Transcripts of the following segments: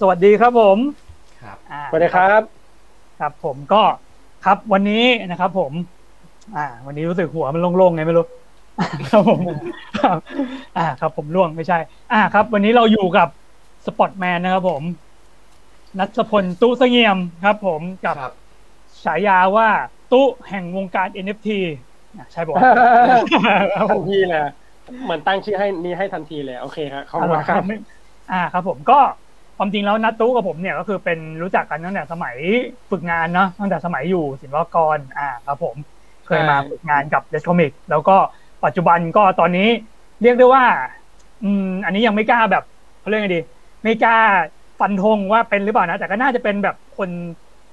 สวัสดีครับผมครับอ่าสวัสดีครับ ครับผมก็ครับวันนี้นะครับ ผม อ่า วันนี้รู้สึกหัวมันโล่งๆไงไม่รู้ครับผมครับอ่า ครับผมล่วงไม่ใช่ อ่าครับ วันนี้เราอยู่กับสปอตแมนนะครับ ผม นัทพลตุเสงี่ยมครับ ผมกับครับฉายาว่าตุแห่งวงการ NFT อะใช่ปะวะครับผทันมทีเลยเหมือนตั้งชื่อให้นี้ให้ทันทีเลย โอเคครับขอบอ่าคุณครับไม่อ่า ครับผมก็ ความจริงแล้วนัทตู้กับผมเนี่ยก็คือเป็นรู้จักกันตั้งแต่สมัยฝึกงานเนาะตั้งแต่สมัยอยู่ศิลปากรอ่าครับผมเคยมาใช่ฝึกงานกับเดสคอมิกแล้วก็ปัจจุบันก็ตอนนี้เรียกได้ว่า อืม อันนี้ยังไม่กล้าแบบเขาเรียกไงดี ไม่กล้าฟันธงว่าเป็นหรือเปล่านะ แต่ก็น่าจะเป็นแบบคน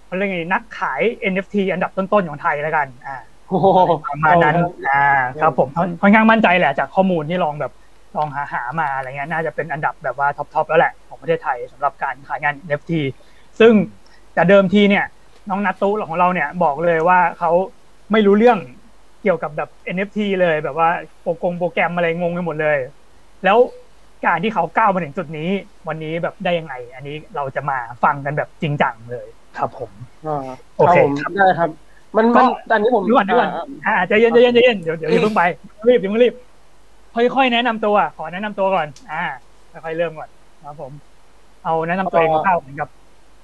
เขาเรียกไงดีนักขาย NFT อันดับต้นๆของไทยแล้วกัน อ่าโอ้โหประมาณนั้น อ่า ครับผมค่อนค่อนข้างมั่นใจแหละจากข้อมูลที่ลองแบบ ลองหาหามาอะไรเงี้ยน่าจะเป็นอันดับแบบว่าท็อปทอปแล้วแหละของประเทศไทยสำหรับการขายงาน NFT ซึ่งแต่เดิมทีเนี่ยน้องนัตตุของเราเนี่ยบอกเลยว่าเขาไม่รู้เรื่องเกี่ยวกับแบบ NFT เลยแบบว่าโปรกงโปรแกรมอะไรงงไปหมดเลย แล้วการที่เขาก้าวมาถึงจุดนี้ วันนี้แบบได้ยังไง อันนี้เราจะมาฟังกันแบบจริงจังเลยครับผมอ่าโอเคครับผมได้ครับ มันก็มันอันนี้ผมดูก่อนดูก่อนอ่าอ่าใจเย็นใจเย็นใจเย็นเดี๋ยวเดี๋ยวอย่าเพิ่งไปรีบอย่าเพิ่งรีบ ค่อยๆแนะนำตัว ขอแนะนำตัวก่อน อ่าค่อยๆเริ่มก่อนครับผม เอาแนะนำตัวเองคร่าวๆเหมือนกับ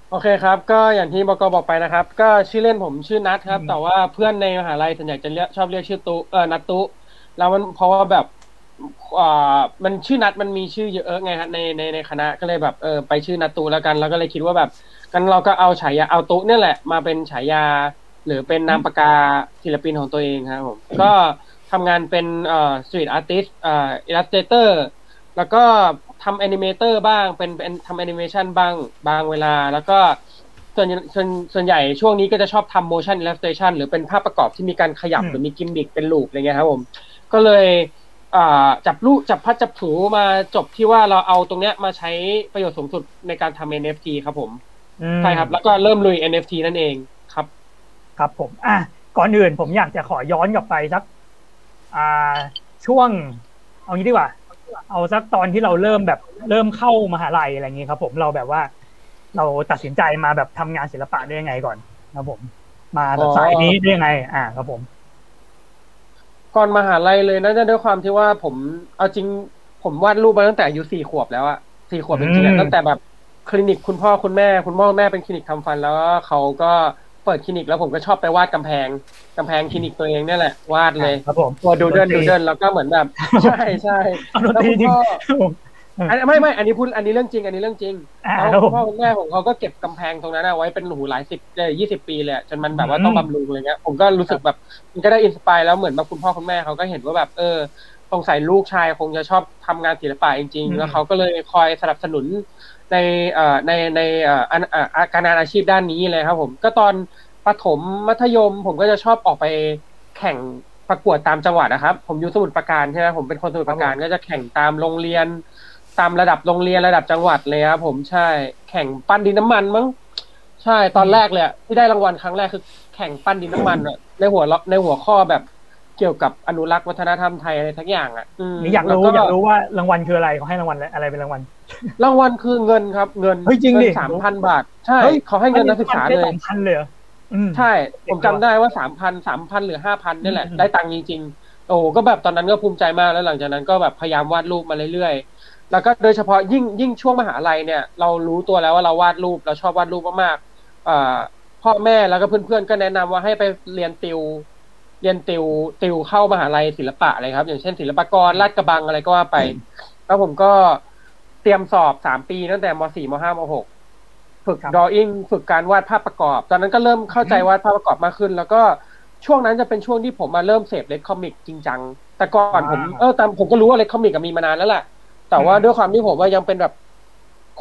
โอเคครับ ก็อย่างที่บกบอกไปนะครับ ก็ชื่อเล่นผมชื่อนัทครับอืมแต่ว่าเพื่อนในมหาลัยส่วนใหญ่จะเรียกชอบเรียกชื่อตุเออนัทตุแล้วมันเพราะว่าแบบอ่ามันชื่อนัทมันมีชื่อเยอะไงฮะในในในคณะก็เลยแบบเออไปชื่อนัทตุแล้วกัน แล้วก็เลยคิดว่าแบบกันเราก็เอาฉายาเอาตุเนี่ยแหละมาเป็นฉายาหรือเป็นนามปากกาศิลปินของตัวเองครับผม ก็ ทำงานเป็นเอ่อ street artist เอ่อ illustrator แล้วก็ทำ animator บ้างเป็นเป็นทำแอนิเมชันบ้างบางเวลา แล้วก็ส่วนส่วนส่วนใหญ่ช่วงนี้ก็จะชอบทำ motion illustration หรือเป็นภาพประกอบที่มีการขยับอืมหรือมีกิมมิคเป็น loop อะไรเงี้ยครับผม ก็เลยอ่าจับลูกจับพัดจับผูมาจบที่ว่าเราเอาตรงเนี้ยมาใช้ประโยชน์สูงสุดในการทำ NFT ครับผมอืมใช่ครับ แล้วก็เริ่มลุย NFT นั่นเองครับ ครับผม อะก่อนอื่นผมอยากจะขอย้อนกลับไปสัก อ่าช่วง เอางี้ดีกว่า เอาสักตอนที่เราเริ่มแบบเริ่มเข้ามหาลัยอะไรอย่างงี้ครับ ผมเราแบบว่า เราตัดสินใจมาแบบทำงานศิลปะได้ยังไงก่อนครับผม มาแบบอ๋อสายนี้ได้ยังไง อ่าครับผม ก่อนมหาลัยเลยน่าจะด้วยความที่ว่าผมเอาจริง ผมวาดรูปมาตั้งแต่อายุสี่ขวบแล้วอะสี่ขวบจริงๆอือะมตั้งแต่แบบคลินิกคุณพ่อคุณแม่ คุณพ่อคุณแม่เป็นคลินิกทำฟันแล้วก็เขาก็ เปิดคลินิกแล้วผมก็ชอบไปวาดกำแพงกำแพงคลินิกตัวเองเนี่ยแหละวาดเลยครับผมตัวดูเดินดนตรีดูเดินแล้วก็เหมือนแบบใช่ใช่เอาดนตรีจริงแล้วครับผมคุณพ่ออันไม่ไม่อันนี้พูดอันนี้เรื่องจริง อันนี้เรื่องจริงอ่าแล้วครับผมคุณพ่อคุณแม่ผมเขาก็เก็บกำแพงตรงนั้นเอาไว้เป็นหูหลายสิบเลยยี่สิบปีเลยอะจนมันแบบว่าต้องอืมบำรุงอะไรเงี้ยผมก็รู้สึกแบบมันก็ได้อินสปายแล้วเหมือนแบบคุณพ่อคุณแม่เขาก็เห็นว่าแบบเออสงสัยลูกชายคงจะชอบทำงานศิลปะจริงอืมๆแล้วเขาก็เลยคอยสนับสนุน ในเอ่อในในเอ่ออันอ่าการงานอาชีพด้านนี้เลยครับ ผมก็ตอนประถมมัธยม ผมก็จะชอบออกไปแข่งประกวดตามจังหวัดนะครับ ผมอยู่สมุทรปราการใช่ไหมผมเป็นคนสมุทรปราการก็จะแข่งตามโรงเรียน ตามระดับโรงเรียนระดับจังหวัดเลยครับผมใช่แข่งปั้นดินน้ำมันมั้งใช่ตอนแรกเลยอะที่ได้รางวัลครั้งแรกคือแข่งปั้นดินน้ำมันอะในหัวเราะในหัวข้อแบบ เกี่ยวกับอนุรักษ์วัฒนธรรมไทยอะไรทั้งอย่างอะอืมนี่อยากรู้แล้วอยากรู้ว่ารางวัลคืออะไรเขาให้รางวัลอะไรเป็นรางวัล รางวัลคือเงินครับ เงินเฮ้ยจริงดิสามพันบาท ใช่เขาให้เงินนักศึกษาเลยสามพันเลยเหรออืมใช่ ผมจำได้ว่าสามพันสามพันหรือห้าพันนี่แหละอืมได้ตังค์จริง ๆ โอ้ก็แบบตอนนั้นก็ภูมิใจมากแล้วหลังจากนั้นก็แบบพยายามวาดรูปมาเรื่อยๆ แล้วก็โดยเฉพาะยิ่งยิ่งช่วงมหาลัยเนี่ย เรารู้ตัวแล้วว่าเราวาดรูปเราชอบวาดรูปมากๆอ่าพ่อแม่แล้วก็เพื่อนๆก็แนะนำว่าให้ไปเรียนติว เรียนติวติวเข้ามหาลัยศิลปะอะไรครับ อย่างเช่นศิลปากรลาดกระบังอะไรก็ว่าไป แล้วผมก็เตรียมสอบสามปีตั้งแต่มสี่มห้ามหกฝึกครับ drawing ฝึกการวาดภาพประกอบ ตอนนั้นก็เริ่มเข้าใจวาดภาพประกอบมากขึ้น แล้วก็ช่วงนั้นจะเป็นช่วงที่ผมมาเริ่มเสพเล็กคอมิกจริงจังแต่ก่อนผมอ่าเออตามผมก็รู้ว่าเล็กคอมิกมีมานานแล้วแหละแต่ว่าอืมด้วยความที่ผมว่ายังเป็นแบบ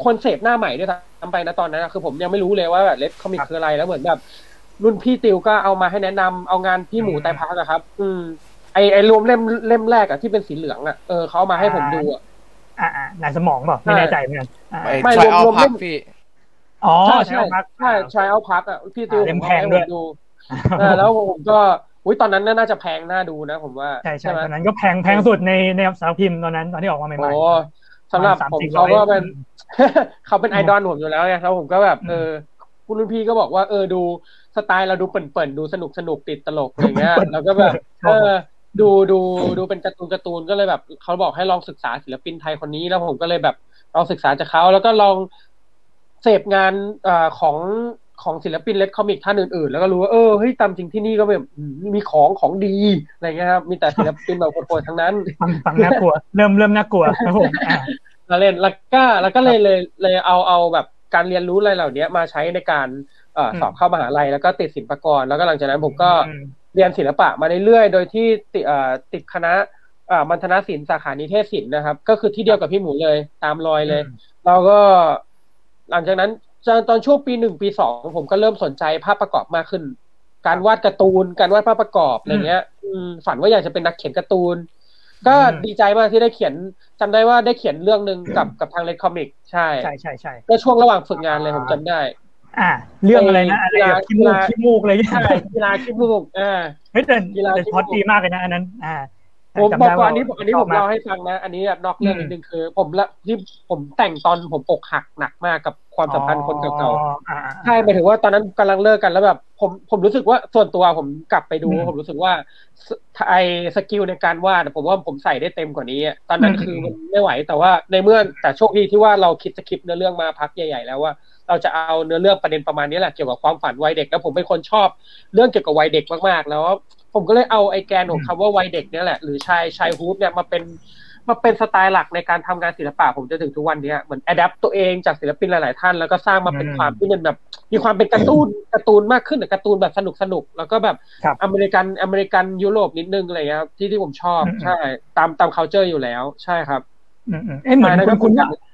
คนเสพหน้าใหม่ด้วยซ้ำไปนะตอนนั้นอะคือผมยังไม่รู้เลยว่าแบบเล็กคอมิกคืออะไรแล้วเหมือนแบบ รุ่นพี่ติวก็เอามาให้แนะนำเอางานพี่หมูอืมไตรพักอะครับ อืมไอไอรวมเล่มเล่มแรกอะที่เป็นสีเหลืองอะเออเขาเอามาให้ผมดูอะอ่าอ่านายสมองเปล่าไม่แน่ใจเหมือนกันอ่าไปไม่ทรายเอารวมๆพัเล่กมพี่อ๋อใช่ใช่ใช่ครับใช่ใช่เอาพักอะพี่ติวอ่าเล่มผมแพเอางให้ด้ผวยมดูเออแล้วผมก็อุ้ยตอนนั้นน่าจะแพงน่าดูนะ ผมว่าใช่ใช่ไหมตอนนั้นก็แพงแพงสุดในในสารพิมพ์ตอนนั้นตอนที่ออกมาใหม่โอ้สำหรับประมาณผม300เขาก็เป็นอืมเขาเป็นไอดอลผมอยู่แล้วไงแล้วผมก็แบบเออคุณรุ่นพี่ก็บอกว่าเออดู สไตล์เราดูเปิ่นๆดูสนุกสนุกติดตลกอะไรเงี้ยแล้วก็แบบชอบเออดูดูดูเป็นการ์ตูนการ์ตูนก็เลยแบบเขาบอกให้ลองศึกษาศิลปินไทยคนนี้แล้วผมก็เลยแบบลองศึกษาจากเขาแล้วก็ลองเสพงานเอ่อของของศิลปินเล็กคอมิกท่านอื่นๆ แล้วก็รู้ว่าเออเฮ้ยตามจริงที่นี่ก็แบบอืมมีของของดีอะไรเงี้ยครับมีแต่ศิลปินแบบโคตรๆทั้งนั้นฟังฟังน่ากลัว เริ่มเริ่มน่ากลัวครับผมอ่าเราเล่นแล้วก็แล้วก็เลยเลยเลยเอาเอาแบบการเรียนรู้อะไรเหล่านี้มาใช้ในการเอ่ออม สอบเข้ามหาลัยแล้วก็ติดศิลปากร แล้วก็หลังจากนั้นผมก็อืมเรียนศิลปะมาเรื่อยๆ โดยที่ติเอ่อติดคณะเอ่อมัณฑนศิลป์สาขานิเทศศิลป์นะครับ ก็คือที่เดียวกับพี่หมูเลย ตามรอยเลย เราก็หลังจากนั้นตอนตอนช่วงปีหนึ่งปีสองผมก็เริ่มสนใจภาพประกอบมากขึ้น การวาดการ์ตูน การวาดภาพประกอบอะไรเงี้ยอืมฝันว่าอยากจะเป็นนักเขียนการ์ตูน ก็อืมดีใจมากที่ได้เขียนจำได้ว่าได้เขียนเรื่องหนึ่งกับกับทางเลดคอมิกใช่ใช่ใช่ใช่ก็ช่วงระหว่างฝึกงานเลยผมจำได้ อ่า เรื่องอะไรนะอะไรแบบขี้มูกกีฬาขี้มูกอะไรเงี้ยใช่กีฬาคิดมุกอ่าเฮ้ยแต่กีฬาแต่ขี้พอดมูกดีมากเลยนะอันนั้น อ่าผมจำบอกได้ก่อนว่าอันนี้ผมอันนี้ชผอบมมากเล่าให้ฟังนะ อันนี้แบบนอกเรื่องอืมนิดนึงคือ ผมละที่ผมแต่งตอนผมอกหักหนักมากกับความสัมพันธ์คนเก่าอ๋ออ่าๆใช่หมายถึงว่าตอนนั้นกำลังเลิกกันแล้วแบบ ผมผมรู้สึกว่าส่วนตัวผมกลับไปดูอืมผมรู้สึกว่าไอ skill ในการวาดผมว่าผมใส่ได้เต็มกว่านี้อะตอนนั้นอืมคือมันไม่ไหวแต่ว่าในเมื่อแต่โชคดีที่ว่าเราคิดสคริปต์เนื้อเรื่องมาพักใหญ่ ๆ แล้วว่า เราจะเอาเนื้อเรื่องประเด็นประมาณนี้แหละเกี่ยวกับความฝันวัยเด็กแล้วผมเป็นคนชอบเรื่องเกี่ยวกับวัยเด็กมากๆ แล้ว ผมก็เลยเอาไอแกนของคำว่าวัยเด็กเนี่ยแหละหรือชายชายฮูปเนี่ยมาเป็นมาเป็นสไตล์หลักในการทำงานศิลปะผมจนถึงทุกวันเนี้ยเหมือน adapt ตัวเองจากศิลปินหลาย ๆ ท่าน แล้วก็สร้างมาเป็นอืมความที่มันแบบ มีความเป็นการ์ตูนการ์ตูนมากขึ้นแต่การ์ตูนแบบสนุกสนุกๆแล้วก็แบบครับอเมริกันอเมริกันยุโรปนิดนึงอะไรเงี้ยครับที่ที่ผมชอบอืมใช่ ตามตาม culture อยู่แล้ว ใช่ครับอืมอืมเอ้ยเหมือนใช่แล้วก็คุณคุณผม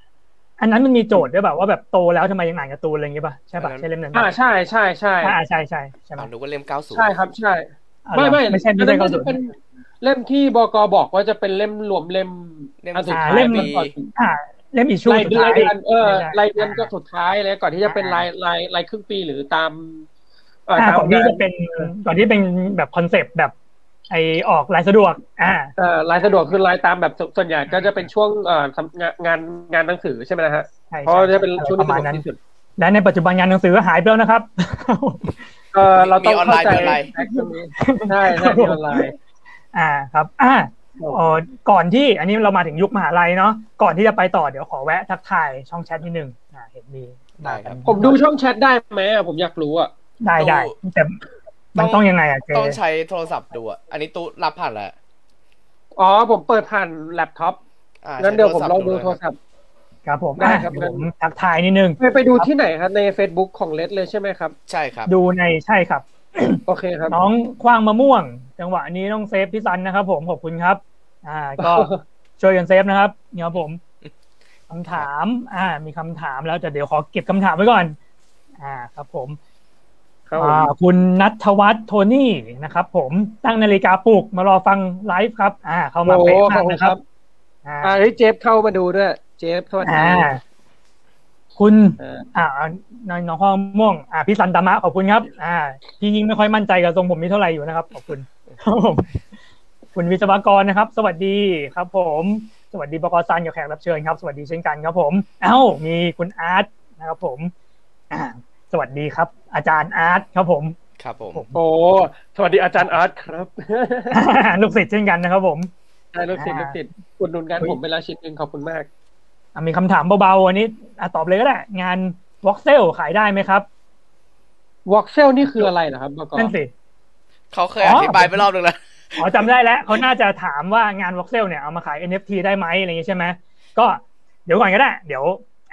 อันนั้นมันมีโจทย์ด้วยแบบว่าแบบโตแล้วทำไมยังอ่านการ์ตูนอะไรอย่างงี้ป่ะใช่ป่ะอันนั้นใช่เล่มนั้นอ่าป่ะใช่ใช่ใช่อ่าใช่ใช่ใช่ไหมอ่านึกว่าเล่มเก้าศูนย์ใช่ครับใช่อ่าไม่ไม่ไม่ใช่ไม่อันใช่นั้นเก้าน่าศูจะนย์เป็นเล่มที่บกบอกว่าจะเป็นเล่มรวมเล่มเล่มอันสุดอ่าท้ายเล่มก่อนอ่าเล่มอีชูรายสุดเดือนท้ายรายเดือนเออใช่รายเดือนก็อ่าสุดท้ายเลยก่อนที่จะเป็นอ่ารายรายรายครึ่งปีหรือตามเอ่ออ่าตามก่อนที่จะเป็นก่อนที่เป็นแบบคอนเซปต์แบบ ไอออกลายสะดวก อ่าเอ่อรายสะดวกคือรายตามแบบสส่วนใหญ่ก็จะเป็นช่วงเอ่อทำงานงานงานหนังสือใช่ไหมนะฮะใช่เพราะใช่จะเป็นช่วงปที่ระสะมาณดวกนั้นที่สุดและในปัจจุบันงานหนังสือก็หายไปแล้วนะครับเออเราต้องมีออนไลเข้าน์ใจมีออนไลน์แอคตรงนี้ใช่ใช่มีออนไลน์ อ่าครับ อ่าเอ่อก่อนที่อันนี้เรามาถึงยุคมหาลัยเนาะก่อนที่จะไปต่อเดี๋ยวขอแวะทักทายช่องแชทนิดนึงอ่าเห็นมีได้ครับผมดูช่องแชทได้ไหมอะผมอยากรู้อะได้ได้แต่ มันต้องยังไงอะเจต้องใช้โทรศัพท์ดูอะ อันนี้ตู้รับผ่านแล้วอ๋อ ผมเปิดผ่านแล็ปท็อปอ่างั้นเดี๋ยวผมใช้ลองดูเลยโทรศัพท์ครับผมได้อะครับเดี๋ยวผมทักทายนิดนึงไปไปดูที่ไหนครับใน Facebook ของเลดเลยใช่ไหมครับ ใช่ครับ ดูในใช่ครับ โอเคครับ น้องคว้างมะม่วง จังหวะนี้ต้อง save พี่ซันนะครับผมขอบคุณครับ อ่า ก็ช่วยกัน save นะครับเนี่ยครับผมคำถาม อ่า มีคำถามแล้วแต่เดี๋ยวขอเก็บคำถามไว้ก่อน อ่า ครับผม ครับผมอ่าคุณนัทวัฒน์โทนี่นะครับ ผมตั้งนาฬิกาปลุกมารอฟังไลฟ์ครับ อ่า เข้ามาโอ้เป๊ะขมาอบกคุณนะคครัรับบอ่าอ่าเฮ้ยเจฟเข้ามาดูด้วย เจฟสวัสดีอ่าคุณเอออ่าน้องน้องห้องม่วง อ่าพี่สันตามะขอบคุณครับ อ่าพี่ยิ่งไม่ค่อยมั่นใจกับทรงผมนี้เท่าไหร่อยู่นะครับ ขอบคุณครับผมคุณวิศวกรนะครับ สวัสดีครับ ผม สวัสดีบกซันกับแขกรับเชิญครับ สวัสดีเช่นกันครับ ผม เอ้า มีคุณอาร์ตนะครับ ผม อ่า สวัสดีครับ อาจารย์อาร์ตครับผม ครับผมผม โอ้ สวัสดีอาจารย์อาร์ตครับ ลูกศิษย์เช่นกันนะครับผม ใช่ลูกศิษย์ลูกศิษย์อุดหนุนงานผมไปแล้วชิ้นหนึ่งขอบคุณมากอะมีคำถามเบาๆอันนี้อะตอบเลยก็ได้ งานวอ x เซลขายได้ไหมครับวอล์กเซลนี่คืออะไรเหรอครับบกนั่นสิ เขาเคยอ๋ออธิบายไปรอบนึงแล้วอ๋อจำได้แล้วเขาน่าจะถามว่างานวอ x เซลเนี่ยเอามาขาย NFT ได้ไหมอะไรอย่างงี้ใช่ไหมก็เดี๋ยวก่อนก็ได้ เดี๋ยว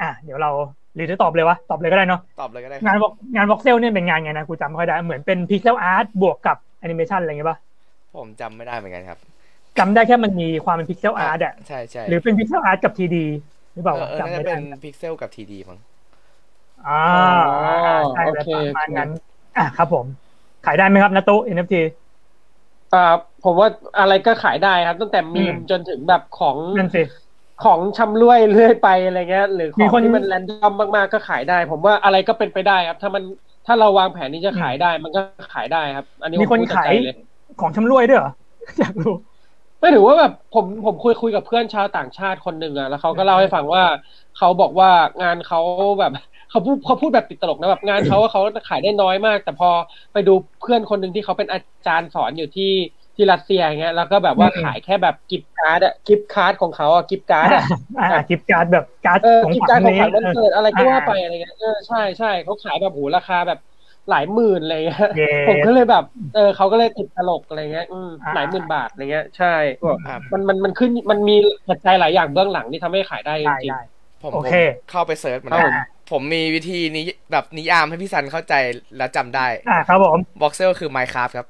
อะเดี๋ยวเรา หรือจะตอบเลยวะตอบเลยก็ได้เนาะตอบเลยก็ได้งาน Vox- งานวอ x เซลเนี่ยเป็นงานไงนะกูจำไม่ค่อยได้เหมือนเป็น pixel art บวกกับแอนิเมชันอะไรอย่างเงี้ยป่ะผมจำไม่ได้เหมือนกันครับจำได้แค่มันมีความเป็นพิกเซลอาร์ตอะใช่ใช่หรือเป็นพิกเซลอาร์ตกับทีดีหรือเปเอล่าอวะเออจำน่าไม่จะได้เป็นพิกเซลกับทีดีมั้งอ่าอ๋อใช่โอแล้วเคประมาณนั้นอะครับ ผม ขายได้ไหมครับนาตุ NFT อ่าผมว่าอะไรก็ขายได้ครับ ตั้งแต่มีอืมมจนถึงแบบของนั่นสิ ของชำร่วยเรื่อยไปอะไรเงี้ยหรือขมีองคนที่มันแรนดอมมากๆก็ขายได้ ผมว่าอะไรก็เป็นไปได้ครับ ถ้ามันถ้าเราวางแผนที่จะขายได้ มันก็ขายได้ครับ อันนี้มีคนผพูดจกขายใจเลยของชำรวยด้วยเหรออยากรู้ไม่ถือว่าแบบผมผมคุยคุยกับเพื่อนชาวต่างชาติคนหนึ่งอะแล้วเขาก็เล่าให้ฟังว่าเขาบอกว่างานเขาแบบเขาพูดเขาพูดแบบติดตลกนะแบบงานเขาว่าเขาขายได้น้อยมาก แต่พอไปดูเพื่อนคนหนึ่งที่เขาเป็นอาจารย์สอนอยู่ที่ ที่รัสเซียอย่างเงี้ยแล้วก็แบบว่าขายแค่แบบกิฟต์การ์ดอะกิฟต์การ์ดของเขาอะกิฟต์การ์ดอะอ่ากิฟต์การ์ดแบบการ์ดเออของกิจขวัการญของขวัญนี้วันเกิดอะไรก็ว่าไปอะไรเงี้ยเออใช่ใช่เขาขายแบบโหราคาแบบหลายหมื่นอะไรเงี้ยเย้ผมก็เลยแบบเออเขาก็เลยติดตลกอะไรเงี้ยอืมอ่าหลายหมื่นบาทอะไรเงี้ย ใช่ก็ครับมันมันมันขึ้นมันมีปัจจัยหลายอย่างเบื้องหลังที่ทำให้ขายได้จได้ริงได้ผมโอผมเคเข้าไป search มาครับแล้วผมผมมีวิธีนี้แบบนิยามให้พี่ซันเข้าใจและจำได้อ่าครับผม voxel คือ Minecraft ครับ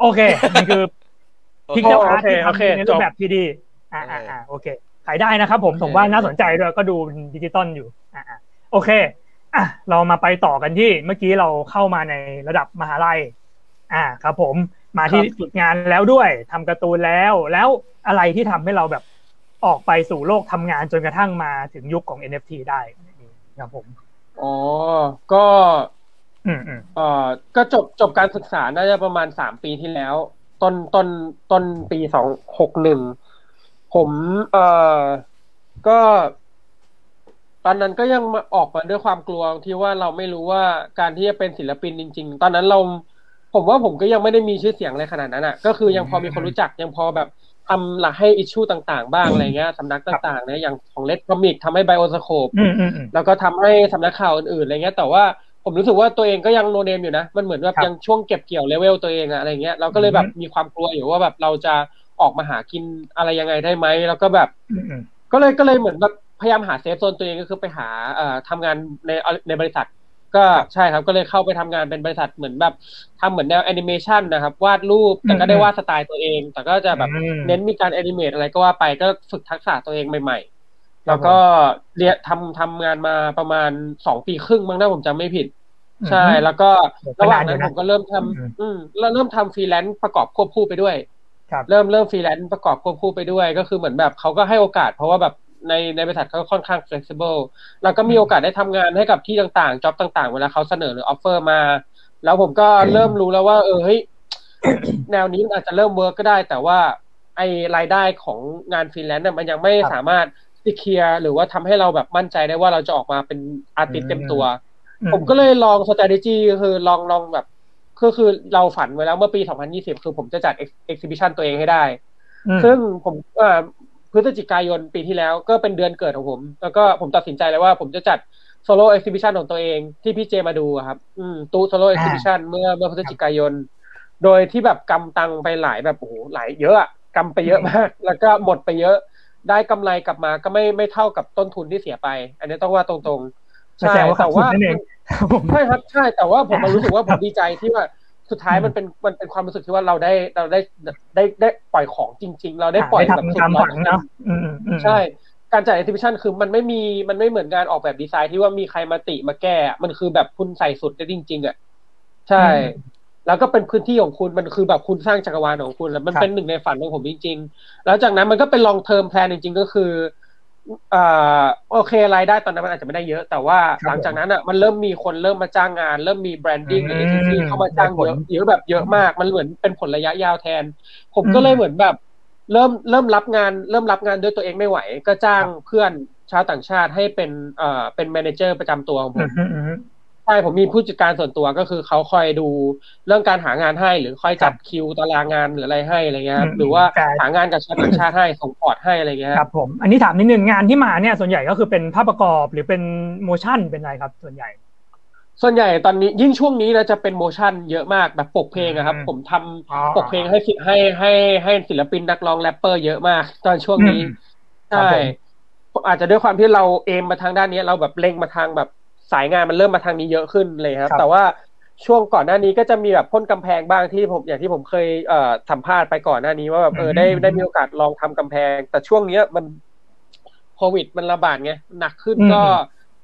โอเคนี่คือโอพิกเคเจอร์อาร์ตโอเคที่โอเคทำในรูปแบบ3Dอ่าโออ่าเคอ่าโอเค ขายได้นะครับผมโอเคผมว่าน่าสนใจด้วยก็ดูดิจิตอลอยู่อ่าอ่าโอเคอะเรามาไปต่อกันที่เมื่อกี้เราเข้ามาในระดับมหาลัย อ่าครับ ผมมาที่ฝึกงานแล้วด้วยทำการ์ตูนแล้ว แล้วอะไรที่ทำให้เราแบบออกไปสู่โลกทำงานจนกระทั่งมาถึงยุคของ NFT ได้ครับผมๆอ๋อก็อืมอืม เอ่อก็จบจบการศึกษาน่าจะประมาณสามปีที่แล้ว ต้นต้นต้นปีสองหกหนึ่งผมเอ่อก็ ตอนนั้นก็ยังมาออกมาด้วยความกลัวที่ว่าเราไม่รู้ว่าการที่จะเป็นศิลปินจริง ๆ ตอนนั้นเรา ผมว่าผมก็ยังไม่ได้มีชื่อเสียงอะไรขนาดนั้นอะ ก็คือยังพอมีคนรู้จักยังพอแบบทำหลักให้ issue ต่าง ๆ บ้างอะไรเงี้ยสำนักต่างๆเนี่ยอย่างของเลดคอมิกทำให้ไบโอสโคปอืมอืมอืมแล้วก็ทำให้สำนักข่าวอื่นๆอะไรเงี้ย แต่ว่า ผมรู้สึกว่าตัวเองก็ยัง no name อยู่นะ มันเหมือนแบบครับยังช่วงเก็บเกี่ยวเลเวลตัวเองอะอะไรเงี้ย เราก็เลยแบบอือฮึมีความกลัวอยู่ว่าแบบเราจะออกมาหากินอะไรยังไงได้ไหม แล้วก็แบบอืมอืมก็เลยก็เลยเหมือนแบบพยายามหา safe zone ตัวเองก็คือไปหาเอ่อทำงานในในบริษัท ก็ใช่ครับ ก็เลยเข้าไปทำงานเป็นบริษัทเหมือนแบบทำเหมือนแนวแอนิเมชันนะครับ วาดรูป แต่ก็ได้วาดสไตล์ตัวเอง แต่ก็จะแบบอืมเน้นมีการ animate อะไรก็ว่าไป ก็ฝึกทักษะตัวเองใหม่ๆ แล้วก็เรียนทำทำงานมาประมาณสองปีครึ่งมั้งถ้าผมจำไม่ผิด ใช่ แล้วก็ก็ระหว่างนานอยู่นั้นนะผมก็เริ่มทำอืมอืมแล้วเริ่มทำฟรีแลนซ์ประกอบควบคู่ไปด้วยครับเริ่มเริ่มฟรีแลนซ์ประกอบควบคู่ไปด้วย ก็คือเหมือนแบบเขาก็ให้โอกาส เพราะว่าแบบในในบริษัทเขาค่อนข้าง flexible เราก็มีโอกาสได้ทำงานให้กับที่ต่างๆ job ต่างๆ เวลาเขาเสนอหรือ offer มา แล้วผมก็เริ่มรู้แล้วว่า เออเฮ้ยแนวนี้มันอาจจะเริ่ม work ก็ได้ แต่ว่าไอรายได้ของงานฟรีแลนซ์น่ะมันยังไม่ครับสามารถ secure หรือว่าทำให้เราแบบมั่นใจได้ว่าเราจะออกมาเป็น artist เต็มตัวอืผมก็เลยลอง strategy ก็คือลองลองแบบก็คือเราฝันไว้แล้วเมื่อปี 2020 คือผมจะจัด ex- exhibition ตัวเองให้ได้อืมซึ่งผมเอ่อพฤศจิกายนปีที่แล้วก็เป็นเดือนเกิดของผม แล้วก็ผมตัดสินใจเลยว่าผมจะจัดโซโล่ exhibition ของตัวเองที่พี่เจมาดูอะครับ อืมตู้โซโล่ exhibition เมื่อเมื่อพฤศจิกายน โดยที่แบบกำตังไปหลายแบบโอ้โหหลายเยอะอะกำไปเยอะมาก แล้วก็หมดไปเยอะ ได้กำไรกลับมาก็ไม่ไม่เท่ากับต้นทุนที่เสียไป อันนี้ต้องว่าตรงๆแสดงว่าขาแต่ดทุนว่านั่นเองครับผมใช่ครับใช่แต่ว่าผมมารู้สึกว่าผมดีใจที่ว่าสุดท้ายมันเป็นมันเป็นความรู้สึกที่ว่าเราได้เราได้ได้ได้ปล่อยของจริง ๆ เราได้ปล่อยได้แบบทำสุดตามร้อฝัยนเนาะอืมอืมใช่การจัด exhibition คือมันไม่มีมันไม่เหมือนการออกแบบดีไซน์ที่ว่ามีใครมาติมาแก้ มันคือแบบคุณใส่สุดได้จริง ๆ อะ ใช่ แล้วก็เป็นพื้นที่ของคุณมันคือแบบคุณสร้างจักรวาลของคุณแล้วมันเป็นหนึ่งในฝันของผมจริง ๆ แล้วจากนั้นมันก็เป็น long term plan จริง ๆ ก็คืออ่าโอเครายได้ตอนนั้นมันอาจจะไม่ได้เยอะ แต่ว่าหลังจากนั้นอะมันเริ่มมีคนเริ่มมาจ้างงาน เริ่มมี branding หรือเอเจนซี่เข้ามาจ้างเยอะเยอะแบบเยอะมาก มันเหมือนเป็นผลระยะยาวแทน ผมก็เลยเหมือนแบบ เริ่มเริ่มรับงาน เริ่มรับงานด้วยตัวเองไม่ไหว ก็จ้างเพื่อนชาวต่างชาติให้เป็นเอ่อเป็น manager ประจำตัวของผมอืมอืมอืมใช่ผมมีผู้จัดการส่วนตัวก็คือเขาคอยดูเรื่องการหางานให้หรือคอยจัดคิวตารางงานหรืออะไรให้อะไรเงี้ยครับอืมหรือว่าใช่หางานกับชาวต่างชาติให้ส่งพอร์ตให้อะไรเงี้ยครับผมอันนี้ถามนิดนึงงานที่มาเนี่ยส่วนใหญ่ก็คือเป็นภาพประกอบหรือเป็นโมชั่นเป็นอะไรครับส่วนใหญ่ ส่วนใหญ่ตอนนี้ยิ่งช่วงนี้นะจะเป็นโมชั่นเยอะมากแบบปกเพลงอะครับอืมผมทำอ๋อปกเพลงให้ศิให้ให้ให้ศิลปินนักร้องแรปเปอร์เยอะมาก ตอนช่วงนี้อืมใช่ครับอาจจะด้วยความที่เราเอมมาทางด้านนี้เราแบบเล็งมาทางแบบ สายงานมันเริ่มมาทางนี้เยอะขึ้นเลยครับครับ แต่ว่าช่วงก่อนหน้านี้ก็จะมีแบบพ่นกำแพงบ้างที่ผมอย่างที่ผมเคยเอ่อสัมภาษณ์ไปก่อนหน้านี้ว่าแบบเออได้ได้มีโอกาสลองทำกำแพง แต่ช่วงเนี้ยมันโควิดมันระบาดไงหนักขึ้นอืมก็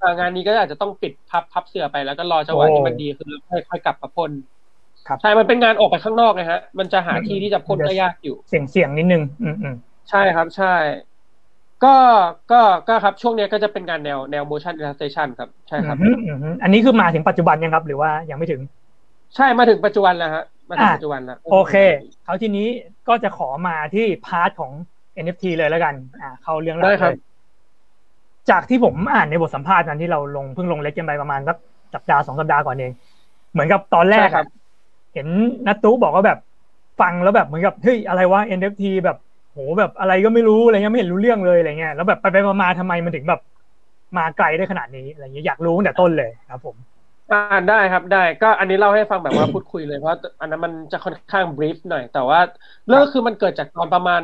เอ่องานนี้ก็อาจจะต้องปิดพับพับเสือไปแล้วก็รอจังหวะโอ้ที่มันดีคือค่อยค่อยกลับมาพ่นครับใช่มันเป็นงานออกไปข้างนอกไงฮะ มันจะหาที่ที่จะพ่นก็ยากอยู่ เสียงเสียงนิดนึง อืมอืมใช่ครับใช่ ก็ก็ก็ครับช่วงเนี้ยก็จะเป็นงานแนวแนว motion illustration ครับ ใช่ครับอืมอืมอืมอันนี้คือมาถึงปัจจุบันยังครับ หรือว่ายังไม่ถึง ใช่มาถึงปัจจุบันแล้วฮะมาถึงปัจจุบันแล้วโอเคเขาทีนี้ก็จะขอมาที่ part ของ NFT เลยแล้วกัน อ่า เข้าเรื่องแรได้ครับจากที่ผมอ่านในบทสัมภาษณ์นั้นที่เราลงเพิ่งลงเล็กกันไปประมาณสักสัปดาห์สองสัปดาห์ก่อนเอง เหมือนกับตอนแรกใช่ครัอะบเห็นนัตตู้บอกว่าแบบฟังแล้วแบบเหมือนกับเฮ้ยอะไรวะ NFT แบบ โหแบบอะไรก็ไม่รู้อะไรเงี้ยไม่เห็นรู้เรื่องเลยอะไรเงี้ยแล้วแบบไปไปมาๆทำไมมันถึงแบบมาไกลได้ขนาดนี้อะไรเงี้ยอยากรู้ตั้งแต่ต้นเลยครับ ผมอ่านได้ครับได้ก็อันนี้เล่าให้ฟังแบบว่าพูดคุยเลยเพราะอันนั้นมันจะค่อนข้าง brief หน่อย แต่ว่าเรื่องก็คือมันเกิดจากตอนประมาณ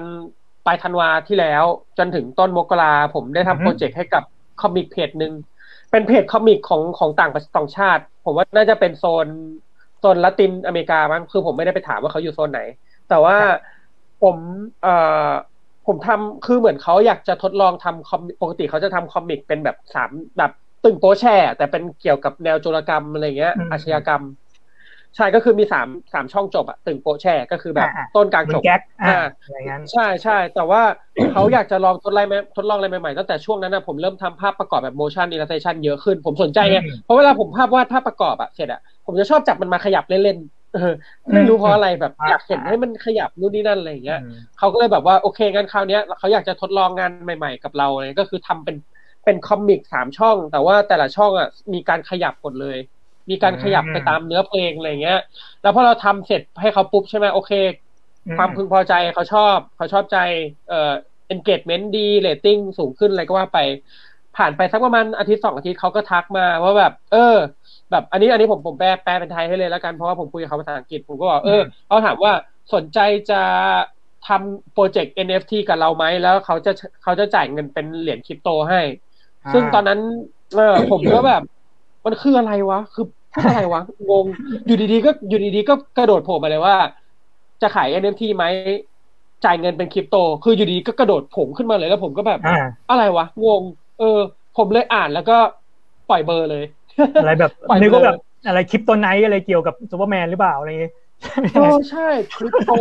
ปลายธันวาที่แล้ว จนถึงต้นมกราผมได้อือฮึทำ project ให้กับ comic page หนึ่งเป็น page comic ของของต่างประต่างชาติ ผมว่าน่าจะเป็นโซนโซนละตินอเมริกามั้งคือผมไม่ได้ไปถามว่าเขาอยู่โซนไหน แต่ว่า ผมเอ่อผมทำคือเหมือนเขาอยากจะทดลองทำคอมปกติเขาจะทำ comic เป็นแบบสามแบบตึงโป๊แช่ แต่เป็นเกี่ยวกับแนวโจรกรรมอะไรเงี้ยอืมอาชญากรรมใช่ก็คือมีสามสามช่องจบอะตึงโป๊แช่ก็คือแบบอ่าต้นกลางเหมืจอบนแก๊กอ่าอ่าอะไรเงี้ยใช่ใช่แต่ว่าเขาอยากจะลองทดลองไหมทดลองอะไรใหม่ๆตั้งแต่ช่วงนั้นนะผมเริ่มทำภาพประกอบแบบ motion illustration เยอะขึ้น ผมสนใจไงอืมเพราะเวลาผมภาพวาดภาพประกอบอะเสร็จอะผมจะชอบจับมันมาขยับเล่นๆเออ ไม่รู้เพราะอะไรแบบอ่าอยากเห็นให้มันขยับนู่นนี่นั่นอะไรอย่างเงี้ยอืมเขาก็เลยแบบว่าโอเคงั้นคราวเนี้ยเขาอยากจะทดลองงานใหม่ ๆ กับเราเลยก็คือทำเป็นเป็นคอมิกสามช่อง แต่ว่าแต่ละช่องอะมีการขยับหมดเลย มีการขยับไปตามเนื้อเพลงอะไรเงี้ย แล้วพอเราทำเสร็จให้เขาปุ๊บใช่ไหมโอเค ความพึงพอใจเขาชอบเขาชอบใจเอ่อ engagement ดี rating สูงขึ้นอะไรก็ว่าไป ผ่านไปสักประมาณอาทิตย์สองอาทิตย์เขาก็ทักมาว่าแบบ เออ แบบอันนี้อันนี้ผมผมแปลแปลเป็นไทยให้เลยแล้วกันเพราะว่าผมคุยกับเขาภาษาอังกฤษผมก็บอกเออเขาถามว่าสนใจจะทำโปรเจกต์ NFT กับเราไหมแล้วเขาจะเขาจะจ่ายเงินเป็นเหรียญคริปโตให้ ซึ่งตอนนั้นเออผมก็แบบมันคืออะไรวะ คือพูดอะไรวะงงอยู่ดีๆ ก็อยู่ดีๆ ก็กระโดดโผล่มาเลยว่า จะขาย NFT ไหมจ่ายเงินเป็นคริปโต คืออยู่ดีๆก็กระโดดโผล่ขึ้นมาเลยแล้วผมก็แบบอ่าอะไรวะงง เออ ผมเลยอ่านแล้วก็ปล่อยเบลอเลย อะไรแบบปล่อยนึกว่าเลยแบบอะไร Kryptonite อะไรเกี่ยวกับซูเปอร์แมนหรือเปล่าอะไรอย่างงี้โอ้ใช่คริปโต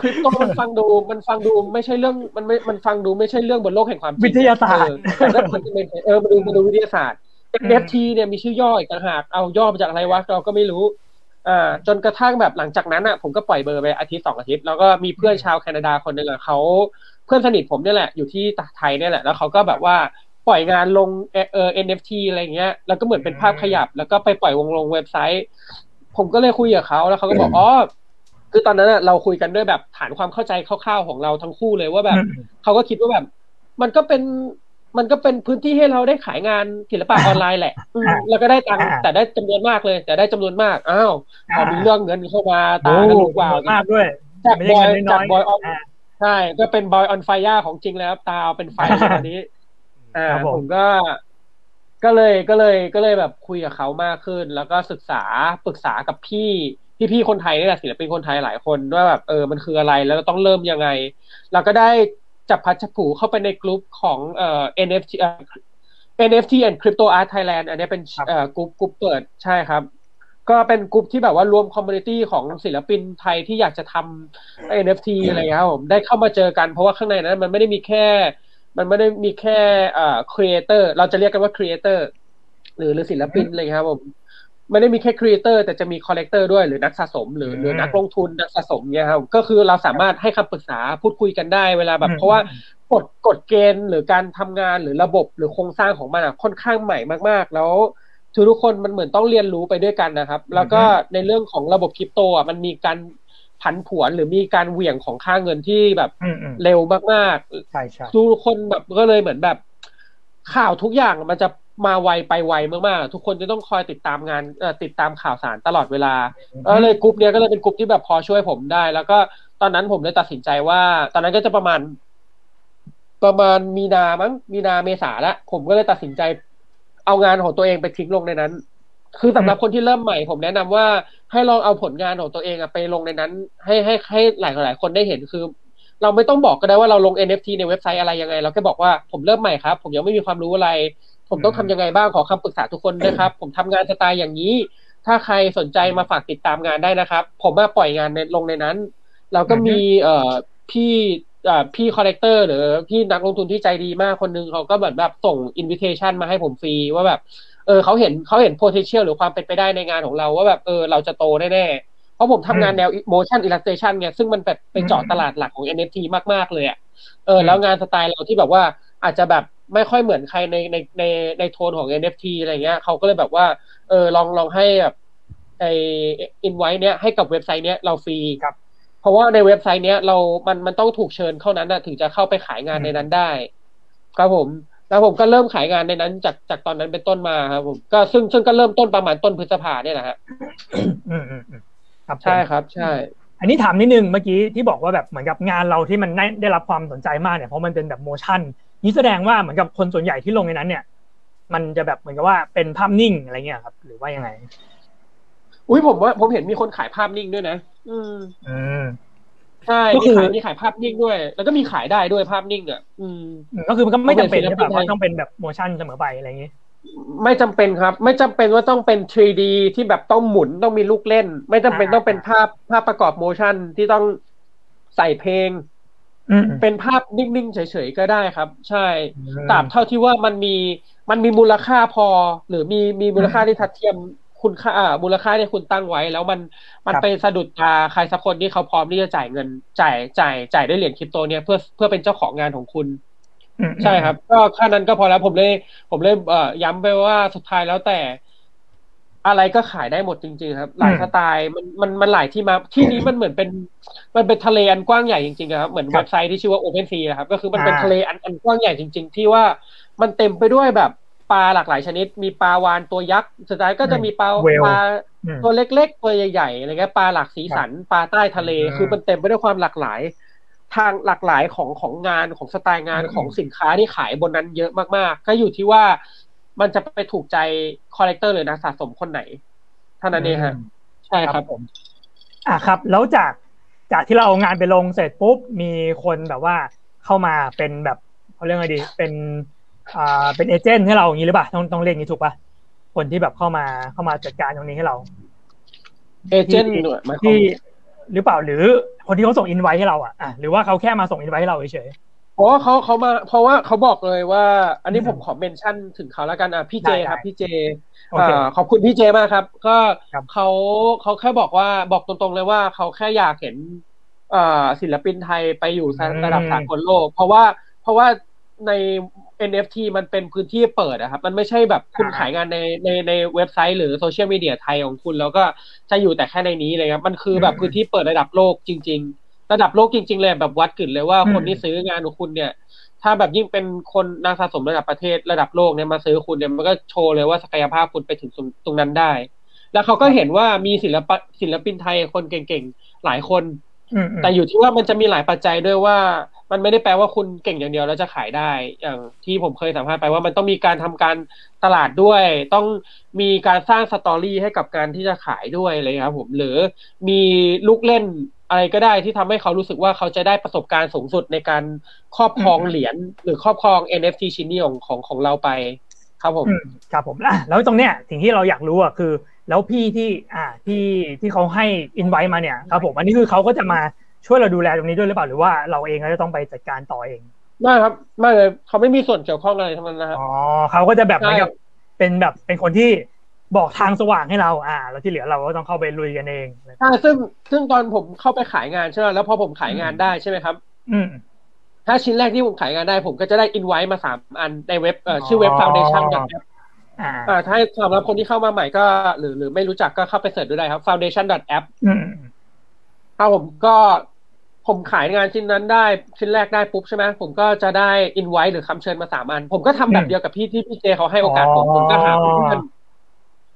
คริปโตมันฟังดูมันฟังดูไม่ใช่เรื่องมันไม่มันฟังดูไม่ใช่เรื่องบนโลกแห่งความจริงวิทยาศาสตร์เออแต่ถ้ามันเป็นเออมาดูมาดูวิทยาศาสตร์ NFT เนี่ยมีชื่อย่ออีกต่างหากเอาย่อมาจากอะไรวะเราก็ไม่รู้อ่าจนกระทั่งแบบหลังจากนั้นอะผมก็ปล่อยเบอร์ไปอาทิตย์สองอาทิตย์แล้วก็มีเพื่อนชาวแคนาดาคนหนึ่งอะเขาเพื่อนสนิทผมเนี่ยแหละอยู่ที่ไทยเนี่ยแหละแล้วเขาก็แบบว่า ปล่อยงานลงเออเออ NFT อะไรเงี้ย แล้วก็เหมือนเป็นภาพขยับ แล้วก็ไปปล่อยวงลงเว็บไซต์ ผมก็เลยคุยกับเขาแล้วเขาก็บอกอ๋อคือตอนนั้นอะเราคุยกันด้วยแบบฐานความเข้าใจคร่าวๆของเราทั้งคู่เลยว่าแบบอืมเขาก็คิดว่าแบบ มันก็เป็นมันก็เป็นพื้นที่ให้เราได้ขายงานศิลปะออนไลน์แหละอืมอ่าแล้วก็ได้ตังค์อ่าแต่ได้จำนวนมากเลย แต่ได้จำนวนมากอ้าวพอมีเรื่องเงินเข้ามาตาโอ้ก็ลุกวาวมากด้วยจากไม่บใช่อยเงินน้จาอกยบอยออนอ่าใช่ก็เป็นบอยออนไฟย่าของจริงแล้วครับตาเอาเป็นไฟเลยตอนนี้ อ่าครับผมผมก็ ก็เลยก็เลยก็เลยแบบคุยกับเขามากขึ้น แล้วก็ศึกษาปรึกษากับพี่พี่พี่ๆคนไทยนี่แหละศิลปินคนไทยหลายคนว่าแบบเออมันคืออะไรแล้วเราต้องเริ่มยังไง เราก็ได้จับพลัดจับผลูเข้าไปในกลุ่มของเอ่อ NFT เอ่อ NFT and Crypto Art Thailand อันนี้เป็นครับเอ่อกลุ่มกลุ่มเปิดใช่ครับ ก็เป็นกลุ่มที่แบบว่ารวม community ของศิลปินไทยที่อยากจะทำ NFT อะไรอย่างเงี้ยครับผมได้เข้ามาเจอกันเพราะว่าข้างในนั้นมันไม่ได้มีแค่ มันไม่ได้มีแค่เอ่อ creator เราจะเรียกกันว่า creator หรือหรือศิลปินอะไรอย่างเงี้ยครับผมไม่ได้มีแค่ creator แต่จะมี collector ด้วยหรือนักสะสม หรือหรือนักลงทุนนักสะสมเนี่ยครับก็คือเราสามารถให้คำปรึกษาพูดคุยกันได้เวลาแบบอืมเพราะว่ากฎกฎเกณฑ์หรือการทำงานหรือระบบหรือโครงสร้างของมันอะค่อนข้างใหม่มากๆ แล้วทุกๆคนมันเหมือนต้องเรียนรู้ไปด้วยกันนะครับ แล้วก็ในเรื่องของระบบคริปโตอะมันมีการ ผันผวนหรือมีการเหวี่ยงของค่าเงินที่แบบอืมอืมเร็วมากใช่ใช่ๆทุกคนแบบก็เลยเหมือนแบบ ข่าวทุกอย่างมันจะมาไวไปไวมากๆ ทุกคนจะต้องคอยติดตามงานเอ่อติดตามข่าวสารตลอดเวลาก็เลยกลุ่มเนี้ยก็เลยเป็นกลุ่มที่แบบพอช่วยผมได้ แล้วก็ตอนนั้นผมเลยตัดสินใจว่า ตอนนั้นก็จะประมาณ ประมาณมีนามั้งมีนาเมษาละผมก็เลยตัดสินใจ เอางานของตัวเองไปทิ้งลงในนั้น คือสำหรับคนที่เริ่มใหม่ผมแนะนำว่าให้ลองเอาผลงานของตัวเองอะไปลงในนั้น ให้ให้ให้หลายหลายคนได้เห็นคือ เราไม่ต้องบอกก็ได้ว่าเราลง NFT ในเว็บไซต์อะไรยังไง เราแค่บอกว่าผมเริ่มใหม่ครับ ผมยังไม่มีความรู้อะไร ผมต้องทำยังไงบ้างขอคำปรึกษาทุกคนนะครับ ผมทำงานสไตล์อย่างนี้ ถ้าใครสนใจมาฝากติดตามงานได้นะครับ ผมมาปล่อยงานในลงในนั้นแล้วก็มีเอ่อพี่เอ่อพี่ collector หรือพี่นักลงทุนที่ใจดีมากคนนึงเขาก็เหมือนแบบส่ง invitation มาให้ผมฟรีว่าแบบ เออเขาเห็นเขาเห็น potential หรือความเป็นไปได้ในงานของเราว่าแบบเออเราจะโตแน่ๆ เพราะผมทำงานอืมแนว motion illustration ไงซึ่งมันแบบไปเจาะอืมตลาดหลักของ NFT มากๆเลยอะเออแล้วงานสไตล์เราที่แบบว่าอาจจะแบบไม่ค่อยเหมือนใครในในในในโทนของ NFT อะไรเงี้ยเขาก็เลยแบบว่าเออลองลองให้แบบไออินไว้เนี้ยให้กับเว็บไซต์เนี้ยเราฟรีครับ เพราะว่าในเว็บไซต์เนี้ยเรา มันมันต้องถูกเชิญเข้านั้นนะถึงจะเข้าไปขายงานในนั้นได้ ครับผม แล้วผมก็เริ่มขายงานในนั้นจากจากตอนนั้นเป็นต้นมาครับผมก็ซึ่งซึ่งก็เริ่มต้นประมาณต้นพฤษภาเนี่ยแหละฮะอืมอืมอืมครับผมใช่ครับ ใช่ อันนี้ถามนิดนึงเมื่อกี้ที่บอกว่าแบบเหมือนกับงานเราที่มันได้ได้รับความสนใจมากเนี่ยเพราะมันเป็นแบบโมชั่นนี่แสดงว่าเหมือนกับคนส่วนใหญ่ที่ลงในนั้น เนี่ย มันจะแบบเหมือนกับว่าเป็นภาพนิ่งอะไรเงี้ยครับ หรือว่ายังไง อุ้ยผมว่าผมเห็นมีคนขายภาพนิ่งด้วยนะ อืมอืม ใช่ก็มีคือขายมีขายภาพนิ่งด้วย แล้วก็มีขายได้ด้วยภาพนิ่งอะอืมอืมก็คือมันก็ไม่จำเป็นก็เป็นใช่ป่ะศิลปินไทยว่าต้องเป็นแบบโมชั่นเสมอไปอะไรอย่างงี้ ไม่จำเป็นครับ ไม่จำเป็นว่าต้องเป็น 3D ที่แบบต้องหมุนต้องมีลูกเล่น ไม่จำเป็นอ่าต้องเป็นภาพภาพประกอบโมชั่นที่ต้องใส่เพลงอืมเป็นภาพนิ่งๆเฉยๆก็ได้ครับ ใช่อืมตราบเท่าที่ว่ามันมีมันมีมูลค่าพอ หรือมีมีมูลค่าที่ทัดเทียม คุณค่าอ่ามูลค่าที่คุณตั้งไว้ แล้วมันมันครับไปสะดุดตาใครสักคนที่เขาพร้อมที่จะจ่ายเงินจ่ายจ่ายจ่ายด้วยเหรียญคริปโตเนี่ยเพื่อเพื่อเป็นเจ้าของงานของคุณอืมใช่ครับ ก็แค่นั้นก็พอแล้วผมเลย ผมเลยเอ่อย้ำไปว่าสุดท้ายแล้วแต่ อะไรก็ขายได้หมดจริง ๆ ครับ หลายสไตล์มันมันมันหลายที่มาที่นี้มันเหมือนเป็น มันเป็นทะเลอันกว้างใหญ่จริงๆครับเหมือนเว็บไซต์ที่ชื่อว่า Open Sea นะครับ ก็คือมันเป็นทะเลอันอันกว้างใหญ่จริง ๆ ที่ว่ามันเต็มไปด้วยแบบ ปลาหลากหลายชนิด มีปลาวานตัวยักษ์สุดท้ายก็จะมีปลาเวลปลาอืมตัวเล็กๆ ตัวใหญ่ๆอะไรเงี้ยปลาหลากสีสันปลาใต้ทะเลอืมคือมันเต็มไปด้วยความหลากหลาย ทางหลากหลายของของงานของสไตล์งานอืมของสินค้าที่ขายบนนั้นเยอะมากๆ ก็อยู่ที่ว่ามันจะไปถูกใจ collector หรือนักสะสมคนไหนเท่านั้นเองฮะใช่ครับผม อะครับ แล้วจากจากที่เราเอางานไปลงเสร็จปุ๊บมีคนแบบว่าเข้ามาเป็นแบบเขาเรียกไงดีเป็น อ่าเป็น agent ให้เราอย่างนี้หรือเปล่าต้องต้องเรียกอย่างนี้ถูกปะคนที่แบบเข้ามาเข้ามาจัดการตรงนี้ให้เราเอเจนต์หน่วยหมายความที่หรือเปล่าหรือคนที่เขาส่งอินไว้ให้เราอะอะหรือว่าเขาแค่มาส่งอินไว้ให้เราเฉยเพราะว่าเขาเขามา เพราะว่าเขาบอกเลยว่า อันนี้อืมผมขอเมนชั่นถึงเขาแล้วกันอะพี่เจได้ครับได้พี่เจๆโอเคอ่าขอบคุณพี่เจมากครับ ก็ครับเขาเขาแค่บอกว่าบอกตรงๆเลยว่าเขาแค่อยากเห็นอ่าศิลปินไทยไปอยู่ระดับสากลโลก เพราะว่าเพราะว่าใน NFT มันเป็นพื้นที่เปิดอะครับ มันไม่ใช่แบบคุณขายงานในในในเว็บไซต์หรือโซเชียลมีเดียไทยของคุณ แล้วก็จะอยู่แต่แค่ในนี้เลยครับ มันคือแบบพื้นที่เปิดระดับโลกจริง ๆ ระดับโลกจริง ๆ เลยแบบวัดกึ่นเลยว่าคนที่ซื้องานของคุณเนี่ย ถ้าแบบยิ่งเป็นคนนักสะสมระดับประเทศระดับโลกเนี่ยมาซื้อคุณเนี่ยมันก็โชว์เลยว่าศักยภาพคุณไปถึงตรงตรงนั้นได้ แล้วเขาก็เห็นว่ามีศิลปะศิลปินไทยคนเก่งๆหลายคนอืมอืมแต่อยู่ที่ว่ามันจะมีหลายปัจจัยด้วยว่า มันไม่ได้แปลว่าคุณเก่งอย่างเดียวแล้วจะขายได้ อย่างที่ผมเคยสัมภาษณ์ไปว่ามันต้องมีการทำการตลาดด้วย ต้องมีการสร้างสตอรี่ให้กับการที่จะขายด้วยเลยครับผมหรือมีลูกเล่นอะไรก็ได้ที่ทำให้เขารู้สึกว่าเขาจะได้ประสบการณ์สูงสุดในการครอบครองเหรียญหรือครอบครอง NFT ชิ้นนี้ของของของเราไป ครับผมครับผมแล้วตรงเนี้ยสิ่งที่เราอยากรู้อะคือ แล้วพี่ที่อ่าที่ที่เขาให้อินไว้มาเนี่ยครับผมอันนี้คือเขาก็จะมา ช่วยเราดูแลตรงนี้ด้วยหรือเปล่าหรือว่าเราเองก็จะต้องไปจัดการต่อเองไม่ครับไม่เลยเขาไม่มีส่วนเกี่ยวข้องอะไรทั้งนั้นนะครับอ๋อเขาก็จะแบบเหมือนกับใช่เป็นแบบเป็นคนที่บอกทางสว่างให้เรา อ่า แล้วที่เหลือเราก็ต้องเข้าไปลุยกันเองใช่ซึ่งซึ่งตอนผมเข้าไปขายงานใช่ไหมแล้วพอผมขายงานได้ใช่ไหมครับ อืมถ้าชิ้นแรกที่ผมขายงานได้ ผมก็จะได้อินไว้มาสามอันในเว็บเอ่อชื่อเว็บอ๋อ foundation อ่าอ่าถ้าให้สำหรับคนที่เข้ามาใหม่ก็ หรือหรือไม่รู้จักก็เข้าไปเสิร์ชดูได้ครับ foundation app อืมถ้าผมก็ ผมขายงานชิ้นนั้นได้ชิ้นแรกได้ปุ๊บใช่ไหมผมก็จะได้อินไว้หรือคำเชิญมาสามอัน ผมก็ทำแบบเดียวกับพี่ที่พี่เจเขาให้โอกาสผมผมก็หาเพื่อนเ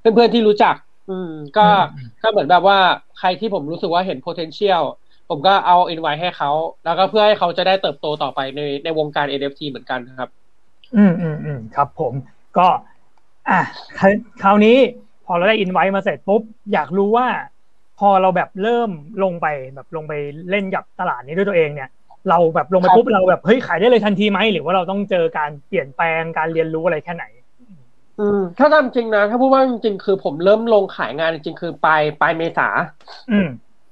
พื่อนเพื่อนๆที่รู้จัก อืม ก็อืมก็เหมือนแบบว่าใครที่ผมรู้สึกว่าเห็น potential ผมก็เอาอินไว้ให้เขา แล้วก็เพื่อให้เขาจะได้เติบโตต่อไปในในวงการ NFT เหมือนกันครับ อืมอืมอืมครับผมก็ อะคราวคราวนี้พอเราได้อินไว้มาเสร็จปุ๊บ อยากรู้ว่า พอเราแบบเริ่มลงไปแบบลงไปเล่นกับตลาดนี้ด้วยตัวเองเนี่ย เราแบบลงไปครับปุ๊บเราแบบเฮ้ยขายได้เลยทันทีไหมหรือว่าเราต้องเจอการเปลี่ยนแปลงการเรียนรู้อะไรแค่ไหน อืม ถ้าตามจริงนะ ถ้าพูดว่าจริงๆคือผมเริ่มลงขายงานจริงๆคือปลายปลายเมษา อืม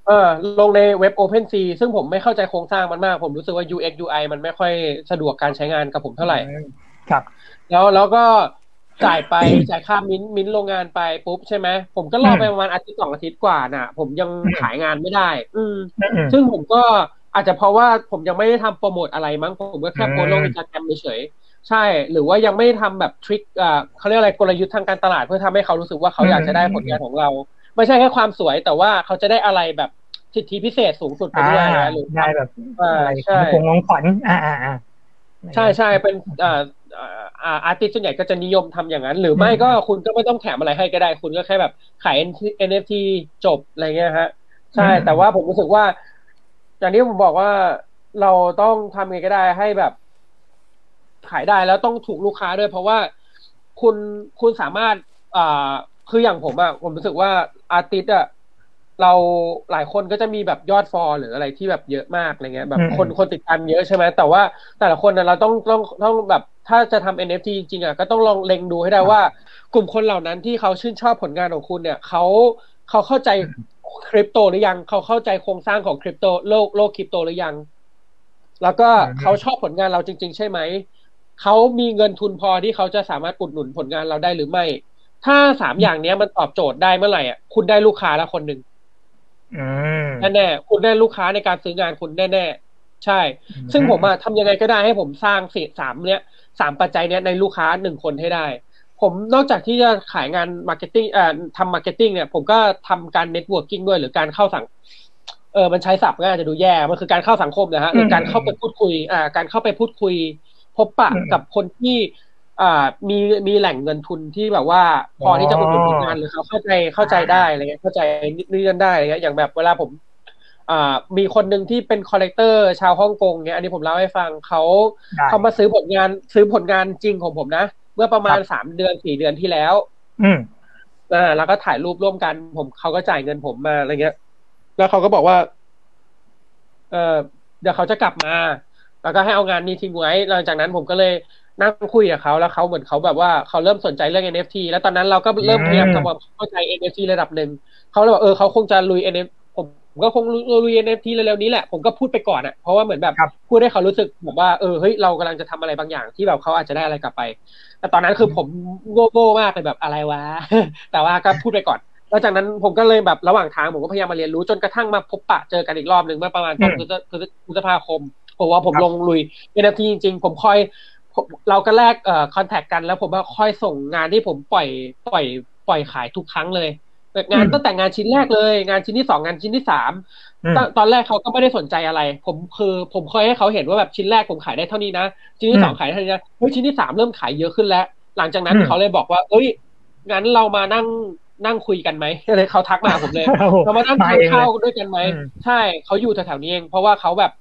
เออลงในเว็บ OpenSea ซึ่งผมไม่เข้าใจโครงสร้างมันมาก ผมรู้สึกว่า UX UI มันไม่ค่อยสะดวกการใช้งานกับผมเท่าไหร่ ครับ แล้วแล้วก็ จ่ายไปจ่ายค่ามิ้นท์มิ้นท์โรงงานไปปุ๊บใช่ไหมผมก็รอไปประมาณอาทิตย์สองอาทิตย์กว่าน่ะ ผมยังขายงานไม่ได้ อืมอืมซึ่งผมก็อาจจะเพราะว่าผมยังไม่ได้ทำโปรโมทอะไรมั้งผมก็แค่อืมโพสต์ลงอินสตาแกรมเฉยๆใช่ หรือว่ายังไม่ได้ทำแบบทริคอ่าเขาเรียกอะไรกลยุทธ์ทางการตลาดเพื่อทำให้เขารู้สึกว่าเขาอยากจะได้ผลงานของเรา ไม่ใช่แค่ความสวยแต่ว่าเขาจะได้อะไรแบบสิทธิพิเศษสูงสุดไปด้วยอ่านะหรือได้แบบอ่าอะไรใช่ของของขวัญอ่าอ่าอ่าใช่ใช่เป็นอ่า อ่าอ่าอาร์ติสส่วนใหญ่ก็จะนิยมทำอย่างนั้น หรือไม่อืมก็คุณก็ไม่ต้องแถมอะไรให้ก็ได้ คุณก็แค่แบบขาย NFT จบอะไรเงี้ยฮะ ใช่ แต่ว่าผมรู้สึกว่า อย่างที่ผมบอกว่าเราต้องทำยังไงก็ได้ให้แบบ ขายได้แล้วต้องถูกลูกค้าด้วย เพราะว่าคุณคุณสามารถอ่าคืออย่างผมอะผมรู้สึกว่าอาร์ติสอะเราหลายคนก็จะมีแบบยอดฟอลหรืออะไรที่แบบเยอะมากอะไรเงี้ย แบบอืมคนคนติดตามเยอะใช่ไหมแต่ว่าแต่ละคนนะเราต้องต้องต้องแบบ ถ้าจะทำ NFT จริงๆอะก็ต้องลองเล็งดูให้ได้ว่า กลุ่มคนเหล่านั้นที่เขาชื่นชอบผลงานของคุณเนี่ยเขาเขาเข้าใจคริปโตหรือยังเขาเข้าใจโครงสร้างของคริปโตโลกโลกคริปโตหรือยัง แล้วก็อืมเขาชอบผลงานเราจริง ๆ ใช่ไหมเขามีเงินทุนพอที่เขาจะสามารถอุดหนุนผลงานเราได้หรือไม่ ถ้าสามอย่างเนี้ยมันตอบโจทย์ได้เมื่อไหร่อะคุณได้ลูกค้าละคนหนึ่งอืมแน่ๆคุณได้ลูกค้าในการซื้องานคุณแน่ๆใช่ ซึ่งผมอะทำยังไงก็ได้ให้ผมสร้างสี่สามเนี้ย สามปัจจัยเนี้ยในลูกค้าหนึ่งคนให้ได้ ผมนอกจากที่จะขายงาน marketing เอ่อทำ marketing เนี่ยผมก็ทำการเน็ต w ว r k กิ้งด้วยหรือการเข้าสังเออมันใช้ศัพท์ก็อาจจะดูแย่ มันคือการเข้าสังคมนะฮะหรือการเข้าไปพูดคุยอ่าการเข้าไปพูดคุย พบปะกับคนที่อ่ามีมีแหล่งเงินทุนที่แบบว่า พอที่จะอุดหนุนผลงานหรือเขาเข้าใจเข้าใจได้อะไรเงี้ยเข้าใจนิดๆได้อะไรเงี้ยอย่างแบบเวลาผมอ่า มีคนหนึ่งที่เป็น collector ชาวฮ่องกงเนี้ยอันนี้ผมเล่าให้ฟังเขาได้เขามาซื้อผลงานซื้อผลงานจริงของผมนะ เมื่อประมาณครับสามเดือนสี่เดือนที่แล้ว อืมอ่าแล้วก็ถ่ายรูปร่วมกัน ผมเขาก็จ่ายเงินผมมาอะไรเงี้ย แล้วเขาก็บอกว่า เออเดี๋ยวเขาจะกลับมา แล้วก็ให้เอางานนี้ทิ้งไว้หลังจากนั้นผมก็เลยนั่งคุยกับเขาแล้วเขาเหมือนเขาแบบว่าเขาเริ่มสนใจเรื่อง NFT แล้วตอนนั้นเราก็เริ่มพยายามทำความเข้าใจ NFT ระดับหนึ่งเขาเลยบอกเออเขาคงจะลุย NFT ผมผมก็คงลุย NFT เร็วๆนี้แหละ ผมก็พูดไปก่อนอะเพราะว่าเหมือนแบบครับพูดให้เขารู้สึกแบบว่าเออเฮ้ยเรากำลังจะทำอะไรบางอย่างที่แบบเขาอาจจะได้อะไรกลับไป แต่ตอนนั้นคือผมโง่ๆมากเลยแบบอะไรวะ แต่ว่าก็พูดไปก่อนแล้วจากนั้นผมก็เลยแบบระหว่างทางผมก็พยายามมาเรียนรู้จนกระทั่งมาพบปะเจอกันอีกรอบหนึ่งเมื่อประมาณต้นอืมพฤษพฤษพฤษภาคมผมว่าผมครับลงลุย NFT จริง ๆ ผมคอยผมเราก็แลกเอ่อคอนแทคกันแล้วผมว่าค่อยส่งงานที่ผมปล่อยปล่อยปล่อยขายทุกครั้งเลย งานตั้งแต่งานชิ้นแรกเลย งานชิ้นที่สองงานชิ้นที่สามอืมตอนตอนแรกเขาก็ไม่ได้สนใจอะไร ผมคือผมเคยให้เขาเห็นว่าแบบชิ้นแรกผมขายได้เท่านี้นะชิ้นที่สองอืมขายได้เท่านี้นะเฮ้ยชิ้นที่สามเริ่มขายเยอะขึ้นแล้ว หลังจากนั้นอืมเขาเลยบอกว่า เอ้ยงั้นเรามานั่งนั่งคุยกันไหมเลยเขาทักมาหาผมเลยโอ้โหเรามานั่งมาทานเองเลยข้าวด้วยกันไหมอืมใช่เขาอยู่แถวๆนี้เองเพราะว่าเขาแบบ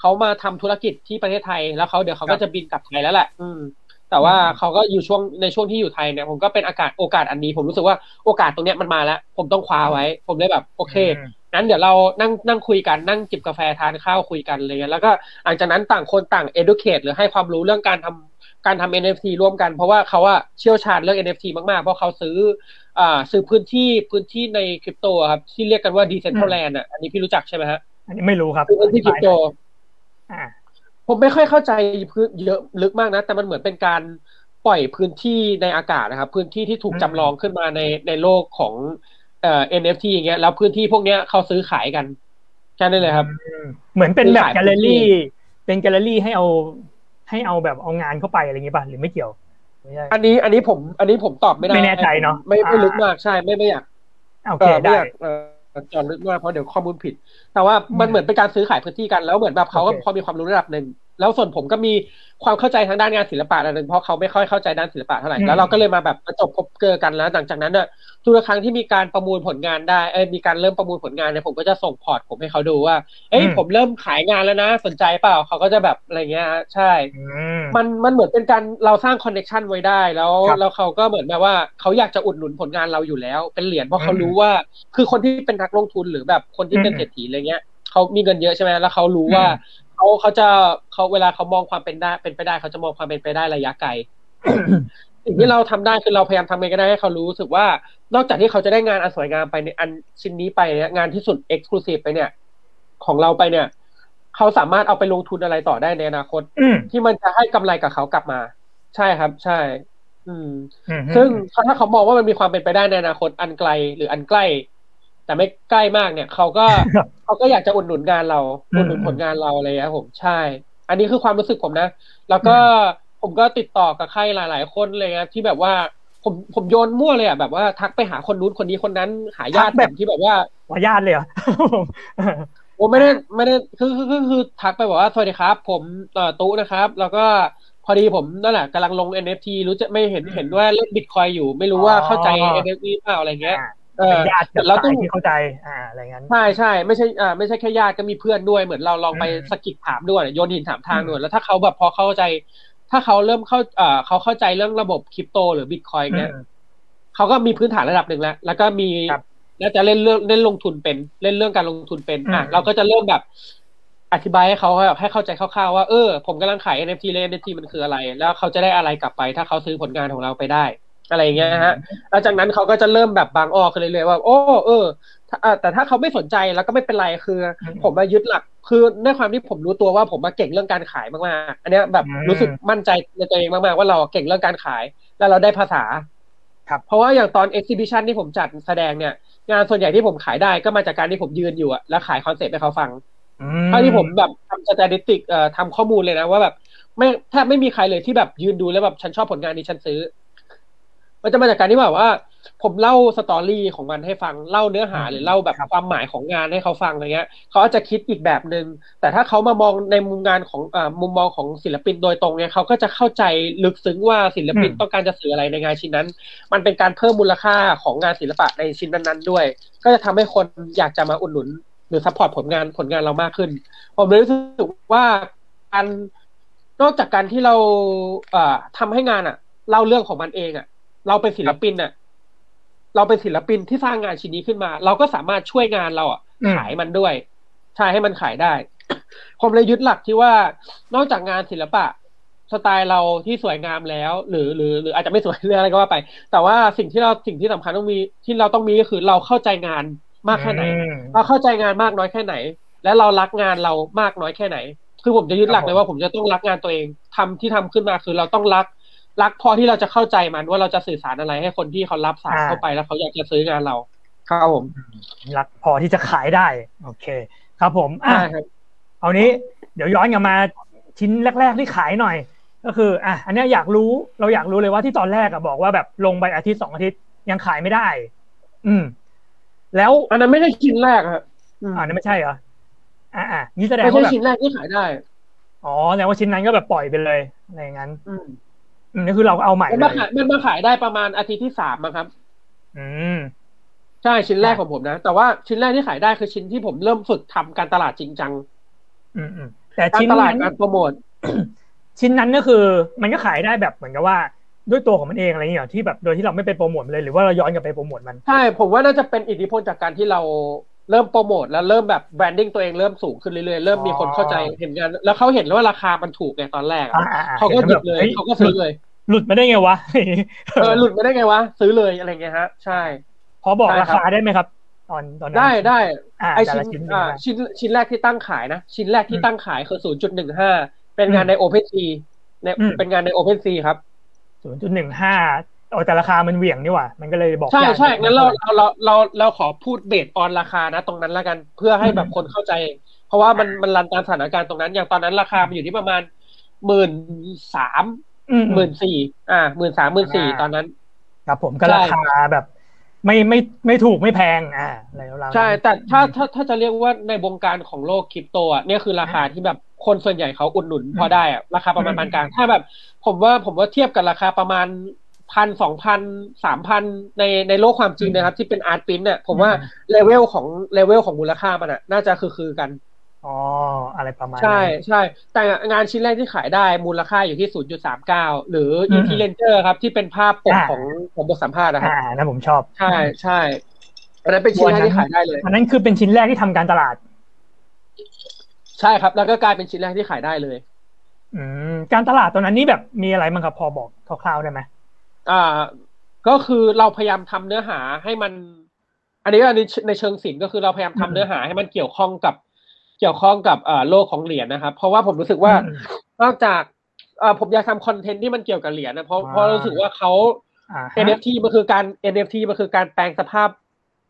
เขามาทำธุรกิจที่ประเทศไทยแล้วเขาเดี๋ยวเขาครัก็บจะบินกลับไทยแล้วแหละ อืม แต่ว่าอืมเขาก็อยู่ช่วงในช่วงที่อยู่ไทยเนี่ยผมก็เป็นอากาศโอกาสอันนี้ ผมรู้สึกว่าโอกาสตรงเนี้ยมันมาแล้ว ผมต้องคว้าไว้ ผมเลยแบบโอเคอืมงั้นเดี๋ยวเรานั่งนั่งคุยกันนั่งจิบกาแฟทานข้าวคุยกันอะไรเงี้ยแล้วก็หลังจากนั้นต่างคนต่าง educate หรือให้ความรู้เรื่องการทำการทำ NFT ร่วมกัน เพราะว่าเขาอะเชี่ยวชาญเรื่อง NFT มากๆ เพราะเขาซื้ออ่าซื้อพื้นที่พื้นที่ในคริปโตอะครับที่เรียกกันว่า Decentraland อะอันนี้พี่รู้จักใช่ไหมฮะอันนี้ไม่รู้ครับพื้นที่คริปโตอ่า ผมไม่ค่อยเข้าใจพื้นเยอะลึกมากนะ แต่มันเหมือนเป็นการปล่อยพื้นที่ในอากาศนะครับ พื้นที่ที่ถูกอืมจำลองขึ้นมาในในโลกของเอ่อ NFT อย่างเงี้ยแล้วพื้นที่พวกเนี้ยเขาซื้อขายกันแค่นั้นเลยครับอืมเหมือนเป็นแบบคือขายแกลเลอพื้นที่รี่ เป็นแกลเลอรี่ให้เอาให้เอาแบบเอางานเข้าไปอะไรอย่างงี้ป่ะหรือไม่เกี่ยวไม่ใช่อันนี้อันนี้ผม อันนี้ผมตอบไม่ได้ไม่แน่ใจเนอะไม่ไม่อ่าลึกมากใช่ไม่ไม่อยากโอเอเคอไม่ได้ อยากเออเจอลึกมากเพราะเดี๋ยวข้อมูลผิด แต่ว่ามันอืมเหมือนเป็นการซื้อขายพื้นที่กันแล้วเหมือนแบบเขาก็โอเคพอมีความรู้ระดับหนึ่งแล้วส่วนผมก็มีความเข้าใจทางด้านงานศิลปะระดับหนึ่งเพราะเขาไม่ค่อยเข้าใจด้านศิลปะเท่าไหร่อืมแล้วเราก็เลยมาแบบประจบพบเจอกันแล้ว หลังจากนั้นน่ะ ทุกครั้งที่มีการประมูลผลงานได้เอ้ยมีการเริ่มประมูลผลงานเนี่ยผมก็จะส่งพอร์ตผมให้เขาดูว่า เอ้ยผมเริ่มขายงานแล้วนะ สนใจเปล่าเขาก็จะแบบอะไรเงี้ยฮะใช่อืมมันมันเหมือนเป็นการเราสร้างคอนเน c t ชันไว้ได้แล้วครับแล้วเขาก็เหมือนแบบว่าเขาอยากจะอุดหนุนผลงานเราอยู่แล้ว เป็นเหรียญเพราะเขาอืมรู้ว่า คือคนที่เป็นนักลงทุนหรือแบบคนที่เป็นอืมเศรษฐีอะไรเงี้ยเขามีเงินเยอะใช่ไหมแล้วเขารู้ว่าอืมเขาเขาจะเขาเวลาเขามองความเป็นได้เป็นไปได้เขาจะมองความเป็นไปได้ระยะไกล สิ่งที่เราทำได้คือเราพยายามทำยังไงก็ได้ให้เขารู้สึกว่า นอกจากที่เขาจะได้งานอันสวยงามไปในอันชิ้นนี้ไปเนี่ยงานที่สุดเอ็กซ์คลูซีฟไปเนี่ย ของเราไปเนี่ย เขาสามารถเอาไปลงทุนอะไรต่อได้ในอนาคตอืมที่มันจะให้กำไรกับเขากลับมา ใช่ครับ ใช่อืมอืม ซึ่งถ้าเขามองว่ามันมีความเป็นไปได้ในอนาคตอันไกลหรืออันใกล้ แต่ไม่ใกล้มากเนี่ย เขาก็เขาก็อยากจะอุดหนุนงานเราอืมอุดหนุนผลงานเราอะไรอย่างเงี้ยผมใช่ อันนี้คือความรู้สึกผมนะแล้วก็ ผมก็ติดต่อกับใครหลาย ๆ คนเลยนะที่แบบว่าผมผมโยนมั่วเลยอะแบบว่าทักไปหาคนนู้นคนนี้คนนั้น หาญาติผมที่แบบว่าขออนุญาตเลยเหรอโอ้ไม่ได้ไม่ได้คือคือคือคือทักไปบอกว่าสวัสดีครับ ผมเอ่อตู้นะครับ แล้วก็พอดีผมนั่นแหละกำลังลง NFT รู้จะไม่เห็นอืมเห็นว่าเล่นบิตคอยอยู่ ไม่รู้ว่าอ๋อเข้าใจ NFT เปล่าอะไรเงี้ยอ่าเอเป็อนญาติกับเราต้อสางยที่เข้าใจอ่าอะไรงั้นใช่ใช่ไม่ใช่อ่าไม่ใช่แค่ญาติก็มีเพื่อนด้วยเหมือนเราลองไปอืมสะกิดถามด้วยโยนหินถามทางอืมด้วยแล้วถ้าเขาแบบพอเข้าใจ ถ้าเขาเริ่มเข้าอ่าเขาเข้าใจเรื่องระบบคริปโต หรือบิตคอยเนี้ยอืมเขาก็มีพื้นฐานระดับหนึ่งแล้ว แล้วก็มีครับน่าจะเล่นเรื่องเล่นลงทุนเป็นเล่นเรื่องการลงทุนเป็นอะอืมเราก็จะเริ่มแบบอธิบายให้เขาแบบให้เข้าใจคร่าวๆว่าเออผมกำลังขาย NFT เลย NFT มันคืออะไร แล้วเขาจะได้อะไรกลับไป ถ้าเขาซื้อผลงานของเราไปได้ อะไรอย่างเงี้ยฮะแล้วจากนั้นเขาก็จะเริ่มแบบบางอ้อขึ้นเรื่อยๆว่า โอ้เออถ้าอะแต่ถ้าเขาไม่สนใจแล้วก็ไม่เป็นไรคืออืมผมมายึดหลัก คือด้วยความที่ผมรู้ตัวว่าผมมาเก่งเรื่องการขายมากๆ อันเนี้ยแบบอืมรู้สึกมั่นใจในตัวเองมากๆ ว่าเราเก่งเรื่องการขาย แล้วเราได้ภาษา ครับ เพราะว่าอย่างตอน exhibition ที่ผมจัดแสดงเนี่ย งานส่วนใหญ่ที่ผมขายได้ก็มาจากการที่ผมยืนอยู่อะแล้วขายคอนเซ็ปต์ให้เขาฟังอืเท่าที่ผมแบบทำสถิติเอ่อทำข้อมูลเลยนะว่าแบบ ไม่แทบไม่มีใครเลยที่แบบยืนดูแล้วแบบฉันชอบผลงานนี้ฉันซื้อ มันจะมาจากการที่แบบว่า ผมเล่า story ของมันให้ฟังเล่าเนื้อหาอืมหรือเล่าแบบครับความหมายของงานให้เขาฟังอะไรเงี้ยเขาอาจจะคิดอีกแบบหนึง่งแต่ถ้าเขามามองในมุมงานของอ่ามุมมองของศิลปินโดยตรงเนี่ยเขาก็จะเข้าใจลึกซึ้งว่าศิลปินอืมต้องการจะสื่ออะไรในงานชิ้นนั้น มันเป็นการเพิ่มมูลค่าของงานศิลปะในชิ้นนั้นๆด้วย ก็จะทำให้คนอยากจะมาอุดหนุน หรือ support ผลงานผลงานเรามากขึ้น ผมเลยรู้สึกว่าการนอกจากการที่เราเอ่อทำให้งานอะเล่าเรื่องของมันเองอะ เราเป็นศิลปินอะ เราเป็นศิลปินที่สร้างงานชิ้นนี้ขึ้นมา เราก็สามารถช่วยงานเราอะอืมขายมันด้วย ใช่ให้มันขายได้ ผมเลยยึดหลักที่ว่านอกจากงานศิลปะสไตล์เราที่สวยงามแล้ว หรือหรือหรืออาจจะไม่สวยเรื่องอะไรก็ว่าไป แต่ว่าสิ่งที่เราสิ่งที่สำคัญต้องมีที่เราต้องมีก็คือเราเข้าใจงานมากแค่ไหนอืมเราเข้าใจงานมากน้อยแค่ไหน และเรารักงานเรามากน้อยแค่ไหน คือผมจะยึดหลักครับผมเลยว่าผมจะต้องรักงานตัวเองทำที่ทำขึ้นมาคือเราต้องรัก รักพอที่เราจะเข้าใจมันว่าเราจะสื่อสารอะไรให้คนที่เขารับสารเข้าไปแล้วเขาอยากจะซื้องานเราครับผม รักพอที่จะขายได้ โอเค ครับผมอะใช่ครับเอานี้ เดี๋ยวย้อนกลับมาชิ้นแรก ๆ ที่ขายหน่อย ก็คือ อะอันเนี้ยอยากรู้เราอยากรู้เลยว่าที่ตอนแรกอะบอกว่าแบบลงไปอาทิตย์สองอาทิตย์ยังขายไม่ได้ อืม แล้ว อันนั้นไม่ใช่ชิ้นแรกครับอืมอ่านั่นไม่ใช่เหรออ่าอ่านี่แสดงไม่ว่าใช่แบบชิ้นแรกที่ขายได้อ๋อแสดงว่าชิ้นนั้นก็แบบปล่อยไปเลยอะไรอย่างนั้นอืมอืม นี่คือเราก็เอาใหม่มันเลมายขายมันมาขายได้ประมาณอาทิตย์ที่สามมั้งครับ อืมใช่ชิ้นแรกของผมนะ แต่ว่าชิ้นแรกที่ขายได้คือชิ้นที่ผมเริ่มฝึกทำการตลาดจริงจัง อืมอืมแต่การชิ้นตลาดนั้นการโปรโมทชิ้นนั้นก็คือ มันก็ขายได้แบบเหมือนกับว่าด้วยตัวของมันเองอะไรอย่างเงี้ยเหรอที่แบบโดยที่เราไม่ไปโปรโมทมันเลยหรือว่าเราย้อนกลับไปโปรโมทมันใช่ผมว่าน่าจะเป็นอิทธิพลจากการที่เราเริ่มโปรโมทแล้วเริ่มแบบแบรนดิ้งตัวเองเริ่มสูงขึ้นเรื่อยๆเริ่มมีคนเข้าใจเห็นงานแล้วเขาเห็นว่าราคามันถูกไงตอนแรกอะอ่าอ่าอ่าเขาก็หยิบเลยห็นแบบเขาก็ซื้อเลย หลุดมาได้ไงวะเออหลุดมาได้ไงวะซื้อเลยอะไรเงี้ยฮะ ใช่พอบอกใช่ราครับคาได้ไหมครับ ตอนตอนนั้นได้ได้อ่าไอแต่ชิ้นละชิ้นอ่าชิ้นชิ้นแรกที่ตั้งขายนะ ชิ้นแรกที่ตั้งขายคือ0.15เป็นงานอืมใน OpenSea ในอืมเป็นงานใน OpenSea ครับศูนย์จุดหนึ่งห้าโอ้แต่ราคามันเหวี่ยงนี่หว่า มันก็เลยบอกใช่ยากใช่งั้นเราเราเราเราเราขอพูดเบสออนราคานะ ตรงนั้นแล้วกันเพื่อให้แบบคนเข้าใจ เพราะว่ามันมันรันตามสถานการณ์ตรงนั้น อย่างตอนนั้นราคามันอยู่ที่ประมาณหมื่นสามอืม หมื่นสี่อ่าหมื่นสามหมื่นสี่อ่าตอนนั้น ครับผมก็ใช่ราคาแบบ ไม่ไม่ไม่ถูกไม่แพงอ่าอะไรราวๆใช่นั้นแต่ถ้าถ้าถ้าจะเรียกว่าในวงการของโลกคริปโตอะเนี่ยคือราคาที่แบบคนส่วนใหญ่เขาอุดหนุนพอได้อะราคาประมาณอืมปานกลางถ้าแบบ ผมว่าผมว่าเทียบกับราคาประมาณพันสองพันสามพันในในโลกความจริงนะครับ ที่เป็นอาร์ตปิ้นเนี่ยผมว่าเลเวลของเลเวลของมูลค่ามันอะน่าจะคือคือกัน อ๋อ อะไรประมาณใช่นั้นใช่แต่งานชิ้นแรกที่ขายได้มูลค่าอยู่ที่ 0.39 หรืออืม e t l e n g e r ครับ ที่เป็นภาพปกอ่าของของบทสัมภาษณ์นะครับอ่านั่นผมชอบ ใช่ใช่อันนั้นเป็นชิ้นแรกที่ขายได้เลยอันนั้นคือเป็นชิ้นแรกที่ทำการตลาด ใช่ครับ แล้วก็กลายเป็นชิ้นแรกที่ขายได้เลย อืมการตลาดตอนนั้นนี่แบบมีอะไรบ้างครับพอบอกคร่าวๆได้ไหมอ่า ก็คือเราพยายามทำเนื้อหาให้มันอันนี้ก็อันนี้ในเชิงศิลป์ก็คือเราพยายามทำเนื้อหาให้มันเกี่ยวข้องกับเกี่ยวข้องกับเอ่อโลกของเหรียญนะครับ เพราะว่าผมรู้สึกว่าอืมนอกจากเอ่อผมอยากทำคอนเทนต์ที่มันเกี่ยวกับเหรียญนะเพราะอ่าเพราะรู้สึกว่าเขาอ่าฮะ NFT มันคือการ NFT มันคือการแปลงสภาพ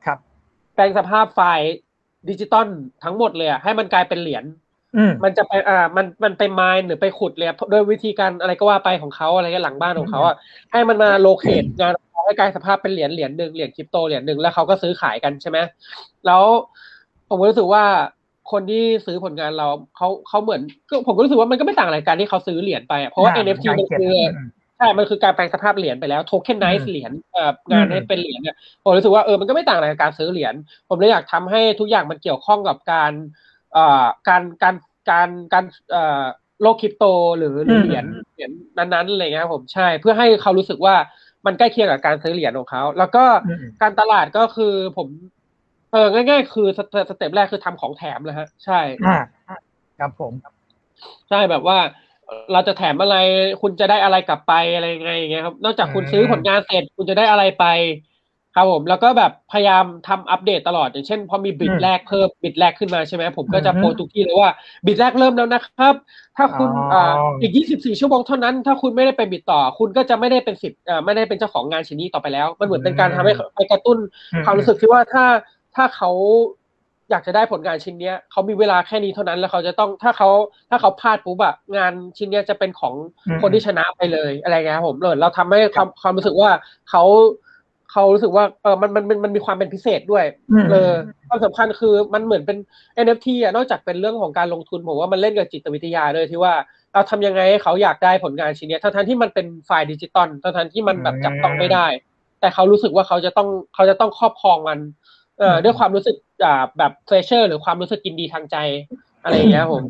ครับ แปลงสภาพไฟล์ดิจิตอลทั้งหมดเลยอะให้มันกลายเป็นเหรียญอืมมันจะไปอ่ามันมันไป mine หรือไปขุดเลยอะโดยวิธีการอะไรก็ว่าไปของเขาอะไรเงี้ยหลังบ้านของเขาอะให้มันมาโลเคตงานของเขาให้กลายสภาพเป็นเหรียญเหรียญหนึ่งเหรียญคริปโตเหรียญหนึ่งแล้วเขาก็ซื้อขายกันใช่ไหมแล้วผมก็รู้สึกว่า คนที่ซื้อผลงานเราเขาเขาเหมือนก็ผมก็รู้สึกว่ามันก็ไม่ต่างอะไรกันที่เขาซื้อเหรียญไปอะเพราะว่าอ่า NFT มันการเก็บคืออืมใช่มันคือการแปลงสภาพเหรียญไปแล้วโทเค็นไนอืซ์มเหรียญเอ่องานให้อืมเป็นเหรียญเนี่ยผมรู้สึกว่าเออมันก็ไม่ต่างอะไรกับการซื้อเหรียญผมเลยอยากทำให้ทุกอย่างมันเกี่ยวข้องกับการเอ่อการการการการเอ่อโลกคริปโตหรือหรือเหรียญเหรียญนั้นๆอะไรเงี้ยครับผมใช่ เพื่อให้เขารู้สึกว่ามันใกล้เคียงกับการซื้อเหรียญของเขา แล้วก็อืมการตลาดก็คือผม เออง่ายๆ คือสเตสเต็ปแรกคือทำของแถมเลยฮะ ใช่อ่าครับผม ใช่แบบว่าเอ่อเราจะแถมอะไรคุณจะได้อะไรกลับไปอะไรยังไงอย่างเงี้ยครับ นอกจากคุณอืมซื้อผลงานเสร็จคุณจะได้อะไรไป ครับผม แล้วก็แบบพยายามทำอัปเดตตลอด อย่างเช่น พอมีบิดแรกเพิ่มบิดแรกขึ้นมาใช่ไหมผมก็จะอือฮึโพสต์ทุกที่เลยว่าบิดแรกเริ่มแล้วนะครับ ถ้าคุณอ๋ออ่าอีก 24 ชั่วโมงเท่านั้น ถ้าคุณไม่ได้ไปบิดต่อ คุณก็จะไม่ได้เป็นสิทธิ์อ่าไม่ได้เป็นเจ้าของงานชิ้นนี้ต่อไปแล้ว มันเหมือนเป็นการทำให้ไปกระตุ้นความรู้สึกที่ว่าถ้า ถ้าเขาอยากจะได้ผลงานชิ้นเนี้ยเขามีเวลาแค่นี้เท่านั้นแล้วเขาจะต้องถ้าเขาถ้าเขาพลาดปุ๊บอะงานชิ้นเนี้ยจะเป็นของอืมคนที่ชนะไปเลยอะไรเงี้ยครับผมเลยเราทำให้ความความรู้สึกว่าเขาเขารู้สึกว่าเออมันมันมันมันมีความเป็นพิเศษด้วยอืมเออความสำคัญคือมันเหมือนเป็น NFT อะนอกจากเป็นเรื่องของการลงทุนผมว่ามันเล่นกับจิตวิทยาด้วยที่ว่าเราทำยังไงให้เขาอยากได้ผลงานชิ้นเนี้ยทั้งๆที่มันเป็นไฟล์ดิจิตอลทั้งๆที่มันแบบจับต้องไม่ได้ แต่เขารู้สึกว่าเขาจะต้องเขาจะต้องครอบครองมัน เอ่ออืมด้วยความรู้สึกอ่าแบบ pleasure หรือความรู้สึกยินดีทางใจอะไรอย่างเงี้ยครับผม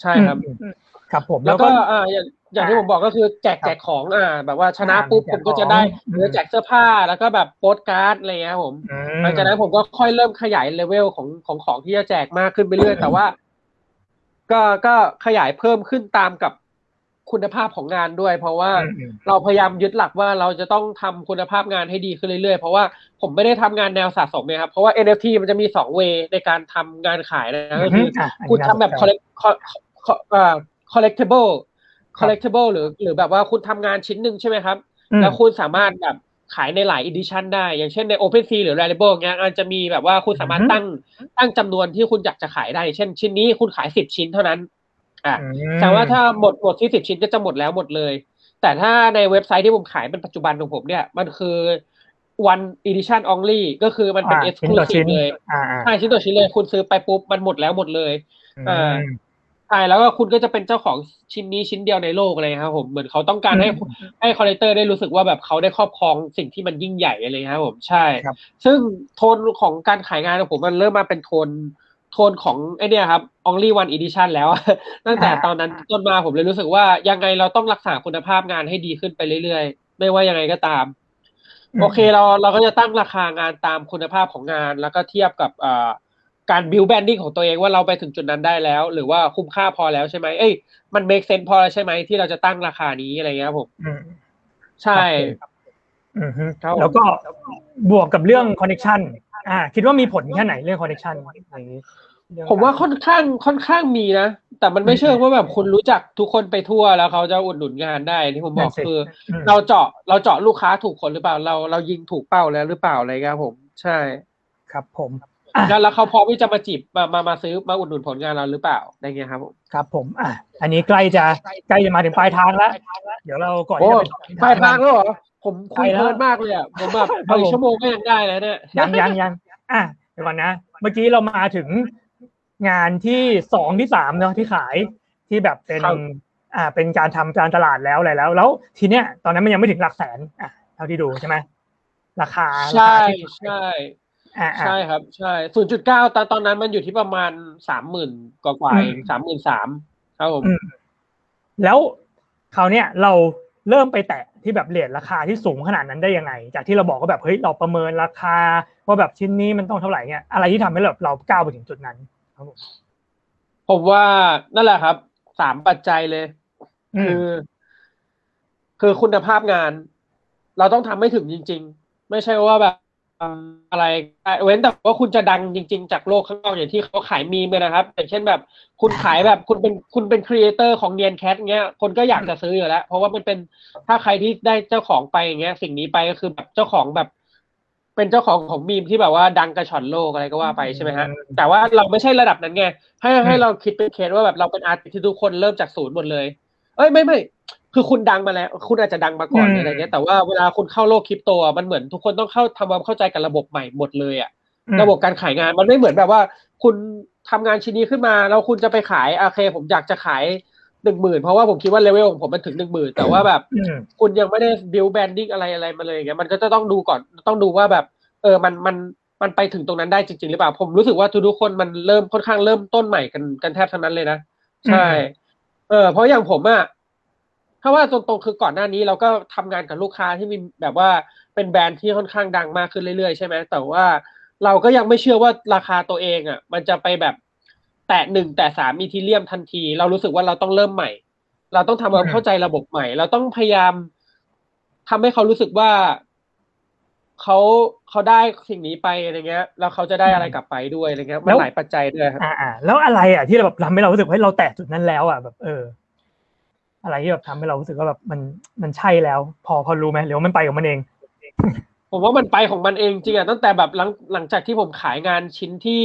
ใช่ครับอืมอืมครับผมแล้วก็อ่าอย่างอย่างที่ผมบอกก็คือแจกครับแจกของอ่า แบบว่าชนะอ่าปุ๊บแจกผมก็จะได้ของหรือแจกเสื้อผ้าแล้วก็แบบโปสการ์ดอะไรเงี้ยครับผมอืมหลังจากนั้นผมก็ค่อยเริ่มขยายเลเวลของของของที่จะแจกมากขึ้นไปเรื่อยอืมแต่ว่า ก็ก็ขยายเพิ่มขึ้นตามกับ คุณภาพของงานด้วย เพราะว่าอืมอืมเราพยายามยึดหลักว่าเราจะต้องทำคุณภาพงานให้ดีขึ้นเรื่อยๆ เพราะว่าผมไม่ได้ทำงานแนวสะสมเนี่ยครับ เพราะว่า NFT มันจะมีสองเวในการทำงานขายนะก็คืออะอันนี้คุณทำแบบน่าสนใจ collect co- co- เอ่อ collectible ครับ collectible หรือ หรือแบบว่าคุณทำงานชิ้นหนึ่งใช่ไหมครับอืมแล้วคุณสามารถแบบขายในหลาย edition ได้ อย่างเช่นใน OpenSea หรือ Rarible เงี้ยอาจจะมีแบบว่าคุณสามารถอือฮึตั้งตั้งจำนวนที่คุณอยากจะขายได้ เช่นชิ้นนี้คุณขายสิบชิ้นเท่านั้น อะอืมแต่ว่าถ้าหมดหมดที่สิบชิ้นก็จะหมดแล้วหมดเลย แต่ถ้าในเว็บไซต์ที่ผมขายเป็นปัจจุบันของผมเนี่ย มันคือ one edition only ก็คือมันเป็นอ่าชิ้นต่อชิ้น exclusive เลยอ่าอ่าใช่ชิ้นต่อชิ้นเลย คุณซื้อไปปุ๊บมันหมดแล้วหมดเลยอ่าอืมใช่แล้วก็คุณก็จะเป็นเจ้าของชิ้นนี้ชิ้นเดียวในโลกเลยครับผมเหมือนเขาต้องการให้อืมให้คอลเลกเตอร์ได้รู้สึกว่าแบบเขาได้ครอบครองสิ่งที่มันยิ่งใหญ่อะไรครับผมใช่ครับซึ่งโทนของการขายงานของผมมันเริ่มมาเป็นโทน โทนของไอเนี่ยครับ only one edition แล้ว ตั้งแต่อ่าตอนนั้นต้นมาผมเลยรู้สึกว่ายังไงเราต้องรักษาคุณภาพงานให้ดีขึ้นไปเรื่อยๆ ไม่ว่ายังไงก็ตาม โอเคเราเราก็จะตั้งราคางานตามคุณภาพของงาน แล้วก็เทียบกับอ่าการ build branding ของตัวเองว่าเราไปถึงจุดนั้นได้แล้ว หรือว่าคุ้มค่าพอแล้วใช่ไหมเอ้ยมัน make sense พอแล้วใช่ไหมที่เราจะตั้งราคานี้อะไรเงี้ยครับผมอืมใช่อืมฮึครับผมแล้วก็บวกกับเรื่องคอนเน c t ชัน อ่า คิดว่ามีผลแค่ไหนเรื่องคอนเน c t ชันอย่างนี้เรื่องผมว่าค่อนข้างค่อนข้างมีนะ แต่มันไม่เชิงว่าแบบคุณรู้จักทุกคนไปทั่วแล้วเขาจะอุดหนุนงานได้ที่ผมบอกคือมเราเจาะเราเจาะลูกค้าถูกคนหรือเปล่าเราเรายิงถูกเป้าแล้วหรือเปล่าอะไรเงี้ยครับผมใช่ ครับผมอะแล้วแล้วเขาพร้อมที่จะมาจีบมามามาซื้อมาอุดหนุนผลงานเราหรือเปล่าอะไรเงี้ยครับผมครับผมอะอันนี้ใกล้จะใกล้จะมาถึงปลายทางแล้วเดี๋ยวเราก่อนโอ้ที่จะไปปลายทางแล้วเหรอ ผมคุยไปแล้วเพลินมากเลยอะผมแบบครับไปผมชั่วโมงก็ยังได้แล้วเนี่ยยังยังยังอะเดี๋ยวก่อนนะ เมื่อกี้เรามาถึงงานที่สองที่สามเนาะที่ขายที่แบบเป็นครับอ่าเป็นการทำการตลาดแล้วอะไรแล้ว แล้วทีเนี้ยตอนนั้นมันยังไม่ถึงหลักแสนอะเท่าที่ดูใช่ไหมราคาใช่ราคาที่ใช่อ่าอ่าใช่ครับใช่ศูนย์จุดเก้าตอนตอนนั้นมันอยู่ที่ประมาณสามหมื่นกว่าๆเองสามหมื่นสามครับผมอืมแล้วคราวเนี้ยเรา เริ่มไปแตะที่แบบเหรียญราคาที่สูงขนาดนั้นได้ยังไง จากที่เราบอกว่าแบบเฮ้ยเราประเมินราคา ว่าแบบชิ้นนี้มันต้องเท่าไหร่เนี่ยอะไรที่ทำให้เราเราก้าวไปถึงจุดนั้นครับผมผมว่านั่นแหละครับสามปัจจัยเลยอืคืมอคือคุณภาพงาน เราต้องทำให้ถึงจริง ๆ ไม่ใช่ว่าแบบ อะไรเว้นแต่ว่าคุณจะดังจริง ๆ จากโลกข้างนอกอย่างที่เขาขายมีมเลยนะครับอย่างเช่นแบบคุณขายแบบคุณเป็นคุณเป็น creator ของ Nyan Cat เงี้ยคนก็อยากจะซื้ออยู่แล้ว เพราะว่ามันเป็นถ้าใครที่ได้เจ้าของไปอย่างเงี้ย สิ่งนี้ไปก็คือแบบเจ้าของแบบ เป็นเจ้าของของมีมที่แบบว่าดังกระฉ่อนโลกอะไรก็ว่าไปใช่ไหมฮะแต่ว่าเราไม่ใช่ระดับนั้นไงให้ให้เราคิดเป็นเคสว่าแบบเราเป็น artist ที่ทุกคนเริ่มจากศูนย์หมดเลย เอ้ยไม่ไม่ คือคุณดังมาแล้ว คุณอาจจะดังมาก่อนอะไรเงี้ยแต่ว่าเวลาคุณเข้าโลกคริปโตมันเหมือนทุกคนต้องเข้าทำความเข้าใจกับระบบใหม่หมดเลยอะระบบการขายงานมันไม่เหมือนแบบว่า คุณทำงานชิ้นนี้ขึ้นมาแล้วคุณจะไปขายโอเค ผมอยากจะขายหนึ่งหมื่นเพราะว่าผมคิดว่าเลเวลของผมมันถึงหนึ่งหมื่นแต่ว่าแบบคุณยังไม่ได้ build branding อะไรอะไรมาเลยอย่างเงี้ยมันก็จะต้องดูก่อนต้องดูว่าแบบ เออมันมันมันไปถึงตรงนั้นได้จริง ๆ หรือเปล่า ผมรู้สึกว่าทุกคนมันเริ่มค่อนข้างเริ่มต้นใหม่กันกันแทบทั้งนั้นเลยนะ ใช่ เออเพราะอย่างผมอะ ถ้าว่าตรงๆคือก่อนหน้านี้เราก็ทำงานกับลูกค้าที่มีแบบว่าเป็นแบรนด์ที่ค่อนข้างดังมากขึ้นเรื่อยๆใช่ไหมแต่ว่าเราก็ยังไม่เชื่อว่าราคาตัวเองอะ มันจะไปแบบแตะหนึ่งแต่สามอีทีเรียมทันที เรารู้สึกว่าเราต้องเริ่มใหม่ เราต้องทำความเข้าใจระบบใหม่ เราต้องพยายามทำให้เขารู้สึกว่าเขาเขาได้สิ่งนี้ไปอะไรเงี้ย แล้วเขาจะได้อะไรกลับไปด้วยอะไรเงี้ยมันหลายปัจจัยด้วยครับอ่าแล้วอะไรอะที่เราแบบทำให้เรารู้สึกว่าเราแตะจุดนั้นแล้วอะแบบเออ อะไรที่แบบทำให้เรารู้สึกว่าแบบมันมันใช่แล้ว พอพอรู้ไหมหรือว่ามันไปของมันเอง ผมว่ามันไปของมันเองจริงอะตั้งแต่แบบหลังหลังจากที่ผมขายงานชิ้นที่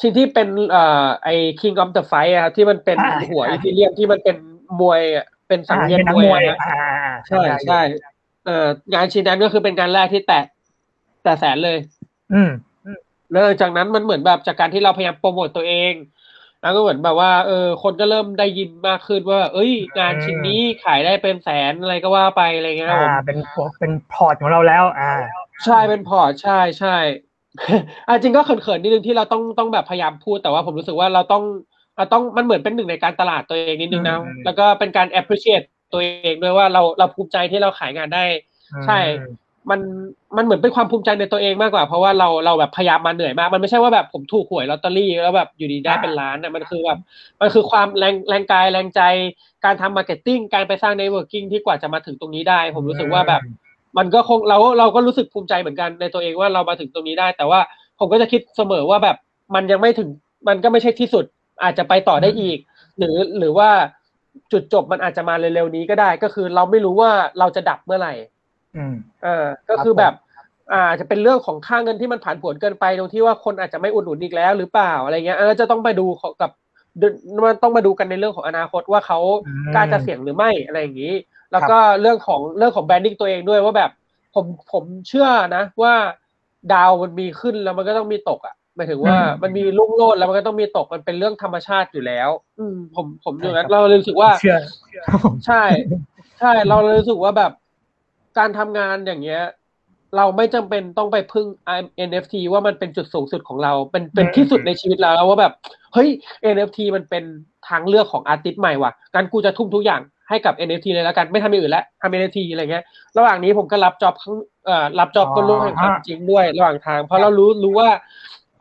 ชิ้นที่เป็นเอ่อไอ King of the Fight อะที่มันเป็นหัวอีทีเรียมที่มันเป็นมวยเป็นสังเวียนมวยนะใช่ใช่เอ่องานชิ้นนั้นก็คือเป็นการแรกที่แตะแต่แสนเลย อืมแล้วจากนั้นมันเหมือนแบบจากการที่เราพยายามโปรโมตตัวเอง แล้วก็เหมือนแบบว่าเออคนก็เริ่มได้ยินมากขึ้นว่า เอ้ย งานชิ้นนี้ขายได้เป็นแสนอะไรก็ว่าไปอะไรเงี้ยผมอ่าเป็นเป็น port ของเราแล้ว อ่า ใช่เป็น port ใช่ใช่อ่าจริงก็เขินๆนิดนึงที่เราต้องต้องแบบพยายามพูดแต่ว่าผมรู้สึกว่าเราต้องเราต้องมันเหมือนเป็นหนึ่งในการตลาดตัวเองนิดนึงนะแล้วก็เป็นการ appreciate ตัวเองด้วยว่าเราเราภูมิใจที่เราขายงานได้ ใช่ มันมันเหมือนเป็นความภูมิใจในตัวเองมากกว่า เพราะว่าเราเราแบบพยายามมาเหนื่อยมากมันไม่ใช่ว่าแบบผมถูกหวยลอตเตอรี่แล้วแบบอยู่ดีได้เป็นล้านอะมันคือแบบมันคือความแรงแรงกายแรงใจการทำ marketing การไปสร้าง networking ที่กว่าจะมาถึงตรงนี้ได้ ผมรู้สึกว่าแบบ มันก็คงเราเราก็รู้สึกภูมิใจเหมือนกันในตัวเองว่าเรามาถึงตรงนี้ได้ แต่ว่าผมก็จะคิดเสมอว่าแบบมันยังไม่ถึงมันก็ไม่ใช่ที่สุดอาจจะไปต่อได้อีก หรือหรือว่าจุดจบมันอาจจะมาเร็วๆนี้ก็ได้ ก็คือเราไม่รู้ว่าเราจะดับเมื่อไหร่ เออ ก็คือแบบอาจจะเป็นเรื่องของค่าเงินที่มันผันผวนเกินไปตรงที่ว่าคนอาจจะไม่อุดหนุนอีกแล้วหรือเปล่าอะไรเงี้ยเออจะต้องไปดูกับมันต้องมาดูกันในเรื่องของอนาคตว่าเขากล้าจะเสี่ยงหรือไม่อะไรอย่างนี้ แล้วก็เรื่องของเรื่องของ branding ตัวเองด้วยว่าแบบผมผมเชื่อนะ ว่าดาวมันมีขึ้นแล้วมันก็ต้องมีตกอะหมายถึงว่ามันมีรุ่งโรจน์แล้วมันก็ต้องมีตกมันเป็นเรื่องธรรมชาติอยู่แล้ว อืมผมผมอยู่นั้นเราเลยรู้สึกว่าเชื่อใช่ ใช่เราเลยรู้สึกว่าแบบ การทำงานอย่างเงี้ย เราไม่จำเป็นต้องไปพึ่ง NFT ว่ามันเป็นจุดสูงสุดของเรา เป็นเป็นที่สุดในชีวิตเราแล้วว่าแบบ เฮ้ย NFT มันเป็นทางเลือกของอาร์ติสต์ใหม่ว่ะงั้นกูจะทุ่มทุกอย่างให้กับ NFT เลยแล้วกันไม่ทำอย่างอื่นแล้วทำ NFT อะไรเงี้ย ระหว่างนี้ผมก็รับจ็อบข้างเอ่อรับจ็อบก็ร่วมแห่งความจริงด้วย ระหว่างทาง เพราะเรารู้รู้ว่า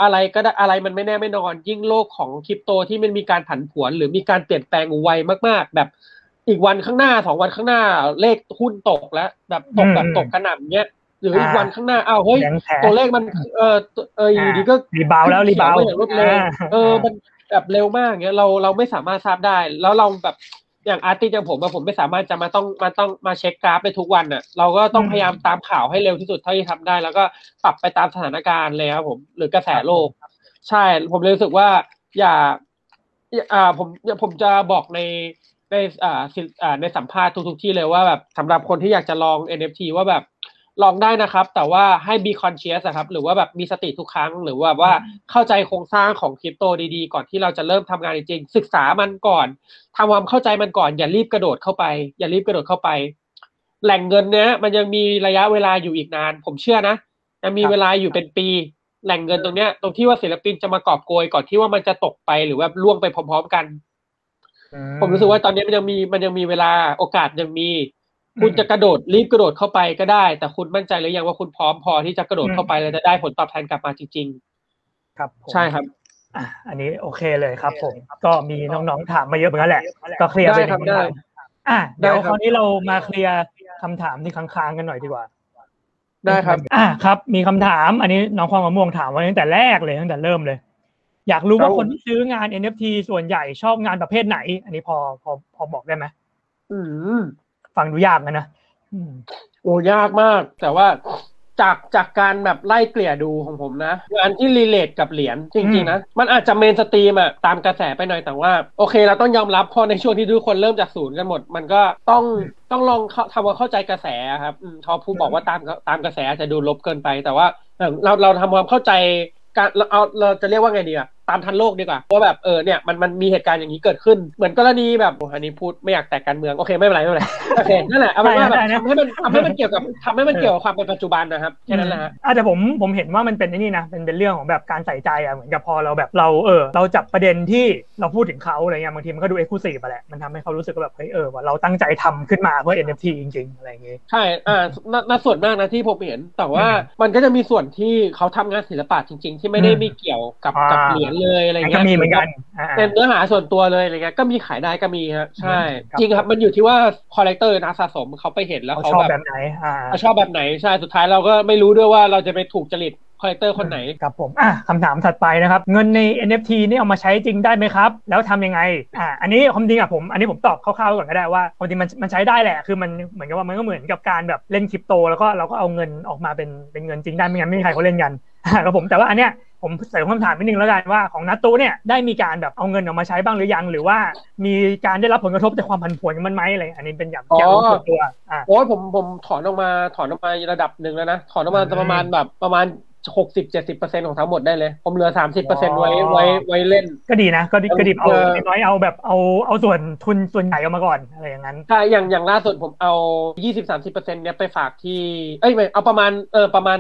อะไรก็ได้อะไรมันไม่แน่ไม่นอน ยิ่งโลกของคริปโตที่มันมีการผันผวน หรือมีการเปลี่ยนแปลงไวมากๆ แบบ อีกวันข้างหน้าสองวันข้างหน้าเลขหุ้นตกแล้ว แบบตกแบบตกกระหน่ำเงี้ยหรืออีกวันข้างหน้าอ้าวเฮ้ยตัวเลขมันเออเอออยู่ดีก็ rebound แล้ว rebound อย่างรวดเร็วเออมันแบบเร็วมากเงี้ยเราเราไม่สามารถทราบได้ แล้วเราแบบอย่าง artist อย่างผมอะผมไม่สามารถจะมาต้องมาต้องมาเช็คกราฟไปทุกวันอะเราก็ต้องพยายามตามข่าวให้เร็วที่สุดเท่าที่ทำได้ แล้วก็ปรับไปตามสถานการณ์เลยครับผมหรือกระแสโลกใช่ผมเลยรู้สึกว่าอย่าอ่าผมผมจะบอกใน ในอ่าอ่าในสัมภาษณ์ทุกๆที่เลยว่าแบบสำหรับคนที่อยากจะลอง NFT ว่าแบบลองได้นะครับ แต่ว่าให้ be conscious ครับ หรือว่าแบบมีสติทุกครั้ง หรือว่าว่าเข้าใจโครงสร้างของคริปโตดีๆ ก่อนที่เราจะเริ่มทำงานจริงศึกษามันก่อนทำความเข้าใจมันก่อน อย่ารีบกระโดดเข้าไป อย่ารีบกระโดดเข้าไป แหล่งเงินเนี้ยมันยังมีระยะเวลาอยู่อีกนาน ผมเชื่อนะยังมีเวลาอยู่เป็นปี แหล่งเงินตรงเนี้ยตรงที่ว่าศิลปินจะมากอบโกยก่อนที่ว่ามันจะตกไปหรือว่าล่วงไปพร้อม ๆ กัน ผมรู้สึกว่าตอนนี้มันยังมีมันยังมีเวลาโอกาสยังมี คุณจะกระโดดรีบกระโดดเข้าไปก็ได้ แต่คุณมั่นใจหรือยังว่าคุณพร้อมพอที่จะกระโดดเข้าไปแล้วจะได้ผลตอบแทนกลับมาจริง ๆ ครับใช่ครับอะอันนี้โอเคเลยครับ ผมก็มีน้องๆถามมาเยอะเหมือนกันแหละ ก็ clear ไปได้ครับได้อะเดี๋ยวได้ครับคราวนี้เรามา clear คำถามที่ค้างๆกันหน่อยดีกว่า ได้ครับ อ่าครับ มีคำถาม อันนี้น้องความมะม่วงถามไว้ตั้งแต่แรกเลยตั้งแต่เริ่มเลย อยากรู้ว่าครับคนที่ซื้องาน NFT ส่วนใหญ่ชอบงานประเภทไหน อันนี้พอพอพอบอกได้ไหมอืมฟังดูยากนะนะอืมโอ้ยากมาก แต่ว่าจากจากการแบบไล่เกลี่ยดูของผมนะงานที่ relate กับเหรียญจริงๆนะ มันอาจจะ mainstream อะตามกระแสไปหน่อยแต่ว่า โอเคเราต้องยอมรับเพราะในช่วงที่ทุกคนเริ่มจากศูนย์กันหมด มันก็ต้องต้องลองเข้าทำความเข้าใจกระแสครับอืมทอผู้บอกว่าตามตามกระแสอาจจะดูลบเกินไป แต่ว่าเออเราเราทำความเข้าใจการเราเอาเราจะเรียกว่าไงดีอะ ตามทันโลกดีกว่าว่าแบบเออเนี่ยมันมันมีเหตุการณ์อย่างนี้เกิดขึ้น เหมือนกรณีแบบโอ้อันนี้พูดไม่อยากแตกการเมืองโอเคไม่เป็นไรไม่เป็นไรโอเคนั่นแหละเอาเป็นว่าแบบได้นะทำให้มันทำให้มันเกี่ยวกับทำให้มันเกี่ยวกับความเป็นปัจจุบันนะครับแค่นั้นแหละฮะอาจจะแต่ผมผมเห็นว่ามันเป็นไอ้นี่นะเป็นเป็นเรื่องของแบบการใส่ใจอะเหมือนกับพอเราแบบเราเออเราจับประเด็นที่เราพูดถึงเขาอะไรเงี้ยบางทีมันก็ดู exclusive อะแหละมันทำให้เขารู้สึกว่าแบบเฮ้ยเออว่าเราตั้งใจทำขึ้นมาเพื่อ NFT จริงๆอะไรอย่างงี้ใช่อ่าณณส่วนมากนะที่ผมเห็นแต่ว่าอืมมันก็จะมีส่วนที่เขาทำงานศิลปะจริง ๆ ที่ไม่ได้อืมมีเกี่ยวกับอ่ากักับเหรียญเลยอะไรมันเงี้ยก็มีเหมือนกันอ่าเป็นเนื้อหาส่วนตัวเลยอะไรเงี้ยก็มีขายได้ก็มีฮะใช่ครับจริงครับมันอยู่ที่ว่า collector นักสะสมเขาไปเห็นแล้วเขาเขาชอบแบบแบบไหนอ่าเขาชอบแบบไหนใช่สุดท้ายเราก็ไม่รู้ด้วยว่าเราจะไปถูกจริตcollector คนไหนครับผมอะคำถามถัดไปนะครับ เงินใน NFT นี่เอามาใช้จริงได้ไหมครับ แล้วทำยังไงอ่าอันนี้ความจริงอะผมอันนี้ผมตอบคร่าวๆก่อนก็ได้ว่าความจริงมันมันใช้ได้แหละ คือมันเหมือนกับว่ามันก็เหมือนกับการแบบเล่นคริปโต แล้วก็เราก็เอาเงินออกมาเป็นเป็นเงินจริงได้ไม่งั้นไม่มีใครเขาเล่นกันครับผมแต่ว่าอันเนี้ย ผมเสริมคำถามนิดนึงแล้วกันว่าของนัตตูเนี่ยได้มีการแบบเอาเงินออกมาใช้บ้างหรือยัง หรือว่ามีการได้รับผลกระทบจากความผันผวนของมันไหมอะไรอันนี้เป็นอย่างอ๋ออย่างส่วนตัวอ่าโอ้ยผมผมถอนออกมาถอนออกมาระดับหนึ่งแล้วนะถอนออกมาอืมประมาณแบบประมาณหกสิบเจ็ดสิบเปอร์เซ็นของทั้งหมดได้เลย ผมเหลือสามสิบเปอร์เซ็นอ๋อไว้ไว้ไว้เล่น ก็ดีนะ ก็ดีก็ดีเอาเออน้อยๆเอาแบบเอาเอาส่วนทุนส่วนใหญ่ออกมาก่อนอะไรอย่างนั้นใช่อย่างอย่างล่าสุดผมเอา20-30%เนี้ยไปฝากที่ เอ้ยไม่เอาประมาณเออประมาณ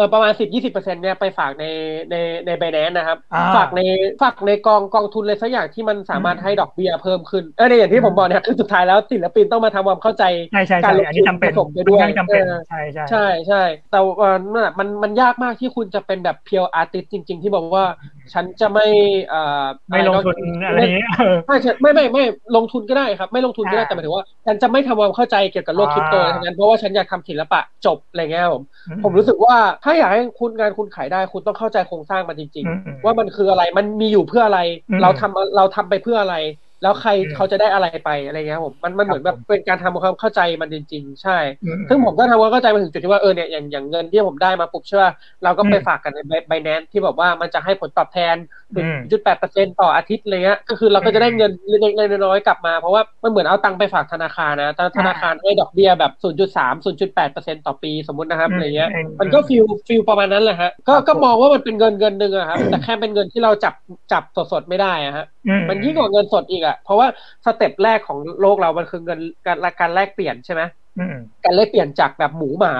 อืมเออประมาณ10-20%เนี้ยไปฝากในในในไบแนนนะครับอ่าฝากในฝากในกองกองทุนเลยสักอย่างที่มันสามารถอืมให้ดอกเบี้ยเพิ่มขึ้นเออในอย่างที่ผมบอกเนี่ยคือสุดท้ายแล้วศิลปินต้องมาทำความเข้าใจใช่ใช่การใช่ลงอันนี้จำเป็นผสมไปด้วยค่อนข้างจำเป็นเออใช่ใช่ใช่ใช่แต่ว่านั่นแหละมันมันยากมากที่คุณจะเป็นแบบเพียวอาร์ติสจริง ๆ ที่บอกว่า ฉันจะไม่เอ่อไม่ลงทุนอะไรอย่างเงี้ยเออไม่ใช่ไม่ไม่ไม่ลงทุนก็ได้ครับ ไม่ลงทุนก็ได้อ่าแต่หมายถึงว่า ฉันจะไม่ทำความเข้าใจเกี่ยวกับโลกอ่าคริปโตอะไรทั้งนั้นเพราะว่าฉันอยากทำศิลปะจบอะไรเงี้ยครับผมอืผมรู้สึกว่าถ้าอยากให้คุณงานคุณขายได้คุณต้องเข้าใจโครงสร้างมันจริงอืมอืมๆว่ามันคืออะไรมันมีอยู่เพื่ออะไรอืมเราทำเราทำไปเพื่ออะไร แล้วใครอืมเขาจะได้อะไรไปอะไรเงี้ยครับผมมันมันเหมือนคแบรับผมเป็นการทำความเข้าใจมันจริง ๆ ใช่อืมซึ่งผมก็ทำความเข้าใจมาถึงจุดที่ว่าเออเนี่ยอย่างอย่างเงินที่ผมได้มาปุ๊บใช่ป่ะเราก็ไปอืมฝากกันใน Binance ที่แบบว่ามันจะให้ผลตอบแทนอืมจุดแปดเปอร์เซ็นต่ออาทิตย์อะไรเงี้ยก็คือเราก็จะได้เงินเล็กๆน้อยๆกลับมาเพราะว่ามันเหมือนเอาตังค์ไปฝากธนาคารนะแต่ธนาคารให้ดอกเบี้ยแบบศูนย์จุดสามศูนย์จุดแปดเปอร์เซ็นต่อปีสมมตินะครับอืมอะไรเงี้ยอืมมันก็ feel feel ประมาณนั้นแหละฮะก็ครับก็ผมมองว่ามันเป็นเงินเงินหนึ่งอะครับแต่แค่เป็นเงินที่เราจับจับสดๆไม่ได้อะฮะอืมันยิ่งกว่าเงินสดอีกอะเพราะว่าสเต็ปแรกของโลกเรามันคือเงินการการแลกเปลี่ยนใช่ไหมอืมการแลกเปลี่ยนจากแบบหมูหมา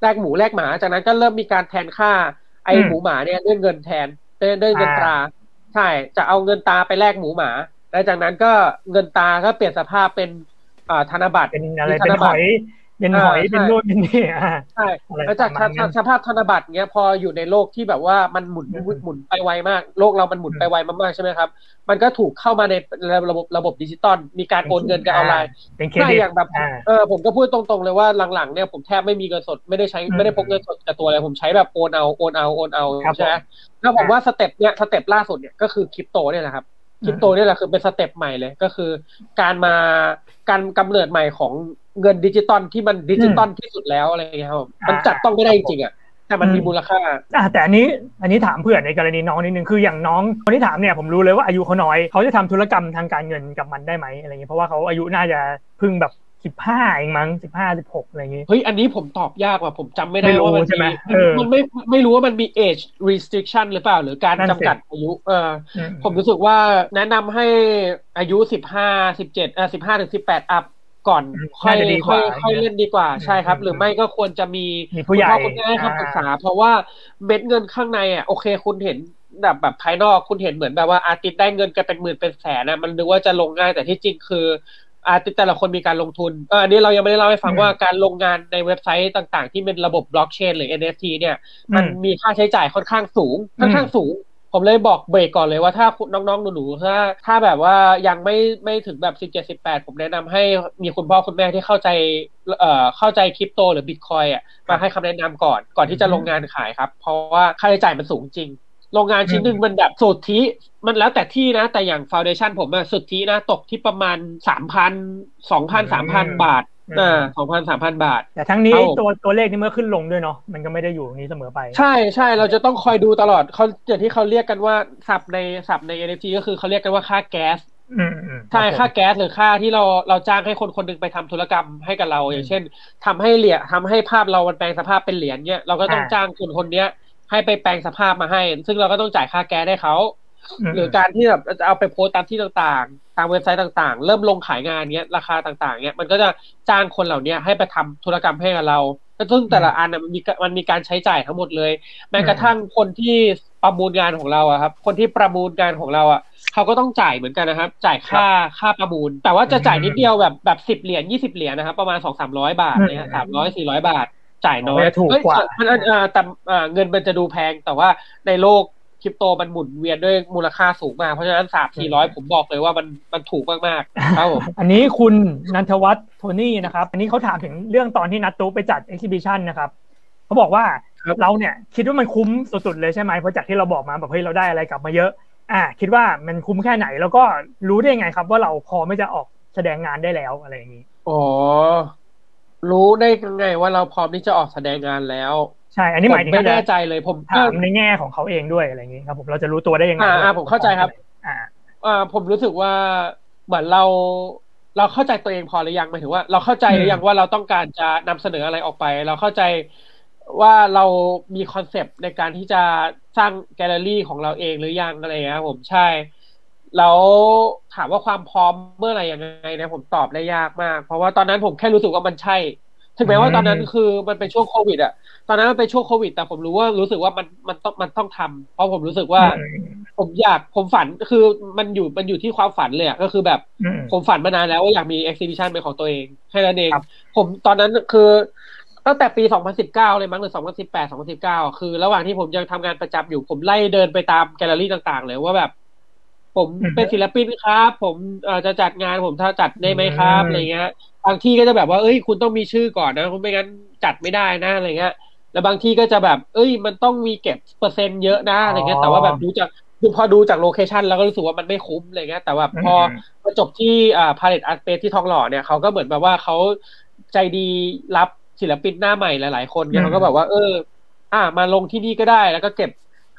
แลกหมูแลกหมา จากนั้นก็เริ่มมีการแทนค่า ไออืมหมูหมาเนี่ยด้วยเงินแทนด้วยด้วยเงินอ่าตรา ใช่จะเอาเงินตาไปแลกหมูหมาแล้วจากนั้นก็เงินตาก็เปลี่ยนสภาพเป็นอ่าธนบัตรเป็นอะไรมีธเป็นนหบัอตรย เป็นหอยอ่าเป็นใช่นู่นเป็นนี่อ่าใช่อะไรแล้วจากประมาณนั้นสภาพธนบัตรเนี้ยพออยู่ในโลกที่แบบว่ามันหมุนอืมหมุนไปไวมาก โลกเรามันหมุนอืมไปไวมากๆใช่ไหมครับ มันก็ถูกเข้ามาในระบบระบบดิจิตอลมีการโอนเงินกันออนไลน์เป็นเครดิตใช่อย่างแบบอ่าเออผมก็พูดตรงๆเลยว่าหลังๆเนี่ยผมแทบไม่มีเงินสดไม่ได้ใช้อืมไม่ได้พกเงินสดกับตัวเลยผมใช้แบบโอนเอาโอนเอาโอนเอาครับใช่ไหมผมแล้วผมอ่าว่า step เนี้ย step ล่าสุดเนี่ยก็คือคริปโตเนี่ยแหละครับ คริปโตเนี่ยแหละคือเป็น step ใหม่เลยก็คือ การมาการกำเนิดใหม่ของเงินดิจิตอลที่มันดิจิตอลที่สุดแล้วอะไรอย่างเงี้ยครับผมมันอ่าจับต้องไม่ได้จริงๆอะแต่มันมีอืมมูลค่าอะแต่อันนี้อันนี้ถามเพื่อนในกรณีน้องนิดนึงคืออย่างน้องคนที่ถามเนี่ยผมรู้เลยว่าอายุเขาน้อยเขาจะทำธุรกรรมทางการเงินกับมันได้ไหมอะไรเงี้ยเพราะว่าเขาอายุน่าจะเพิ่งแบบ สิบห้าเองมั้งสิบห้าสิบหกอะไรอย่างงี้เฮ้ยอันนี้ผมตอบยากว่ะผมจำไม่ได้ไม่รู้ว่ามันใช่ไหมมีเออมันไม่ไม่รู้ว่ามันมี age restriction หรือเปล่า หรือการนั่นสิจำกัดอายุเอออืมผมรู้สึกว่าแนะนำให้อายุสิบห้าสิบเจ็ดอะสิบห้าถึงสิบแปดอัพก่อนค่อยน่าจะดีกค่อว่ายค่อยเล่นดีกว่าใช่ครับอืมหรือไม่ก็ควรจะมีมีผู้ใหญ่คุณพ่อคุณแม่ให้คำปรึกษา เพราะว่าเม็ดเงินข้างในอะโอเคคุณเห็นแบบแบบภายนอกคุณเห็นเหมือนแบบว่า artist ได้เงินกันเป็นหมื่นเป็นแสนนะมันนึกว่าจะลงง่ายแต่ที่จริงคือ artist แต่ละคนมีการลงทุนเอออันนี้เรายังไม่ได้เล่าให้ฟังอืมว่าการลงงานในเว็บไซต์ต่าง ๆ ที่เป็นระบบบล็อกเชนหรือ NFT เนี่ย มันอืมมีค่าใช้จ่ายค่อนข้างสูง ค่อนข้างสูง ผมเลยบอกเบรกก่อนเลยว่าถ้าคุณน้องๆหนูๆถ้าถ้าแบบว่ายังไม่ไม่ถึงแบบสิบเจ็ดสิบแปดผมแนะนำให้มีคุณพ่อคุณแม่ที่เข้าใจเอ่อเข้าใจคริปโตหรือบิตคอยอะมาให้คำแนะนำก่อนก่อนที่จะลงงานขายครับ เพราะว่าค่าใช้จ่ายมันสูงจริง โรงงานชิ้นหนึ่งมันแบบสุทธิมันแล้วแต่ที่นะ แต่อย่างฟาวเดชันผมอะสุทธินะตกที่ประมาณสามพันสองพันสามพันบาทอ่าสองพันสามพันบาท แต่ทั้งนี้ครับผมตัวตัวเลขนี่เมื่อขึ้นลงด้วยเนาะมันก็ไม่ได้อยู่ตรงนี้เสมอไป ใช่ใช่เราจะต้องคอยดูตลอดเขาอย่างที่เขาเรียกกันว่าศัพท์ในศัพท์ใน NFT ก็คือเขาเรียกกันว่าค่าแก๊สอืมอืมใช่รับผมค่าแก๊สหรือค่าที่เราเราจ้างให้คนคนหนึ่งไปทำธุรกรรมให้กับเรา อย่างเช่นทำให้เหรียญทำให้ภาพเรามันแปลงสภาพเป็นเหรียญเนี่ยเราก็ต้องอ่าจ้างคนคนเนี้ย ให้ไปแปลงสภาพมาให้ ซึ่งเราก็ต้องจ่ายค่าแก๊สให้เขามหรือการที่แบบจะเอาไปโพสต์ตามที่ต่างๆ ตามเว็บไซต์ต่างๆ เริ่มลงขายงานเนี้ย ราคาต่างๆเนี้ยมันก็จะจ้างคนเหล่าเนี้ยให้ไปทำธุรกรรมให้กับเราแล้วซึ่งแต่ละอันน่ะมันมีมันมีการใช้จ่ายทั้งหมดเลย แม้กระทั่งคนที่ประมูลงานของเราอะครับ คนที่ประมูลงานของเราอะเขาก็ต้องจ่ายเหมือนกันนะครับ จ่ายค่าค่าประมูล แต่ว่าจะจ่ายนิดเดียวแบบแบบสิบเหรียญยี่สิบเหรียญนะครับ ประมาณสองสามร้อยบาทเนี่ยสามร้อยสี่ร้อยบาท จ่ายน้อยโอ้ยถูกเอ้ยกว่ามันเอ่อแต่เอ่อเงินมันจะดูแพงแต่ว่าในโลกคริปโตมันหมุนเวียนด้วยมูลค่าสูงมาก เพราะฉะนั้นสามสี่ร้อยผมบอกเลยว่ามันมันถูกมากๆครับผมอันนี้คุณนันทวัฒน์โทนี่นะครับ อันนี้เขาถามถึงเรื่องตอนที่นัดตู้ไปจัด exhibition นะครับเขาบอกว่าครับเราเนี่ยคิดว่ามันคุ้มสุดๆเลยใช่ไหมเพราะจากที่เราบอกมาแบบเฮ้ยเราได้อะไรกลับมาเยอะ อ่า คิดว่ามันคุ้มแค่ไหนแล้วก็รู้ได้ไงครับ ว่าเราพอไม่จะออกแสดงงานได้แล้วอะไรอย่างนี้อ๋อ รู้ได้ยังไงว่าเราพร้อมที่จะออกแสดงงานแล้ว ใช่ อันนี้หมายถึงผไม่แน่จะใจเลยผมถามในแง่ของเขาเองด้วยอะไรอย่างนี้ครับ ผมเราจะรู้ตัวได้ยังไงอ่าว่อ่าผมเข้าใจครับ อ่า อ่า ผมรู้สึกว่าเหมือนเราเราเข้าใจตัวเองพอหรือยังหมายถึงว่าเราเข้าใจหรือยังว่าเราต้องการจะนำเสนออะไรออกไป เราเข้าใจว่าเรามีคอนเซปต์ในการที่จะสร้างแกลเลอรี่ของเราเองหรือยังอะไรอย่างเงี้ยครับผมใช่ แล้วถามว่าความพร้อมเมื่อไหร่ยังไงนะผมตอบได้ยากมาก เพราะว่าตอนนั้นผมแค่รู้สึกว่ามันใช่ ถึงแม้ว่าตอนนั้นคือมันเป็นช่วงโควิดอะตอนนั้นมันเป็นช่วงโควิด แต่ผมรู้ว่ารู้สึกว่ามันมันต้องมันต้องทำเพราะผมรู้สึกว่า ผมอยากผมฝันคือมันอยู่มันอยู่ที่ความฝันเลยอะก็คือแบบอืมผมฝันมานานแล้วว่าอยากมี exhibition เป็นของตัวเองแค่นั้นเองครับผมตอนนั้นคือตั้งแต่ปี 2019 เลยมั้งหรือ 2018 2019 คือ ระหว่างที่ผมยังทำงานประจำอยู่ผมไล่เดินไปตามแกลเลอรี่ต่าง ๆ เลยว่าแบบ ผมอืมเป็นศิลปินครับ ผมเอ่อจะจัดงานผมถ้าจัดได้ไหมครับอืมอะไรเงี้ย บางที่ก็จะแบบว่าเอ้ย คุณต้องมีชื่อก่อนนะคุณไม่งั้นจัดไม่ได้นะอะไรเงี้ยแล้วบางที่ก็จะแบบ เอ้ย มันต้องมีเก็บเปอร์เซ็นต์เยอะนะอะไรเงี้ยแต่ว่าแบบดูจากดูพอดูจาก location แล้วก็รู้สึกว่ามันไม่คุ้มอะไรเงี้ยแต่ว่าพอมพอจบที่อ่า Palette Artspace ที่ทองหล่อเนี่ยเขาก็เหมือนแบบว่าเขาใจดีรับศิลปินหน้าใหม่หลาย ๆ คนเนี่ยอืมเขาก็แบบว่า เออ อ่ามาลงที่นี่ก็ได้แล้วก็เก็บ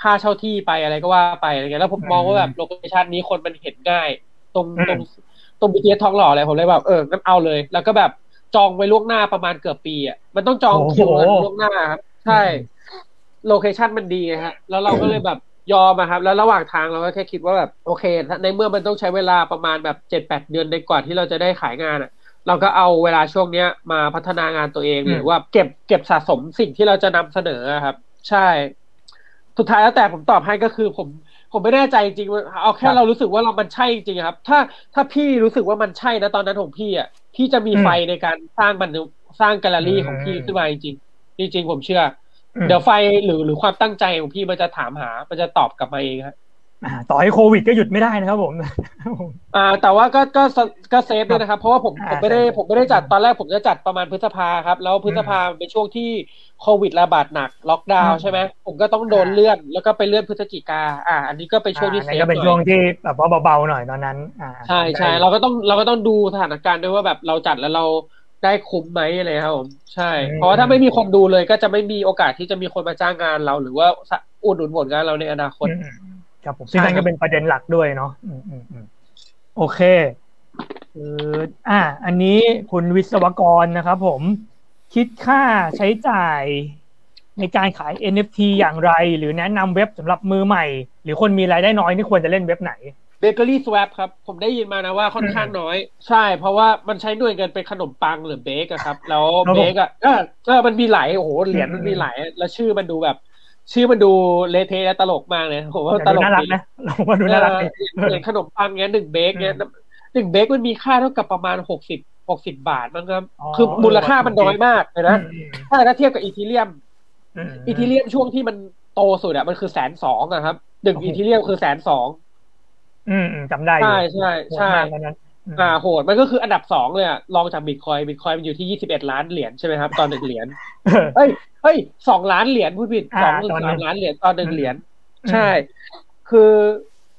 ค่าเช่าที่ไปอะไรก็ว่าไปอะไรเงี้ยแล้วผมมองว่าแบบ location นี้คนมันเห็นง่าย ตรงตรงตรง BTS ทองหล่อเลยผมเลยแบบเอองั้นเอาเลย แล้วก็แบบจองไว้ล่วงหน้าประมาณเกือบปีอะมันต้องจองโอ้โหคิวกันล่วงหน้าครับใช่ location มันดีนะฮะ แล้วเราก็เลยแบบยอมอะครับ แล้วระหว่างทางเราก็แค่คิดว่าแบบโอเค ในเมื่อมันต้องใช้เวลาประมาณแบบเจ็ดแปดเดือนในกว่าที่เราจะได้ขายงานอะเราก็เอาเวลาช่วงเนี้ยมาพัฒนางานตัวเองอืมหรือว่าเก็บเก็บสะสมสิ่งที่เราจะนำเสนออะครับ ใช่ สุดท้ายแล้วแต่ผมตอบให้ก็คือผมผมไม่แน่ใจจริงๆเอาแค่เรารู้สึกว่าเรามันใช่จริงๆครับ ถ้าถ้าพี่รู้สึกว่ามันใช่นะตอนนั้นของพี่อะพี่จะมีไฟในการสร้างมันสร้างแกลเลอรี่ของพี่ขึ้นมาจริงๆจริงๆผมเชื่ออืมเดี๋ยวไฟหรือหรือความตั้งใจของพี่มันจะถามหา มันจะตอบกลับมาเองครับอ่า ต่อให้โควิดก็หยุดไม่ได้นะครับผมอ่าแต่ว่าก็ก็ก็ safe ด้วยนะครับ เพราะว่าผมอ่าผมไม่ได้ safe ผมไม่ได้จัดตอนแรกผมจะจัดประมาณพฤษภาครับ แล้วพฤษภาเป็นช่วงที่โควิดระบาดหนักล็อกดาวน์อืมใช่ไหมผมก็ต้องโดนอ่าเลื่อนแล้วก็ไปเลื่อนพฤศจิกาอ่า อันนี้ก็เป็นช่วงที่อ่าเซนั่นก็เป็นช่วงที่แบบว่าเบาๆหน่อยตอนนั้น อ่าใช่ใช่เราก็ต้องเราก็ต้องดูสถานการณ์ด้วยว่าแบบเราจัดแล้วเราได้คุ้มไหมอะไรครับผมใช่ เพราะว่าถ้าไม่มีคนดูเลยก็จะไม่มีโอกาสที่จะมีคนมาจ้างงานเรา หรือว่าอุดหนุนผลงานเราในอนาคตอืม ครับผมซึ่งนั่นใช่ครัก็บเป็นประเด็นหลักด้วยเนาะอืมอืมอืมโอเคเอออ่า อันนี้คุณวิศวกรนะครับผมคิดค่าใช้จ่ายในการขาย NFT อย่างไร หรือแนะนำเว็บสำหรับมือใหม่ หรือคนมีรายได้น้อยนี่ควรจะเล่นเว็บไหนเบเกอรี่สว p ครับ ผมได้ยินมานะว่าค่อนข้างน้อย ใช่ เพราะว่ามันใช้หน่วยเงินเป็นขนมปังหรือเบกอะครับ แล้วครับผมเบกอะเออเออมันมีหลายโอ้โหเหรียญมันมีหลาย แล้วชื่อมันดูแบบ ชื่อมันดูเละเทะและตลกมากเลยผมว่าแต่ตดูลกน่ารักดีนะเราว่าดูน่ารักดีเออเหรียญขนมปังเงี้ยหนึ่งเบกเงี้ยหนึ่งเบกมันมีค่าเท่ากับประมาณหกสิบหกสิบาทมั้งครับอ๋อคือมูลค่ามันน้อยมากเลยนะอืมถ้าถ้าเทียบกับอีทีเรียมอืมอีทีเรียมช่วงที่มันโตสุดอะมันคือแสนสองอะครับหนึ่งโอ้โหอีทีเรียมคือแสนสองอืมอืมจำได้อยู่ใช่ใช่ใช่โหดมากต อนนั้นอืมอ่าโหดมันก็คืออันดับสองเลยอะรองจากบิตคอยบิตคอยมันอยู่ที่ยี่สิบเอ็ดล้านเหรียญใช่ไหมครับตอนหนึ่งเหรียญเออเอ้ยเฮ้ยสองล้านเหรียญพูดผิดอ่าสองหรือตอนหนึ่สางมล้านเหรียญตอนหนึ่งเหรียญอืมใช่ คือ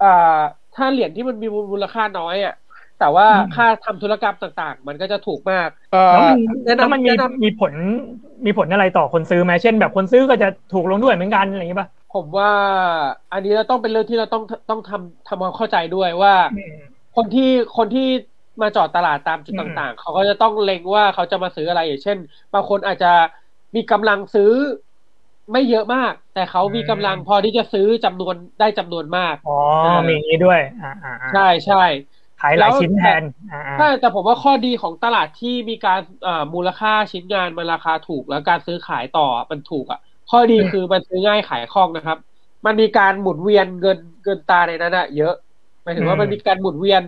อ่าถ้าเหรียญที่มันมีมูลค่าน้อยอะแต่ว่าอืมค่าทำธุรกรรมต่างๆ มันก็จะถูกมากเออแล้วมันแนะนำแล้วมันมีแนะนำมีผลมีผลอะไรต่อคนซื้อไหมเช่น แบบคนซื้อก็จะถูกลงด้วยเหมือนกันอะไรอย่างงี้ป่ะผมว่าอันนี้เราต้องเป็นเรื่องที่เราต้องต้องทำทำความเข้าใจด้วยว่าอืม คนที่คนที่มาจอดตลาดตามจุดอืมต่างๆ เขาก็จะต้องเล็งว่าเขาจะมาซื้ออะไรอย่างเช่น บางคนอาจจะมีกำลังซื้อไม่เยอะมาก แต่เขามีกำลังพอที่จะซื้อจำนวนได้จำนวนมากอ๋อเออมีอย่างนี้ด้วยอ่าอ่าอ่าใช่ใช่ขายหลายชิ้นแทนอ่าอ่าใช่แต่ผมว่าข้อดีของตลาดที่มีการเอ่อมูลค่าชิ้นงานมันราคาถูกแล้วการซื้อขายต่อมันถูกอะ ข้อดีอืมคือมันซื้อง่ายขายคล่องนะครับ มันมีการหมุนเวียนเงินเงินตาในนั้นอะเยอะ หมายถึงว่ามันมีการหมุนเวียน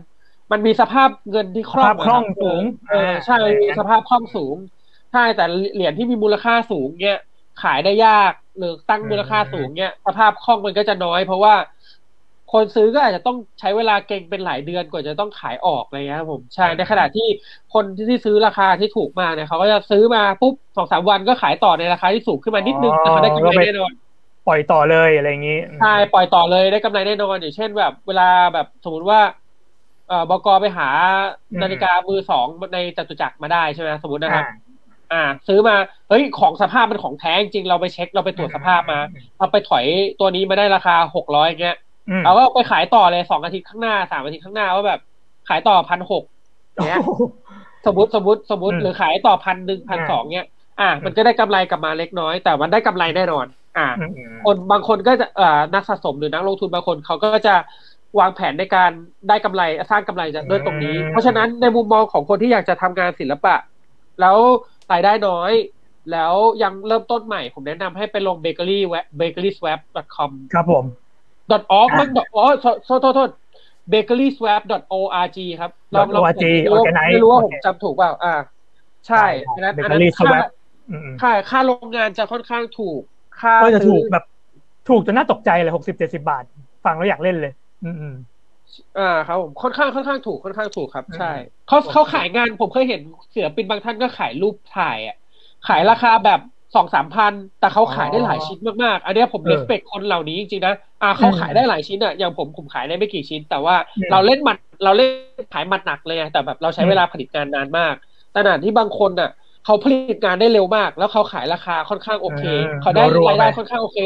มันมีสภาพเงินที่คล่องสภาพคล่องะรับสูงเออใช่อ่ามีสภาพคล่องสูงใช่แต่เหรียญที่มีมูลค่าสูงเนี่ยขายได้ยากหรือตั้งมูลค่าสูงเนี่ยสภาพคล่องมันก็จะน้อย เพราะว่าคนซื้อก็อาจจะต้องใช้เวลาเก่งเป็นหลายเดือนกว่าจะต้องขายออกอะไรเงี้ยครับผมใช่ในขณะที่คนที่ซื้อราคาที่ถูกมากเนี่ยเขาก็จะซื้อมาปุ๊บสองสามวันก็ขายต่อในราคาที่สูงขึ้นมานิดนึงแต่เขาได้กำไรแน่นอน ปล่อยต่อเลยอะไรอย่างนี้ใช่ปล่อยต่อเลยได้กำไรแน่นอนอย่างเช่นแบบ เวลาแบบสมมติว่าเอ่อบกไปหานาฬิกามือสองในจตุจักรมาได้ใช่ไหมสมมตินะครับอ่า ซื้อมาเฮ้ยของสภาพมันของแท้จริงเราไปเช็คเราไปตรวจสภาพมาเราไปถอยตัวนี้มาได้ราคาหกร้อยเงี้ยอืมเราก็ไปขายต่อเลยสองอาทิตย์ข้างหน้าสามอาทิตย์ข้างหน้าว่าแบบ ขายต่อพันหกเนี้ยสมมติสมมติสมมติอืมหรือขายต่อพันหนึ่งพันสองเนี้ยอ่า มันก็ได้กำไรกลับมาเล็กน้อย แต่มันได้กำไรแน่นอน อ่าอืมอืมคนบางคนก็จะเอ่อนักสะสมหรือนักลงทุนบางคนเขาก็จะวางแผนในการได้กำไรสร้างกำไรจากด้วยตรงนี้ เพราะฉะนั้นในมุมมองของคนที่อยากจะทำงานศิลปะ แล้วรายได้น้อย แล้วยังเริ่มต้นใหม่ ผมแนะนำให้ไปลง bakery web bakeryswap.com ครับผม dot org มัน dot อ๋อโทษโทษโทษโทษ bakeryswap.org ครับลองลอง .org ไม่รู้ว่า organize ไม่รู้ว่าโอผมเคจำถูกเปล่า อ่า ใช่ได้อันนั้นได้อันนั้น Bakery ค่า Swap อืมอืมค่าค่าโรงงานจะค่อนข้างถูก ค่าก็จะซื้ถูอกแบบถูกจนน่าตกใจเลยหกสิบเจ็ดสิบาท ฟังแล้วอยากเล่นเลย อืมอืมอ่าครับผมค่อนข้างค่อนข้างถูกค่อนข้างถูกครับอืมใช่เขาเขาขายงานผมเคยเห็นศิลปินบางท่านก็ขายรูปถ่ายอะ ขายราคาแบบสองสามพันแต่เขาขายได้หลายชิ้นมากๆ อันเนี้ยผมเออเรสเ c คคนเหล่านี้จริงๆนะอ่าเขาอืมขายได้หลายชิ้นอะอย่างผมผมขายได้ไม่กี่ชิ้น แต่ว่าอืมเราเล่นหมัดเราเล่นขายหมัดหนักเลยอะแต่แบบเราใช้เวลาผลิตงานนานมากแต่ขณะที่บางคนอะ เขาผลิตงานได้เร็วมาก แล้วเขาขายราคาค่อนข้างโอเคอืมเขาได้รัวๆรายได้ไปค่อนข้างโอเค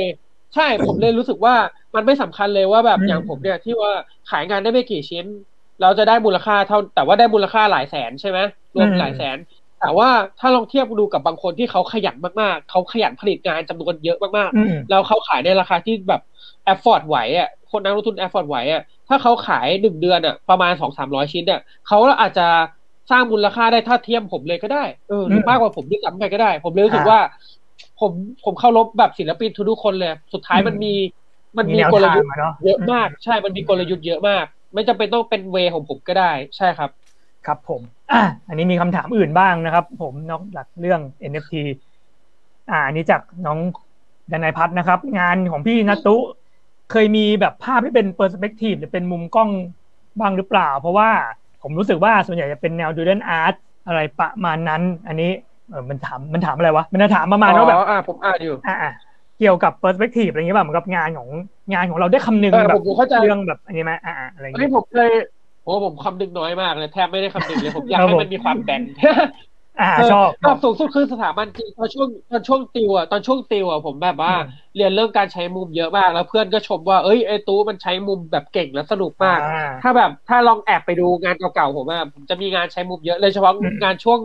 ใช่ผมเลยรู้สึกว่ามันไม่สำคัญเลยว่าแบบอืมอย่างผมเนี่ยที่ว่าขายงานได้ไม่กี่ชิ้น เราจะได้มูลค่าเท่า แต่ว่าได้มูลค่าหลายแสนใช่ไหมรวมหลายแสน แต่ว่าถ้าลองเทียบดูกับบางคนที่เขาขยันมากๆเขาขยันผลิตงานจำนวนเยอะมากอืมๆแล้วเขาขายในราคาที่แบบ afford ไหวอะคนนักลงทุน afford ไหวอะถ้าเขาขายหนึ่งเดือนอะประมาณสองสามร้อยชิ้นอะเขาอาจจะ สร้างมูลค่าได้เท่าเทียมผมเลยก็ได้เออหรือมากกว่าผมด้วยซ้ำไปก็ได้ ผมเลยรู้สึกอ่าว่า ผมผมเคารพแบบศิลปินทุกๆคนเลย สุดท้ายมันอืมมี มันมีมีแนวกลทางยุทธ์อะเนาะเยอะมาก ใช่มันมีกลยุทธ์เยอะมาก ไม่จำเป็นต้องเป็นเวของผมก็ได้ ใช่ครับ ครับผมอะอันนี้มีคำถามอื่นบ้างนะครับ ผมนอกจากเรื่อง NFT อ่าอันนี้จากน้องดนายพัฒน์นะครับ งานของพี่นัตตุเคยมีแบบภาพที่เป็นเปอร์สเปกทีฟหรือเป็นมุมกล้องบ้างหรือเปล่า เพราะว่า ผมรู้สึกว่าส่วนใหญ่จะเป็นแนวดูเดนอาร์ตอะไรประมาณนั้น อันนี้เออมันถามมันถามอะไรวะ มันจะถามประมาณว่าแบบอ๋ออ่าผมอ่านอยู่อ่าเกี่ยวกับเปอร์สเปกทีฟอะไรอย่างเงี้ยแบบเหมือนกับงานของงานของเราได้คำนึงเออแบผบมผมเข้าใจเรื่องแบบอันนี้ไหมอ่าๆอะไรอย่างอันเงี้นี้ยผมเคยโอ้ผมคำนึงน้อยมากเลยแทบไม่ได้คำนึงเลยผมอยากครับให้ผมมันมีความแบน อ่าชอบชอบสูงสุดคือสถาบันจริงตอนช่วงตอนช่วงติวอะตอนช่วงติวอะผมแบบว่าอืมเรียนเรื่องการใช้มุมเยอะมาก แล้วเพื่อนก็ชมว่าเอ้ยไอ้ตู้มันใช้มุมแบบเก่งและสนุกมากอ่าถ้าแบบถ้าลองแอบไปดูงานเก่าๆผมอะผมจะมีงานใช้มุมเยอะเลยเฉพาะอืมงานช่วง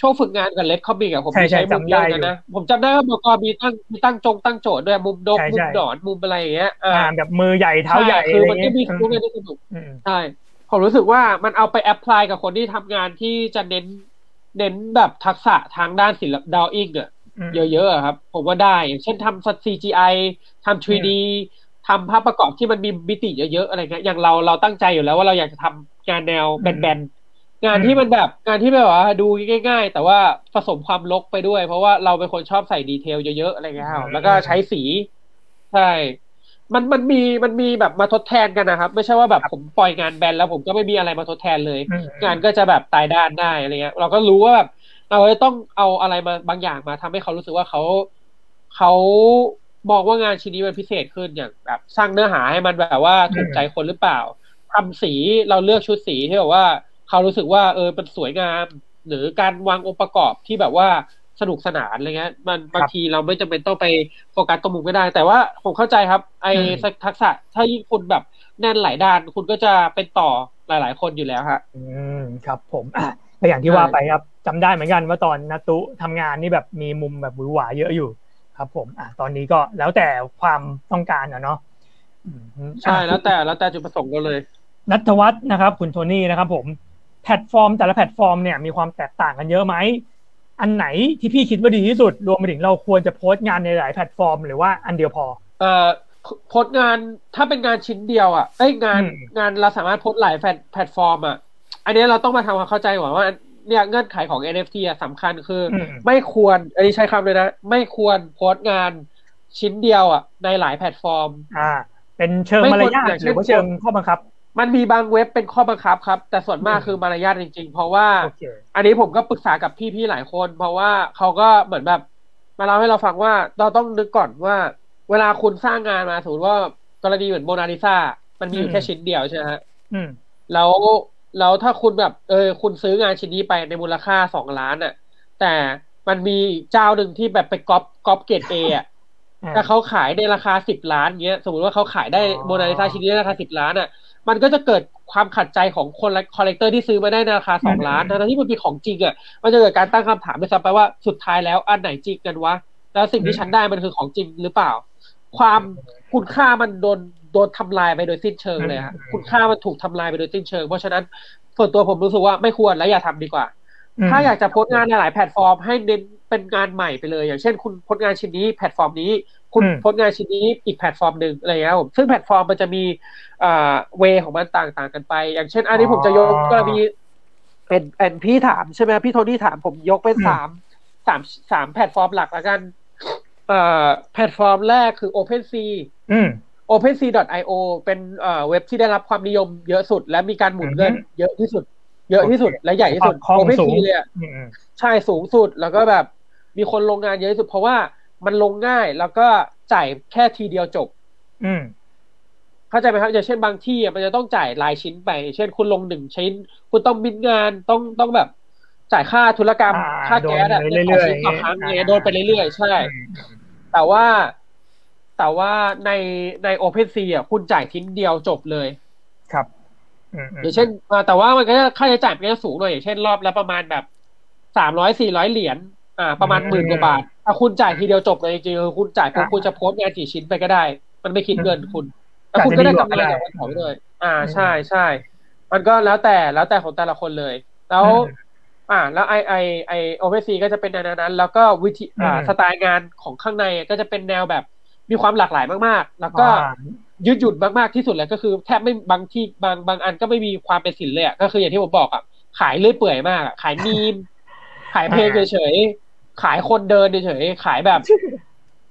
ช่วงฝึกงานกับเลดคอมิกอะผมใช่มีใช่ใช้มุมเยอะจำได้กันนะ ผมจำได้ว่าบกมีตั้งมีตั้งจงตั้งโจทย์ด้วยมุมดกใช่มุใช่มหนอนมุมอะไรอย่างเงี้ยอ่าอ่าแบบมือใหญ่เท้าใหญ่ช่คือะไรอมันเงี้ก็ยมีอืมุมมที่สนุกอืมใช่ผมรู้สึกว่ามันเอาไป apply กับคนที่ทำงานที่จะเน้น เน้นแบบทักษะทางด้านศิลปะ drawing อะอืมเยอะๆอะครับ ผมว่าได้ อย่างเช่นทำ CGI ทำ 3D ทำภาพประกอบที่มันมีมิติเยอะๆอะไรเงี้ยอย่างเราเราตั้งใจอยู่แล้วว่าเราอยากจะทำงานแนวแบนๆงานที่มันแบบงานที่แบบว่าดูง่าย ๆ แต่ว่าผสมความรกไปด้วย เพราะว่าเราเป็นคนชอบใส่ detail เยอะๆอะไรเงี้ยครับแล้วก็ใช้สี ใช่ มันมันมีมันมีแบบมาทดแทนกันนะครับ ไม่ใช่ว่าแบบผมปล่อยงานแบนแล้วผมก็ไม่มีอะไรมาทดแทนเลยอืมงานก็จะแบบตายด้านได้อะไรเงี้ย เราก็รู้ว่าแบบเราจะต้องเอาอะไรมาบางอย่างมาทำให้เขารู้สึกว่าเขาเขามองว่างานชิ้นนี้มันพิเศษขึ้นอย่างแบบสร้างเนื้อหาให้มันแบบว่าถูกใจคนหรือเปล่าทำสีเราเลือกชุดสีที่แบบว่า เขารู้สึกว่าเออมันสวยงาม หรือการวางองค์ประกอบที่แบบว่า สนุกสนานอะไรเงี้ย มันบางทีเราไม่จำเป็นต้องไปโฟกัสตรงมุมก็ได้ แต่ว่าผมเข้าใจครับ ไอ้ทักษะถ้ายิ่งคุณแบบแน่นหลายด้าน คุณก็จะเป็นต่อหลาย ๆ คนอยู่แล้วฮะอืมครับผมอะก็อย่างที่ว่าไปครับจำได้เหมือนกันว่าตอนนัตุทำงานนี่แบบมีมุมแบบหวือหวาเยอะอยู่ ครับผมอะตอนนี้ก็แล้วแต่ความต้องการอะเนาะอืมใช่แล้วแต่แล้วแต่จุดประสงค์เราเลย นัทวัฒน์นะครับ คุณโทนี่นะครับ ผมแพลตฟอร์มแต่ละแพลตฟอร์มเนี่ยมีความแตกต่างกันเยอะไหม อันไหนที่พี่คิดว่าดีที่สุด รวมไปถึงเราควรจะโพสต์งานในหลายแพลตฟอร์ม หรือว่าอันเดียวพอ เอ่อโพสต์งานถ้าเป็นงานชิ้นเดียวอะเอ้ยงานอืมงานเราสามารถโพสต์หลายแพลตแพลตฟอร์มอะอันนี้เราต้องมาทำความเข้าใจก่อนว่าเนี่ยเงื่อนไขของ NFT อะสำคัญคือออืมไม่ควรอันนี้ใช้คำเลยนะ ไม่ควรโพสต์งานชิ้นเดียวอะในหลายแพลตฟอร์ม อ่า เป็นเชิงมารยาท ไม่ควร อย่างเช่หนรือว่าเชิงข้อบังคับ มันมีบางเว็บเป็นข้อบังคับครับ แต่ส่วนมากอืมคือมารยาทจริง ๆ เพราะว่าโอเคอันนี้ผมก็ปรึกษากับพี่ๆหลายคน เพราะว่าเขาก็เหมือนแบบมาเล่าให้เราฟังว่าเราต้องนึกก่อนว่า เวลาคุณสร้างงานมาสมมติว่ากรณีเหมือนโมนาลิซามันมีอยู่แค่ชิ้นเดียวใช่ไหมฮะอืมแล้วแล้วถ้าคุณแบบ เออ คุณซื้องานชิ้นนี้ไปในมูลค่าสองล้านอะ แต่มันมีเจ้าหนึ่งที่แบบไปก๊อปก๊อปเกรดเออะอ่า ถ้าเขาขายในราคาสิบล้านเงี้ย สมมติว่าเขาขายได้อ๋อโมนาลิซาชิ้นนี้ในราคาสิบล้านอะ มันก็จะเกิดความขัดใจของคน collector ที่ซื้อมาได้ในราคาสองล้านทั้งๆที่มันเป็นของจริงอะ มันจะเกิดการตั้งคำถามด้วยซ้ำไปว่าสุดท้ายแล้วอันไหนจริงกันวะ แล้วสิ่งที่ฉันได้มันคือของจริงหรือเปล่า ความคุณค่ามันโดนโดนทำลายไปโดยสิ้นเชิงเลยฮะอืมคุณค่ามันถูกทำลายไปโดยสิ้นเชิง เพราะฉะนั้นส่วนตัวผมรู้สึกว่าไม่ควรและอย่าทำดีกว่า ถ้าอยากจะโพสต์งานในหลายแพลตฟอร์มให้เน้น เป็นงานใหม่ไปเลย อย่างเช่น คุณโพสต์งานชิ้นนี้แพลตฟอร์มนี้ คุณอืมโพสต์งานชิ้นนี้อีกแพลตฟอร์มหนึ่งอะไรอย่างเงี้ยครับผมซึ่งแพลตฟอร์มมันจะมีอ่า way ของมันต่างๆกันไป อย่างเช่น อันนี้ผมจะยกกรณีเป็นเป็นพี่ถามใช่ไหมพี่โทนี่ถามผมยกเป็นอืมสามสามสามแพลตฟอร์มหลักละกันเอ่อแพลตฟอร์มแรกคือ OpenSea อืม OpenSea.io เป็นเอ่อเว็บที่ได้รับความนิยมเยอะสุด และมีการหมุนเงินอือฮึเยอะที่สุด เยอะที่สุดและใหญ่ที่สุดความคล่องสูง OpenSea เลยอะอืมอืมใช่สูงสุดแล้วก็แบบ มีคนลงงานเยอะที่สุดเพราะว่ามันลงง่ายแล้วก็จ่ายแค่ทีเดียวจบ อืมเข้าใจไหมครับอย่างเช่นบางที่อะมันจะต้องจ่ายรายชิ้นไป เช่น คุณลงหนึ่งชิ้น คุณต้องบินงานต้องต้องแบบ จ่ายค่าธุรกรรมอ่าค่าแก๊สอะโดนไปเรื่อยๆต่อชิ้นต่อครั้งอ่าเนี่ยโดนไปเรื่อยๆ ใช่อืมแต่ว่าแต่ว่าในใน OpenSea อะคุณจ่ายทิ้งเดียวจบเลย ครับอืมอืมอย่างเช่นอ่าแต่ว่ามันก็จะค่าใช้จ่ายมันก็จะสูงหน่อยอย่างเช่นรอบละประมาณแบบสามร้อยสี่ร้อยเหรียญ อ่า ประมาณหมื่นกว่าบาทถ้าคุณจ่ายทีเดียวจบเลยจริงๆคือคุณจ่ายปุ๊บคุณจะโพสต์งานกี่ชิ้นไปก็ได้ มันไม่คิดเงินคุณแล้วคุณก็ได้กำไรจากวันเผาไปด้วยอ่าใช่ใช่มันก็แล้วแต่แล้วแต่ของแต่ละคนเลย แล้ว อ่า แล้วไอไอไอโอเ c ซีก็จะเป็นแนวนั้น แล้วก็วิธีอ่าอืมสไตล์งานของข้างในก็จะเป็นแนวแบบมีความหลากหลายมากๆ แล้วก็อ่ายืดหยุ่นมากๆที่สุดเลยก็คือแทบไม่บางที่บางบางอันก็ไม่มีความเป็นศิลป์เลยอะก็คืออย่างที่ผมบอกอะขายเลื่อยเปื่อยมากอะขายมีม ขายเพลงเฉยๆ ขายคนเดินเฉยๆขายแบบ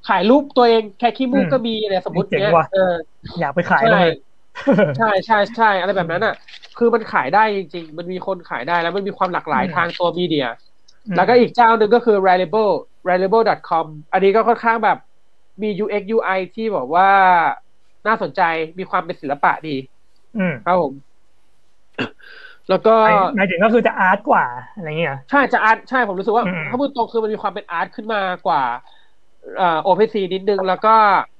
ขายรูปตัวเองแค่ขี้มูกอืมก็มีเนี่ยสมมติเจ๋งเนี้ยว่ะเอออยากไปขายใช่เลยใช่ใช่ใช่อะไรแบบนั้นอะ คือมันขายได้จริง ๆ มันมีคนขายได้แล้วมันมีความหลากหลายอืมทางตัวมีเดีย แล้วก็อีกเจ้าหนึ่งก็คือ reliable reliable.com อันนี้ก็ค่อนข้างแบบมี UX UI ที่บอกว่าน่าสนใจมีความเป็นศิลปะดีอืมครับผม แล้วก็หมายหมายถึงก็คือจะอาร์ตกว่าอะไรเงี้ยใช่จะอาร์ตใช่ผมรู้สึกว่าอืมถ้าพูดตรงคือมันมีความเป็นอาร์ตขึ้นมากว่าเอ่อ OpenSea นิดนึงแล้วก็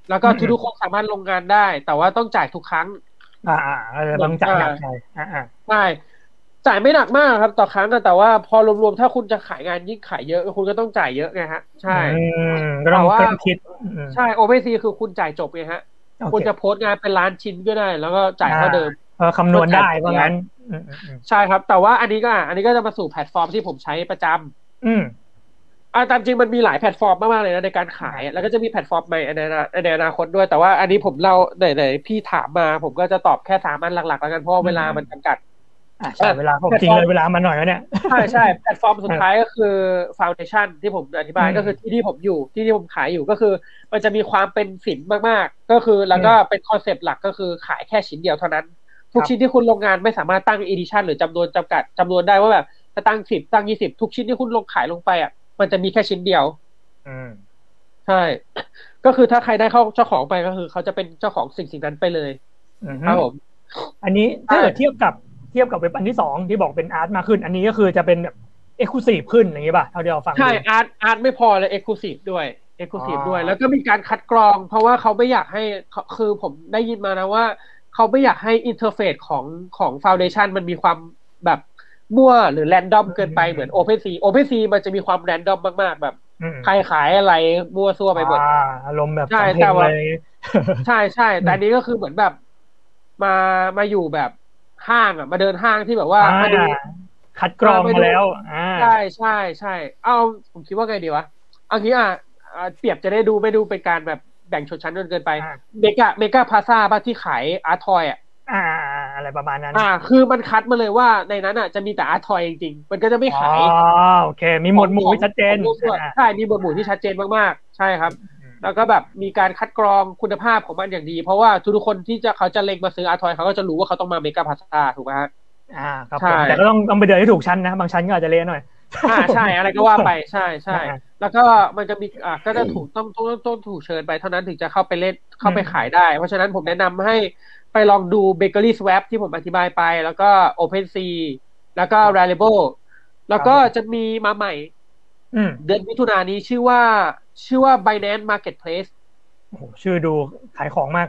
แล้วก็อืมทุกๆคนสามารถลงงานได้ แต่ว่าต้องจ่ายทุกครั้ง อ่าอ่าเออบางจ่ายหนักหน่อยอ่าอ่าใช่จ่ายไม่หนักมากครับต่อครั้งอะแต่ว่าพอรวมๆถ้าคุณจะขายงานยิ่งขายเยอะ คุณก็ต้องจ่ายเยอะไงฮะ ใช่อืมก็ต้องแต่ว่าเพิ่มคิดอืมใช่โอเ c ซีคือคุณจ่ายจบไงฮะโอเคคุณจะโพสต์งานเป็นล้านชิ้นก็ได้ แล้วก็จ่ายเท่าเดิมเออ คำนวณได้เพราะงั้นอืมอืมอืมใช่ครับ แต่ว่าอันนี้ก็ อันนี้ก็จะมาสู่แพลตฟอร์มที่ผมใช้ประจำอืมอ่าตามจริงมันมีหลายแพลตฟอร์มมากๆเลยนะในการขาย แล้วก็จะมีแพลตฟอร์มใหม่ในอนาในอนาคตด้วย แต่ว่าอันนี้ผมเล่าไหนๆพี่ถามมา ผมก็จะตอบแค่สามอันหลักๆ แล้วกันเพราะว่าเวลามันจำกัดอะใช่เวลาผมจริงเลยเวลามาหน่อยแล้วเนี่ยใช่ใช่แพลตฟอร์มสุดท้ายก็คือ Foundation ที่ผมอธิบายอืมก็คือที่ที่ผมอยู่ที่ที่ผมขายอยู่ก็คือ มันจะมีความเป็นศิลป์มากๆ ก็คือแล้วก็เป็น concept หลักก็คือขายแค่ชิ้นเดียวเท่านั้น ทุกครับชิ้นที่คุณลงงานไม่สามารถตั้ง edition หรือจำนวนจำกัดจำนวนได้ว่าแบบจะตั้งสิบตั้งยี่สิบทุกชิ้นที่คุณลงขายลงไปอะมันจะมีแค่ชิ้นเดียว อืมใช่ ก็คือถ้าใครได้เข้าเจ้าของไปก็คือ เขาจะเป็นเจ้าของสิ่งสิ่งนั้นไปเลยอืมครับผม อันนี้ถ้าเกิดใช่เทียบกับเทียบกับเว็บอันที่สองที่บอกเป็น art มากขึ้น อันนี้ก็คือจะเป็นแบบ exclusive ขึ้นอย่างงี้ป่ะเท่าที่เราฟังดูใช่ art art ไม่พอเลย exclusive ด้วย exclusive อ๋อด้วย แล้วก็มีการคัดกรอง เพราะว่าเขาไม่อยากให้เขาคือผมได้ยินมานะว่า เขาไม่อยากให้ interface ของของ Foundation มันมีความแบบมั่วหรือ random เกินไปเหมือน OpenSea OpenSea มันจะมีความ random มากๆ แบบอืมใครขายอะไรมั่วซั่วไปหมดอ่าอารมณ์แบบใช่สำเพ็แต่ว่าเลยใช่ใช่แต่อันนี้ก็คือเหมือนแบบ มามาอยู่แบบห้างอะ มาเดินห้างที่แบบว่าอ่ามาดูคัดกรองมาดูมาแล้วอ่าใช่ใช่ใช่เอาผมคิดว่าไงดีวะเอางี้อะอะเปรียบจะได้ดูไม่ดูเป็นการแบบ แบ่งชนชั้นจนเกินไปอ่าเมกาเมกาพลาซ่าอะที่ขาย art toy อะอ่าอ่าอะไรประมาณนั้น อ่า คือมันคัดมาเลยว่าในนั้นอะจะมีแต่ art toy จริงๆ มันก็จะไม่อ๋อขายโอเค มีหมวดหมู่ของที่ชัดเจนของของอ่าใช่ มีหมวดหมู่ที่ชัดเจนมากๆ ใช่ครับ แล้วก็แบบมีการคัดกรองคุณภาพของมันอย่างดี เพราะว่าทุกๆคนที่จะเขาจะเล็งมาซื้ออาร์ทอยเขาก็จะรู้ว่าเขาต้องมาเมกาพาซาถูกไหมฮะอ่าครับใช่ผมแต่ก็ต้องต้องไปเดินให้ถูกชั้นนะ บางชั้นก็อาจจะเละหน่อย อ่าใช่อะไรก็ว่าไปใช่ใช่อ่าแล้วก็มันจะมีอ่าก็จะถูกต้องต้องต้องต้องถูกเชิญไปเท่านั้นถึงจะเข้าไปเล่นเข้าไปอืมขายได้ เพราะฉะนั้นผมแนะนำให้ไปลองดู Bakery Swap ที่ผมอธิบายไป แล้วก็ OpenSea แล้วก็ Rarible แล้วก็จะมีมาใหม่อืมเดือนมิถุนายนนี้ชื่อว่าชื่อว่า Binance Marketplace โอ้โหชื่อดูขายของมาก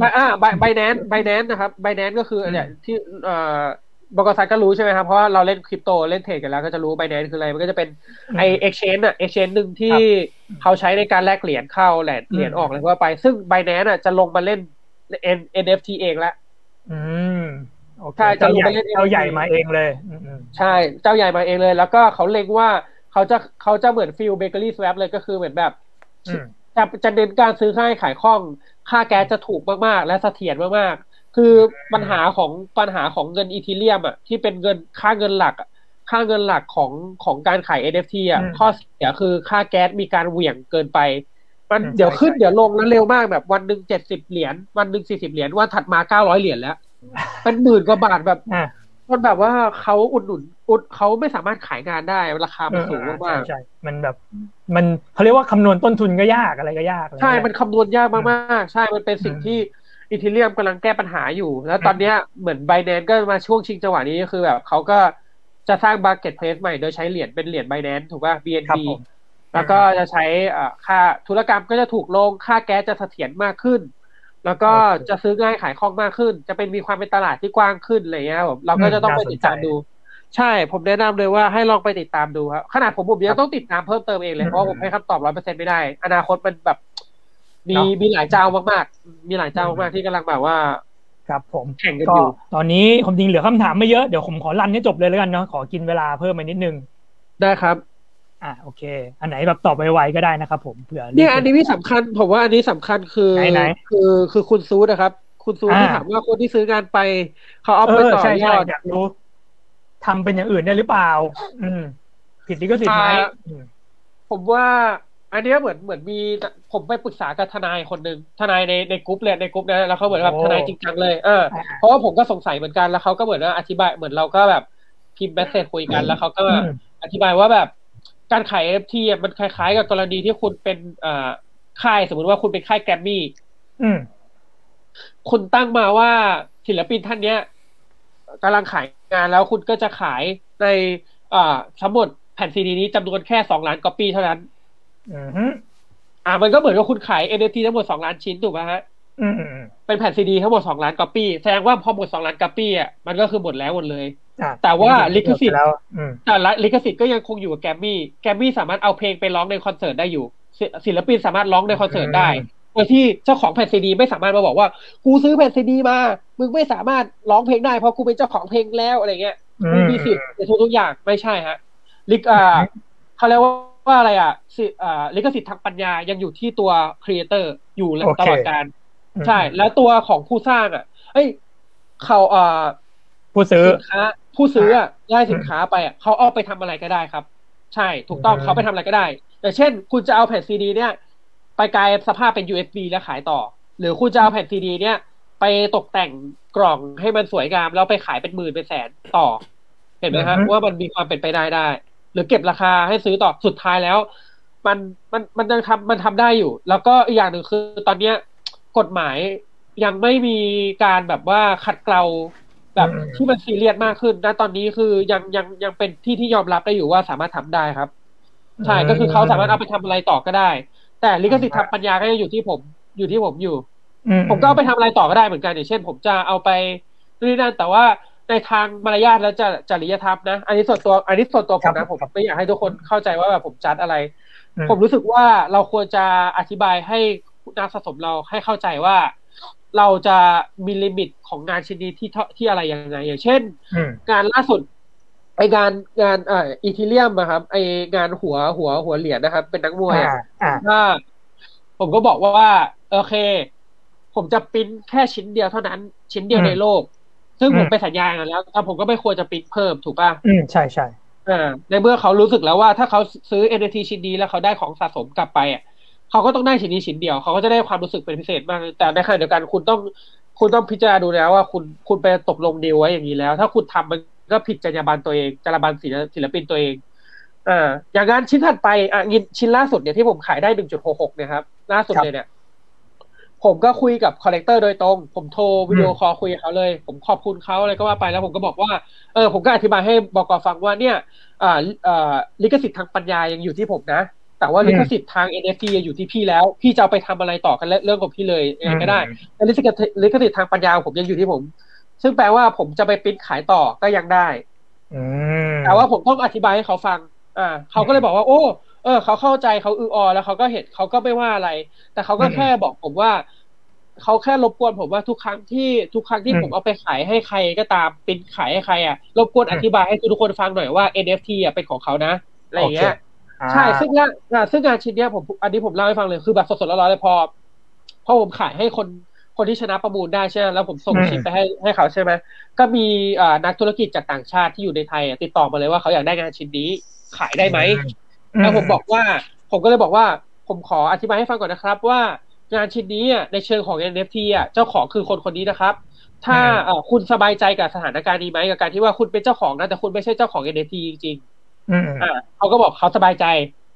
Bi- อ่า Bi- Binance Binance นะครับ Binance ก็คือเนี่ยที่เอ่อ บกษัตริย์ก็รู้ใช่ไหมครับเพราะว่าเราเล่นคริปโตเล่นเทรดกันแล้วก็จะรู้ Binance คืออะไรมันก็จะเป็นไอ exchange อะ exchange หนึ่งที่เขาใช้ในการแลกเหรียญเข้าแหลนเหรียญออกอะไรก็ว่าไป ซึ่ง Binance อะจะลงมาเล่น N- NFT เองแล้วอืมโอเคใช่จะเจ้าลงใหญ่ไปเล่นเจ้าใหญ่มาเองเลยอืมอืมใช่เจ้าใหญ่มาเองเลย แล้วก็เขาเล็งว่าเขาจะเขาจะเหมือนฟิลเบเกอรี่สว p เลยก็คือเหมือนแบบอืมจะจะเน้นการซื้อค่ายขายคล่อง ค่าแก๊สจะถูกมากๆ และเสถียรมากๆ คือปัญหาของปัญหาของเงิน Ethereum อะที่เป็นเงินค่าเงินหลักอะค่าเงินหลักของของการขาย NFT อะอืมข้อเสียคือค่าแก๊สมีการเหวี่ยงเกินไป มันอืมเดี๋ยวขึ้นใช่เดี๋ยวลงแล้วเร็วมากแบบวันหนึ่งเจ็ดสิบเหรียญวันหนึ่งสี่สิบเหรียญวันถัดมาเก้าร้อยเหรียญแล้วเป็นหมื่นกว่าบาทแบบอ่ามันแบบว่าเขาอุดหนุนอุดเขาไม่สามารถขายงานได้ราคามันสูงเออมากใช่ใช่มันแบบ มันเขาเรียกว่าคำนวณต้นทุนก็ยากอะไรก็ยากอะไรๆใช่เงี้ยมันคำนวณยากมากๆ ใช่มันเป็นสิ่งอืมที่ อีทีเรียมกำลังแก้ปัญหาอยู่ แล้วตอนเนี้ยเหมือนไบแนนก็มาช่วงชิงจังหวะนี้ก็คือแบบเขาก็จะสร้าง Marketplace ใหม่โดยใช้เหรียญเป็นเหรียญไบแนนถูกป่ะครั BNB บผมแล้วก็จะใช้อ่าค่าธุรกรรมก็จะถูกลง ค่าแก๊สจะเสถียรมากขึ้น แล้วก็โอเคจะซื้อง่ายขายคล่องมากขึ้น จะเป็นมีความเป็นตลาดที่กว้างขึ้นอะไรเงี้ยครับผมเราก็จะต้องไปติดตามดู ใช่ผมแนะนำเลยว่าให้ลองไปติดตามดูครับขนาดผมผมยังต้องติดตามเพิ่มเติมเองเลยเพราะว่าผมให้คำตอบร้อยเปอร์เซ็นไม่ได้ อนาคตมันแบบ มีเนอะมีหลายเจ้ามากๆ มีหลายเจ้ามากๆที่กำลังแบบว่าครับผมแข่งกันก็อยู่ตอนนี้ผมจริงเหลือคำถามไม่เยอะเดี๋ยวผมขอรันให้จบเลยแล้วกันเนาะขอกินเวลาเพิ่มไปนิดนึง ได้ครับ อะโอเค อันไหนแบบตอบไวๆก็ได้นะครับผมเผื่อเนี่ยอันนี้ที่สำคัญผมว่าอันนี้สำคัญคือไหนคือคือคุณซูดนะครับ คุณซูดอ่าที่ถามว่าคนที่ซื้องานไป เขาเอาเอไปอต่อใช่ยใช่อดอยากรู้ทำเป็นอย่างอื่นได้หรือเปล่า อืมผิดลิขสิทธิ์ไหมอ่าอืมผมว่า อันเนี้ยเหมือนเหมือนมีผมไปปรึกษากับทนายคนหนึ่งทนายในในกลุ่มเลยในกลุ่มนะแล้วเขาเหมือนแบบโอ้ทนายจริงจังเลยเอออ่าเพราะว่าผมก็สงสัยเหมือนกันแล้วเขาก็เหมือนว่าอธิบายเหมือนเราก็แบบพิมพ์แมสเซจคุยกันแล้วเขาก็อืมอธิบายว่าแบบการขาย NFT อะมันคล้ายๆ กับกรณีที่คุณเป็นอ่าค่ายสมมติว่าคุณเป็นค่ายแกรมมี่อืมคุณตั้งมาว่าศิลปินท่านเนี้ยกำลังขายงานแล้วคุณก็จะขายในอ่าทั้งหมดแผ่นซีดีนี้จำนวนแค่สองล้านก๊อปปี้เท่านั้น อืมฮึอ่ามันก็เหมือนกับคุณขาย NFT ทั้งหมดสองล้านชิ้นถูกไหมฮะอืมอืมอืมเป็นแผ่นซีดีทั้งหมดสองล้านก๊อปปี้แสดงว่าพอหมดสองล้านก๊อปปี้อะมันก็คือหมดแล้วหมดเลยอะแต่ว่าลิขสิทธิ์แล้วอืมแต่ละลิขสิทธิ์ก็ยังคงอยู่กับแกรมมี่แกรมมี่สามารถเอาเพลงไปร้องในคอนเสิร์ตได้อยู่ศิศิลปินสามารถร้องในคอนเสิร์ตได้โดยที่เจ้าของแผ่นซีดีไม่สามารถมาบอกว่า กูซื้อแผ่นซีดีมามึงไม่สามารถร้องเพลงได้เพราะกูเป็นเจ้าของเพลงแล้วอะไรเงี้ยอืมึงมมีสิทธิ์ในทุกทุกๆอย่างไม่ใช่ฮะลิขอ่าเขาเรียกว่า อะไรอะสิอ่าลิขสิทธิ์ทางปัญญายังอยู่ที่ตัว creator อยู่โอเคตลอดการอืมใช่ แล้วตัวของผู้สร้างอะ เอ้ยเขาเอ่อผู้ซื้อสินค้าผู้ซื้ออะได้สินค้าไปอะเขาเอาไปทำอะไรก็ได้ครับ ใช่ถูกต้องอืมเขาไปทำอะไรก็ได้อย่างเช่น คุณจะเอาแผ่นซีดี เนี่ย ไปกลายสภาพเป็น USB แล้วขายต่อ หรือคุณจะเอาแผ่นซีดี เนี่ย ไปตกแต่งกล่องให้มันสวยงาม แล้วไปขายเป็นหมื่นเป็นแสนต่อ เห็นไหมฮะอือฮึว่ามันมีความเป็นไปได้ได้ หรือเก็บราคาให้ซื้อต่อสุดท้ายแล้ว มันมันมันยังทำมันทำได้อยู่ แล้วก็อีกอย่างหนึ่งคือตอนเนี้ยกฎหมายยังไม่มีการแบบว่าขัดเกลาแบบอืมที่มันซีเรียสมากขึ้นนะตอนนี้คือยังยังยังเป็นที่ที่ยอมรับได้อยู่ว่าสามารถทำได้ครับ ใช่ก็คือเขาสามารถเอาไปทำอะไรต่อก็ได้ แต่ลิขสิทธิ์ทางปัญญาก็ยังอยู่ที่ผมอยู่ที่ผมอยู่อืผมก็เอาไปทำอะไรต่อก็ได้เหมือนกันอย่างเช่น ผมจะเอาไปนู่นนี่นั่นแต่ว่า ในทางมารยาทและจะจริยธรรมนะ อันนี้ส่วนตัวอันนี้ส่วนตัวผมนะผมไม่อยากให้ทุกคนเข้าใจว่าแบบผมจัดอะไรอืผมรู้สึกว่าเราควรจะอธิบายให้นักสะสมเราให้เข้าใจว่า เราจะมีลิมิตของงานชิ้นนี้ที่เท่าที่อะไรยังไง อย่างเช่นอืมงานล่าสุดไองานงานเอ่ออีทีเรียมอะครับ ไองานหัวหัวหัวเหรียญนะครับ เป็นนักมวยอ่าอะอ่าถ้าผมก็บอกว่า โอเค ผมจะปริ้นแค่ชิ้นเดียวเท่านั้น ชิ้นเดียวอืมในโลก ซึ่งอืมผมไปสัญญากันแล้วแต่ผมก็ไม่ควรจะปริ้นเพิ่มถูกป่ะอืมใช่ใช่อ่าในเมื่อเขารู้สึกแล้วว่าถ้าเขาซื้อ NFT ชิ้นนี้แล้วเขาได้ของสะสมกลับไปอะเขาก็ต้องได้ชิ้นนี้ชิ้นเดียวเขาก็จะได้ความรู้สึกเป็นพิเศษมาก แต่ในขณะเดียวกันคุณต้องคุณต้องพิจารณาดูแล้วว่าคุณคุณไปตกลงดีลไว้อย่างนี้แล้ว ถ้าคุณทำมันก็ผิดจรรยาบรรณตัวเองจรรยาบรรณศิลศิลปินตัวเองอ่าอย่างนั้นชิ้นถัดไปอะงานชิ้นล่าสุดเนี่ยที่ผมขายได้หนึ่งจุดหกหกเนี่ยครับล่าสุดเลยเนี่ย ผมก็คุยกับ collector โดยตรง ผมโทรวิดีโอคอลคุยกับเขาเลย ผมขอบคุณเขาอะไรก็ว่าไปแล้วผมก็บอกว่า เออ ผมก็อธิบายให้บอกฟังว่าเนี่ยอ่าอ่าลิขสิทธิ์ทางปัญญายังอยู่ที่ผมนะ แต่ว่าลิขสิทธิ์ทาง NFT อยู่ที่พี่แล้ว พี่จะเอาไปทำอะไรต่อกันเรื่องของพี่เลยยังไงก็ได้แต่ลิขสิทธิ์ลิขสิทธิ์ทางปัญญาของผมยังอยู่ที่ผม ซึ่งแปลว่าผมจะไปปริ้นขายต่อก็ยังได้อืมแต่ว่าผมต้องอธิบายให้เขาฟัง อ่า เขาก็เลยบอกว่า โอ้ เออเขาเข้าใจเขาอืออแล้วเขาก็เห็นเขาก็ไม่ว่าอะไร แต่เขาก็แค่บอกผมว่าเขาแค่รบกวนผมว่าทุกครั้งที่ทุกครั้งที่ผมเอาไปขายให้ใครก็ตามปริ้นขายให้ใครอะรบกวนอธิบายให้ทุกคนฟังหน่อยว่า NFT อะเป็นของเขานะอะไรอย่างเงี้ยอ่าใช่ซึ่งงานงานซึ่งงานชิ้นเนี้ยผมอันนี้ผมเล่าให้ฟังเลยคือแบบสดๆร้อนๆเลยพอพอผมขายให้คนคนที่ชนะประมูลได้ใช่ไหมแล้วผมส่งอืมชิปไปให้ให้เขาใช่ไหมก็มีอ่านักธุรกิจจากต่างชาติที่อยู่ในไทยอะติดต่อมาเลยว่าเขาอยากได้งานชิ้นนี้ขายได้ไหม แล้วผมบอกว่า ผมก็เลยบอกว่า ผมขออธิบายให้ฟังก่อนนะครับ ว่างานชิ้นนี้อะในเชิงของ NFT อะเจ้าของคือคนคนนี้นะครับ ถ้าเอ่อคุณสบายใจกับสถานการณ์นี้ไหมกับการที่ว่าคุณเป็นเจ้าของนะแต่คุณไม่ใช่เจ้าของ NFT จริงอืมๆอ่าเขาก็บอกเขาสบายใจ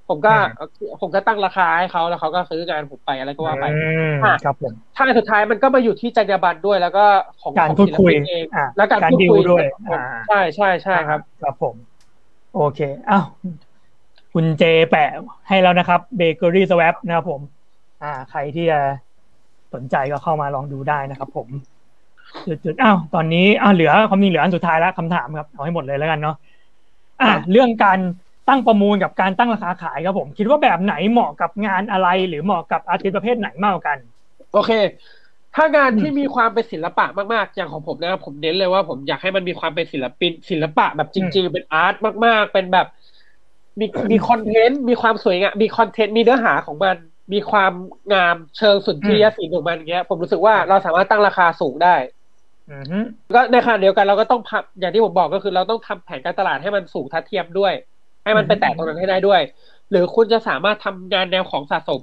ผมก็อืมผมก็ตั้งราคาให้เขาแล้วเขาก็ซื้องานผมไปอะไรก็ว่าไปอืมอะครับผมถ้าสุดท้ายมันก็มาอยู่ที่จรรยาบรรณด้วย แล้วก็ของการของพูดคุยศิลปินเองอ่าและการการพูดดีลคุยด้วยของผมอ่าใช่ใช่ใช่ครับ ครับผม โอเคอ้าว คุณเจแปะให้แล้วนะครับเบเกอรี่สว p นะครับผม อ่า ใครที่จะสนใจก็เข้ามาลองดูได้นะครับผม จุดๆอ้าวตอนนี้อ้าวเหลือความจริงเหลืออันสุดท้ายแล้วคำถามครับ เอาให้หมดเลยแล้วกันเนาะอ่าเรื่องการตั้งประมูลกับการตั้งราคาขายครับผม คิดว่าแบบไหนเหมาะกับงานอะไรหรือเหมาะกับอาร์ติสต์ประเภทไหนมากกว่ากัน โอเค ถ้างานอืมที่มีความเป็นศิลปะมากๆ อย่างของผมนะครับผมเน้นเลยว่าผมอยากให้มันมีความเป็นศิลปินศิลปะแบบจริง ๆ เป็นอาร์ตมาก ๆ เป็นแบบ มีมีคอนเทนต์มีความสวยงามมีคอนเทนต์มีเนื้อหาของมัน มีความงามเชิงสุนทรียศิลป์ของมันอย่างเงี้ย ผมรู้สึกว่าเราสามารถตั้งราคาสูงได้อือฮึก็ในขณะเดียวกันเราก็ต้องพับอย่างที่ผมบอกก็คือเราต้องทำแผนการตลาดให้มันสูงทัดเทียมด้วย ให้มันไปแตะตรงนั้นให้ได้ด้วย หรือคุณจะสามารถทำงานแนวของสะสม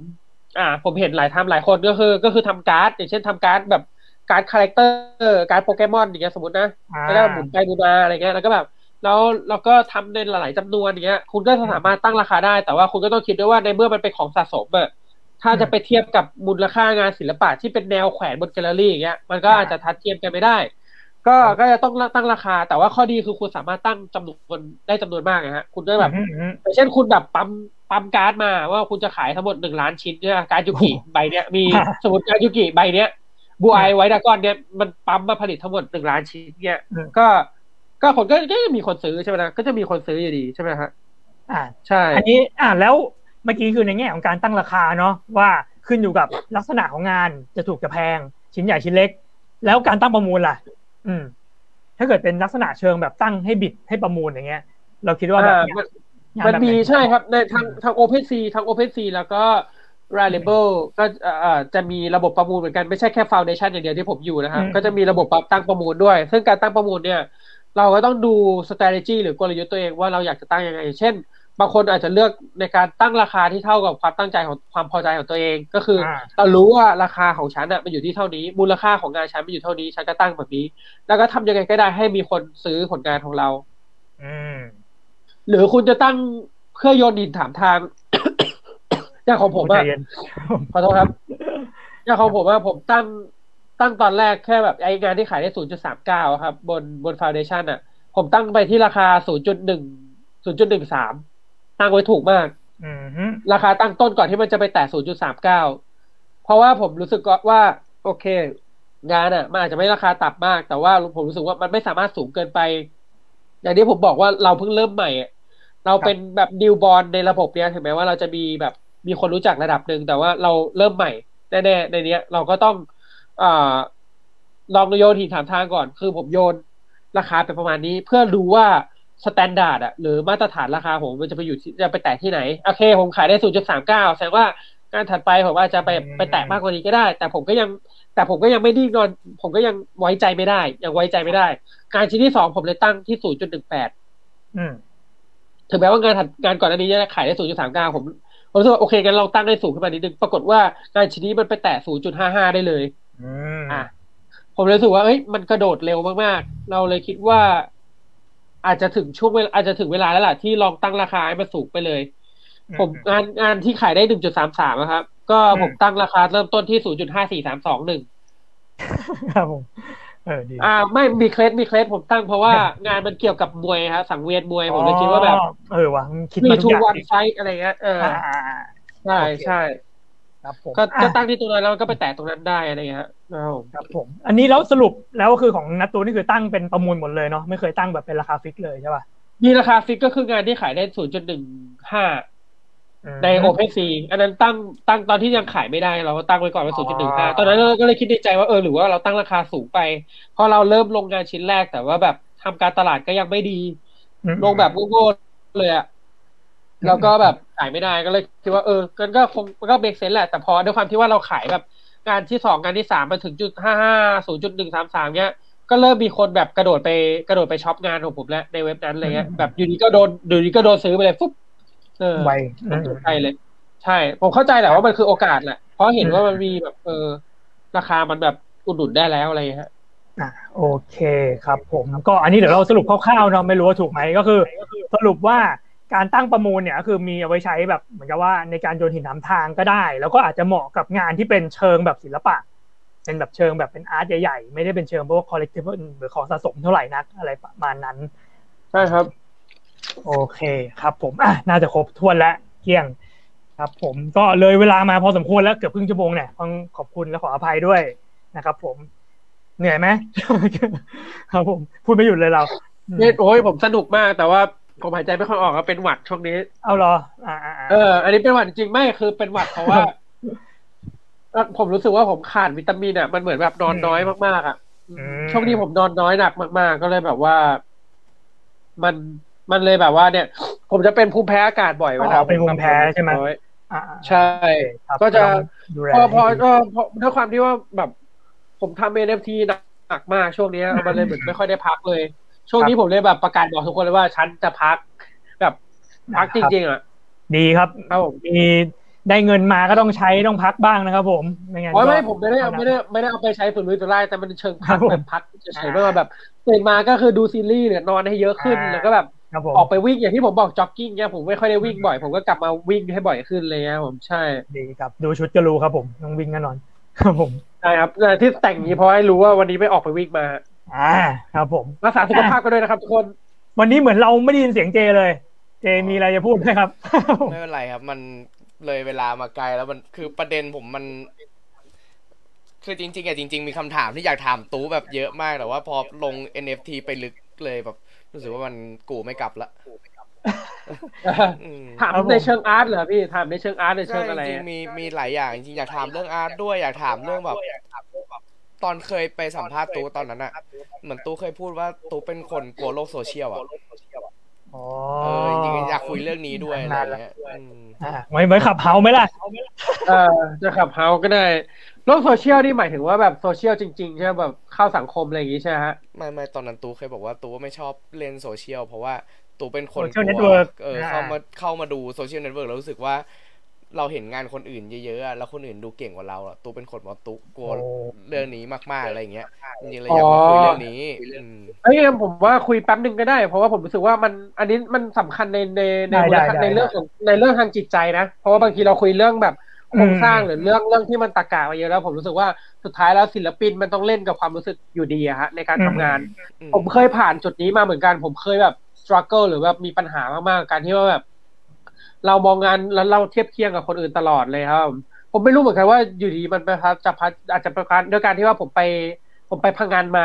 อ่า ผมเห็นหลายทำหลายคนก็คือ ก็คือทำการ์ด อย่างเช่นทำการ์ดแบบการ์ด characterการ์ดโปเกมอนอย่างเงี้ยสมมตินะอ่าแล้วก็หมุนไปหมุนมาอะไรเงี้ยแล้วก็แบบ แล้วเราก็ทำในหลาย ๆจำนวนอย่างเงี้ย คุณก็สามารถตั้งราคาได้ แต่ว่าคุณก็ต้องคิดด้วยว่าในเมื่อมันเป็นของสะสมอะถ้าจะไปเทียบกับมูลค่างานศิลปะที่เป็นแนวแขวนบนแกลเลอรี่อย่างเงี้ย มันก็อาจจะทัดเทียมกันไม่ได้ ก็ก็จะต้องตั้งราคา แต่ว่าข้อดีคือคุณสามารถตั้งจำนวนได้จำนวนมากนะฮะคุณก็แบบอือฮึอย่างเช่นคุณแบบปั๊มปั๊มการ์ดมาว่าคุณจะขายทั้งหมดหนึ่งล้านชิ้นเนี่ยการ์ดยูกิใบเนี้ยมีฮะสมมติการ์ดยูกิใบเนี้ยBlue-Eyes White Dragon เนี่ยมันปั๊มมาผลิตทั้งหมดหนึ่งล้านชิ้นเนี่ยอืมก็ ก็คนก็ก็จะมีคนซื้อใช่ไหมนะก็จะมีคนซื้ออยู่ดีใช่ไหมฮะอ่าใช่ อันนี้อ่าแล้วเมื่อกี้คือในแง่ของการตั้งราคาเนาะว่าขึ้นอยู่กับลักษณะของงานจะถูกจะแพง ชิ้นใหญ่ชิ้นเล็ก แล้วการตั้งประมูลล่ะ อืม ถ้าเกิดเป็นลักษณะเชิงแบบตั้งให้ bid ให้ประมูลอย่างเงี้ย เราคิดว่าแบบอ่าเนี้ยมันงามันแบบมีไหใช่ครับ ในทางทาง OpenSea ทาง OpenSea แล้วก็ reliable ก็เอ่อจะมีระบบประมูลเหมือนกันไม่ใช่แค่ foundation อย่างเดียวที่ผมอยู่นะครับอืมก็จะมีระบบตั้งประมูลด้วย ซึ่งการตั้งประมูลเนี่ย เราก็ต้องดู strategy หรือกลยุทธ์ตัวเองว่าเราอยากจะตั้งยังไง เช่น บางคนอาจจะเลือกในการตั้งราคาที่เท่ากับความตั้งใจของความพอใจของตัวเอง ก็คืออาเรารู้ว่าราคาของฉันอะมันอยู่ที่เท่านี้ มูลค่าของงานฉันมันอยู่เท่านี้ ฉันก็ตั้งแบบนี้ แล้วก็ทำยังไงก็ได้ให้มีคนซื้อผลงานของเรา อืม หรือคุณจะตั้งเพื่อโยนดินถามทางอย่างของผมใจอะเย็นขอโทษครับอย่างของผมว่าผมตั้ง ตั้งตอนแรกแค่แบบไองานที่ขายได้ 0.39 ครับ บนบนฟาวเดชันอะ ผมตั้งไปที่ราคา 0.1 0.13 ตั้งไว้ถูกมากอืมฮึราคาตั้งต้นก่อนที่มันจะไปแตะ 0.39 เพราะว่าผมรู้สึกว่า โอเค งานอะ มันอาจจะไม่ราคาต่ำมาก แต่ว่าผมรู้สึกว่ามันไม่สามารถสูงเกินไป อย่างที่ผมบอกว่าเราเพิ่งเริ่มใหม่อะเราเป็นแบบ newborn ในระบบเนี้ยถึงแม้ว่าเราจะมีแบบมีคนรู้จักระดับหนึ่งแต่ว่าเราเริ่มใหม่แน่ๆในเนี้ย เราก็ต้องอ่า ลองโยนหินถามทางก่อน คือผมโยนราคาไปประมาณนี้ เพื่อดูว่า standard อะหรือมาตรฐานราคาผมมันจะไปอยู่ที่จะไปแตะที่ไหน โอเค ผมขายได้0.39แสดงว่างานถัดไปผมอาจจะไปไปแตะมากกว่านี้ก็ได้ แต่ผมก็ยังแต่ผมก็ยังไม่ดิ้นรน ผมก็ยังไว้ใจไม่ได้ยังไว้ใจไม่ได้ การชิ้นที่สองผมเลยตั้งที่0.18อืมถึงแม้ว่างานถัดงานก่อนหน้านี้จะขายได้0.39ผมผมรู้สึกว่าโอเคกันเราตั้งได้สูงขึ้นมานิดนึงปรากฏว่างานชิ้นนี้มันไปแตะ0.55ได้เลย อืมอะผมเลยรู้สึกว่าเอ้ยมันกระโดดเร็วมากๆ เราเลยคิดว่า อาจจะถึงช่วงเวลาอาจจะถึงเวลาแล้วล่ะที่ลองตั้งราคาให้มันสูงไปเลย ผมงานงานที่ขายได้1.33นะครับ ก็ผมตั้งราคาเริ่มต้นที่0.5432ครับผมเออดีอ่า ไม่มีเคล็ดมีเคล็ดผมตั้งเพราะว่างานมันเกี่ยวกับมวยครับสังเวียนมวยผมเลยคิดว่าแบบอ๋อเออว่ะคิดมีมาทุกทูอย่างวันไฟอะไรเงี้ยเอออ่าอ่าอ่าใช่โอเคใช่ครับผม ก็ก็อะตั้งที่ตรงนั้นแล้วก็ไปแตะตรงนั้นได้อะไรเงี้ยครับครับผมครับผม อันนี้แล้วสรุปแล้วคือของนัตตูนี่คือตั้งเป็นประมูลหมดเลยเนาะไม่เคยตั้งแบบเป็นราคา fix เลยใช่ป่ะมีราคา fix ก็คืองานที่ขายได้0.15อืมใน OpenSea อันนั้นตั้งตั้งตอนที่ยังขายไม่ได้ เราก็ตั้งไว้ก่อนว่าอ๋อ0.15ตอนนั้นเราก็เลยคิดในใจว่าเออหรือว่าเราตั้งราคาสูงไปพอเราเริ่มลงงานชิ้นแรกแต่ว่าแบบทำการตลาดก็ยังไม่ดีอืมลงแบบโง่ๆเลยอะแล้วก็แบบ ขายไม่ได้ก็เลยคิดว่าเออกันก็คงมันก็เบรกเซนแหละแต่พอด้วยความที่ว่าเราขายแบบงานที่สองงานที่สามมาถึงจุดห้าห้าศูนย์จุดหนึ่งสามสามเนี้ยก็เริ่มมีคนแบบกระโดดไปกระโดดไปช็อปงานของผมแล้วในเว็บนั้นอะไรเงี้ยแบบอยู่ดีก็โดนอยู่ดีก็โดนซื้อไปเลยฟุ๊บเออไวผมสนใจเลย ใช่ ผมเข้าใจแหละว่ามันคือโอกาสแหละเพราะเห็นว่ามันมีแบบเออราคามันแบบอุดหนุนได้แล้วอะไรอย่างเงี้ยฮะอะโอเคครับผมก็อันนี้เดี๋ยวเราสรุปคร่าวๆเนาะไม่รู้ว่าถูกไหมก็คือ สรุปว่า การตั้งประมูลเนี่ยก็คือมีเอาไว้ใช้แบบเหมือนกับว่าในการโยนหินถามทางก็ได้ แล้วก็อาจจะเหมาะกับงานที่เป็นเชิงแบบศิลปะ เป็นแบบเชิงแบบเป็นอาร์ตใหญ่ๆ ไม่ได้เป็นเชิงพวกคอลเลกติฟหรือของสะสมเท่าไหร่นักอะไรประมาณนั้น ใช่ครับ โอเคครับ ผมอะน่าจะครบถ้วนแล้วเที่ยงครับ ผมก็เลยเวลามาพอสมควรแล้วเกือบครึ่งชั่วโมงเนี่ยต้องขอบคุณและขออภัยด้วยนะครับ ผมเหนื่อยไหมครับผมพูดไม่หยุดเลยเราอืมเนี่ยโอ้ยผมสนุกมากแต่ว่า ผมหายใจไม่ค่อยออกครับเป็นหวัดช่วงนี้ เอาเหรอ อ่าอ่าอ่าเออ อันนี้เป็นหวัดจริงๆไม่คือเป็นหวัดเพราะว่าเอ่อผมรู้สึกว่าผมขาดวิตามินอะมันเหมือนแบบนอนน้อยมากๆอะมช่วงนี้ผมนอนน้อยหนักมาก ๆ ก็เลยแบบว่า มันมันเลยแบบว่าเนี่ย ผมจะเป็นภูมิแพ้อากาศบ่อยเวลาอ๋อเป็นภูมิแพ้ใช่ไหมน้อยอ่าอ่าใช่ครับก็จะดูแลพอพอให้ดีก็พอด้วยความที่ว่าแบบ ผมทำ NFT หนักมากช่วงนี้มันเลยเหมือนไม่ค่อยได้พักเลย ช่วงนี้ผมเลยแบบประกาศบอกทุกคนเลยว่าฉันจะพัก แบบพักจริงๆอะดีครับครับผมมีได้เงินมาก็ต้องใช้ต้องพักบ้างนะครับ ผมไม่งั้นโอ้ยก็ไม่ผมไม่ได้เอาไม่ได้ไม่ได้เอาไปใช้สุรุ่ยสุร่ายแต่มันเชิงพักครับผมแบบพักเฉยๆไม่ว่าแบบตื่นมาก็คือดูซีรีส์หรือนอนให้เยอะขึ้นอ่าแล้วก็แบบครับผมออกไปวิ่งอย่างที่ผมบอกจ็อกกิ้งเนี่ยผมไม่ค่อยได้วิ่งบ่อย ผมก็กลับมาวิ่งให้บ่อยขึ้นเลยนะผมใช่ดีครับ ดูชุดก็รู้ครับผมต้องวิ่งแน่นอน ครับผมใช่ครับแต่ที่แต่งอย่างนี้เพราะให้รู้ว่าวันนี้ไม่ออกไปวิ่งมา อ่าครับผมรักษาสุขภาพกันด้วยนะครับทุกคน วันนี้เหมือนเราไม่ได้ยินเสียงเจเลย เจมีอะไรจะพูดไหมครับ ไม่เป็นไรครับ มันเลยเวลามาไกลแล้วมันคือประเด็นผมมัน คือจริงๆอะจริง ๆ มีคำถามที่อยากถามตู้แบบเยอะมากแต่ว่าพอลง NFT ไปลึกเลยแบบ รู้สึกว่ามันกูไม่กลับละอืมถามครับผมในเชิงอาร์ตเหรอพี่ถามในเชิงอาร์ตในใช่เชิงอะไรจริงๆมีมีหลายอย่างจริงๆอยากถามเรื่องอาร์ตด้วยอยากถามเรื่องแบบ ตอนเคยไปสัมภาษณ์ตู้ตอนนั้นอะเหมือนตู้เคยพูดว่าตู้เป็นคนกลัวโลกโซเชียลอะออ๋อเออจริงๆอยากคุยเรื่องนี้ด้วยอะไรเงี้ยอืมอ่าไว้ไว้ Clubhouse ไหมล่ะเออจะ Clubhouse ก็ได้โลกโซเชียลนี่หมายถึงว่าแบบโซเชียลจริงๆใช่ไหมแบบเข้าสังคมอะไรอย่างงี้ใช่ไหมฮะไม่ไม่ตอนนั้นตูเคยบอกว่าตูไม่ชอบเล่นโซเชียลเพราะว่าตูเป็นคน Social กลัว network เอออ่าเข้ามาเข้ามาดู social network แล้วรู้สึกว่า เราเห็นงานคนอื่นเยอะๆอะแล้วคนอื่นดูเก่งกว่าเราอะตูเป็นคนบอกตูกลัวโอ้เรื่องนี้มากๆอะไรอย่างเงี้ยจริงๆเลยอยากมาคุยเรื่องนี้อืมเอ้ยผมว่าคุยแป๊บหนึ่งก็ได้ เพราะว่าผมรู้สึกว่ามันอันนี้มันสำคัญในในในได้ได้ได้ในเรื่องของในเรื่องทางจิตใจนะ เพราะว่าบางทีเราคุยเรื่องแบบโครงสร้างอืมหรือเรื่องเรื่องที่มันตะกามาเยอะแล้ว ผมรู้สึกว่าสุดท้ายแล้วศิลปินมันต้องเล่นกับความรู้สึกอยู่ดีอะฮะในการทำงานอืมผมเคยผ่านจุดนี้มาเหมือนกัน ผมเคยแบบ struggle หรือแบบมีปัญหามากๆกับการที่ว่าแบบ เรามองงานแล้วเราเทียบเคียงกับคนอื่นตลอดเลยครับ ผมไม่รู้เหมือนกันว่าอยู่ดีมันประทับจะพัดอาจจะประการด้วยการที่ว่าผมไป ผมไปพังงานมา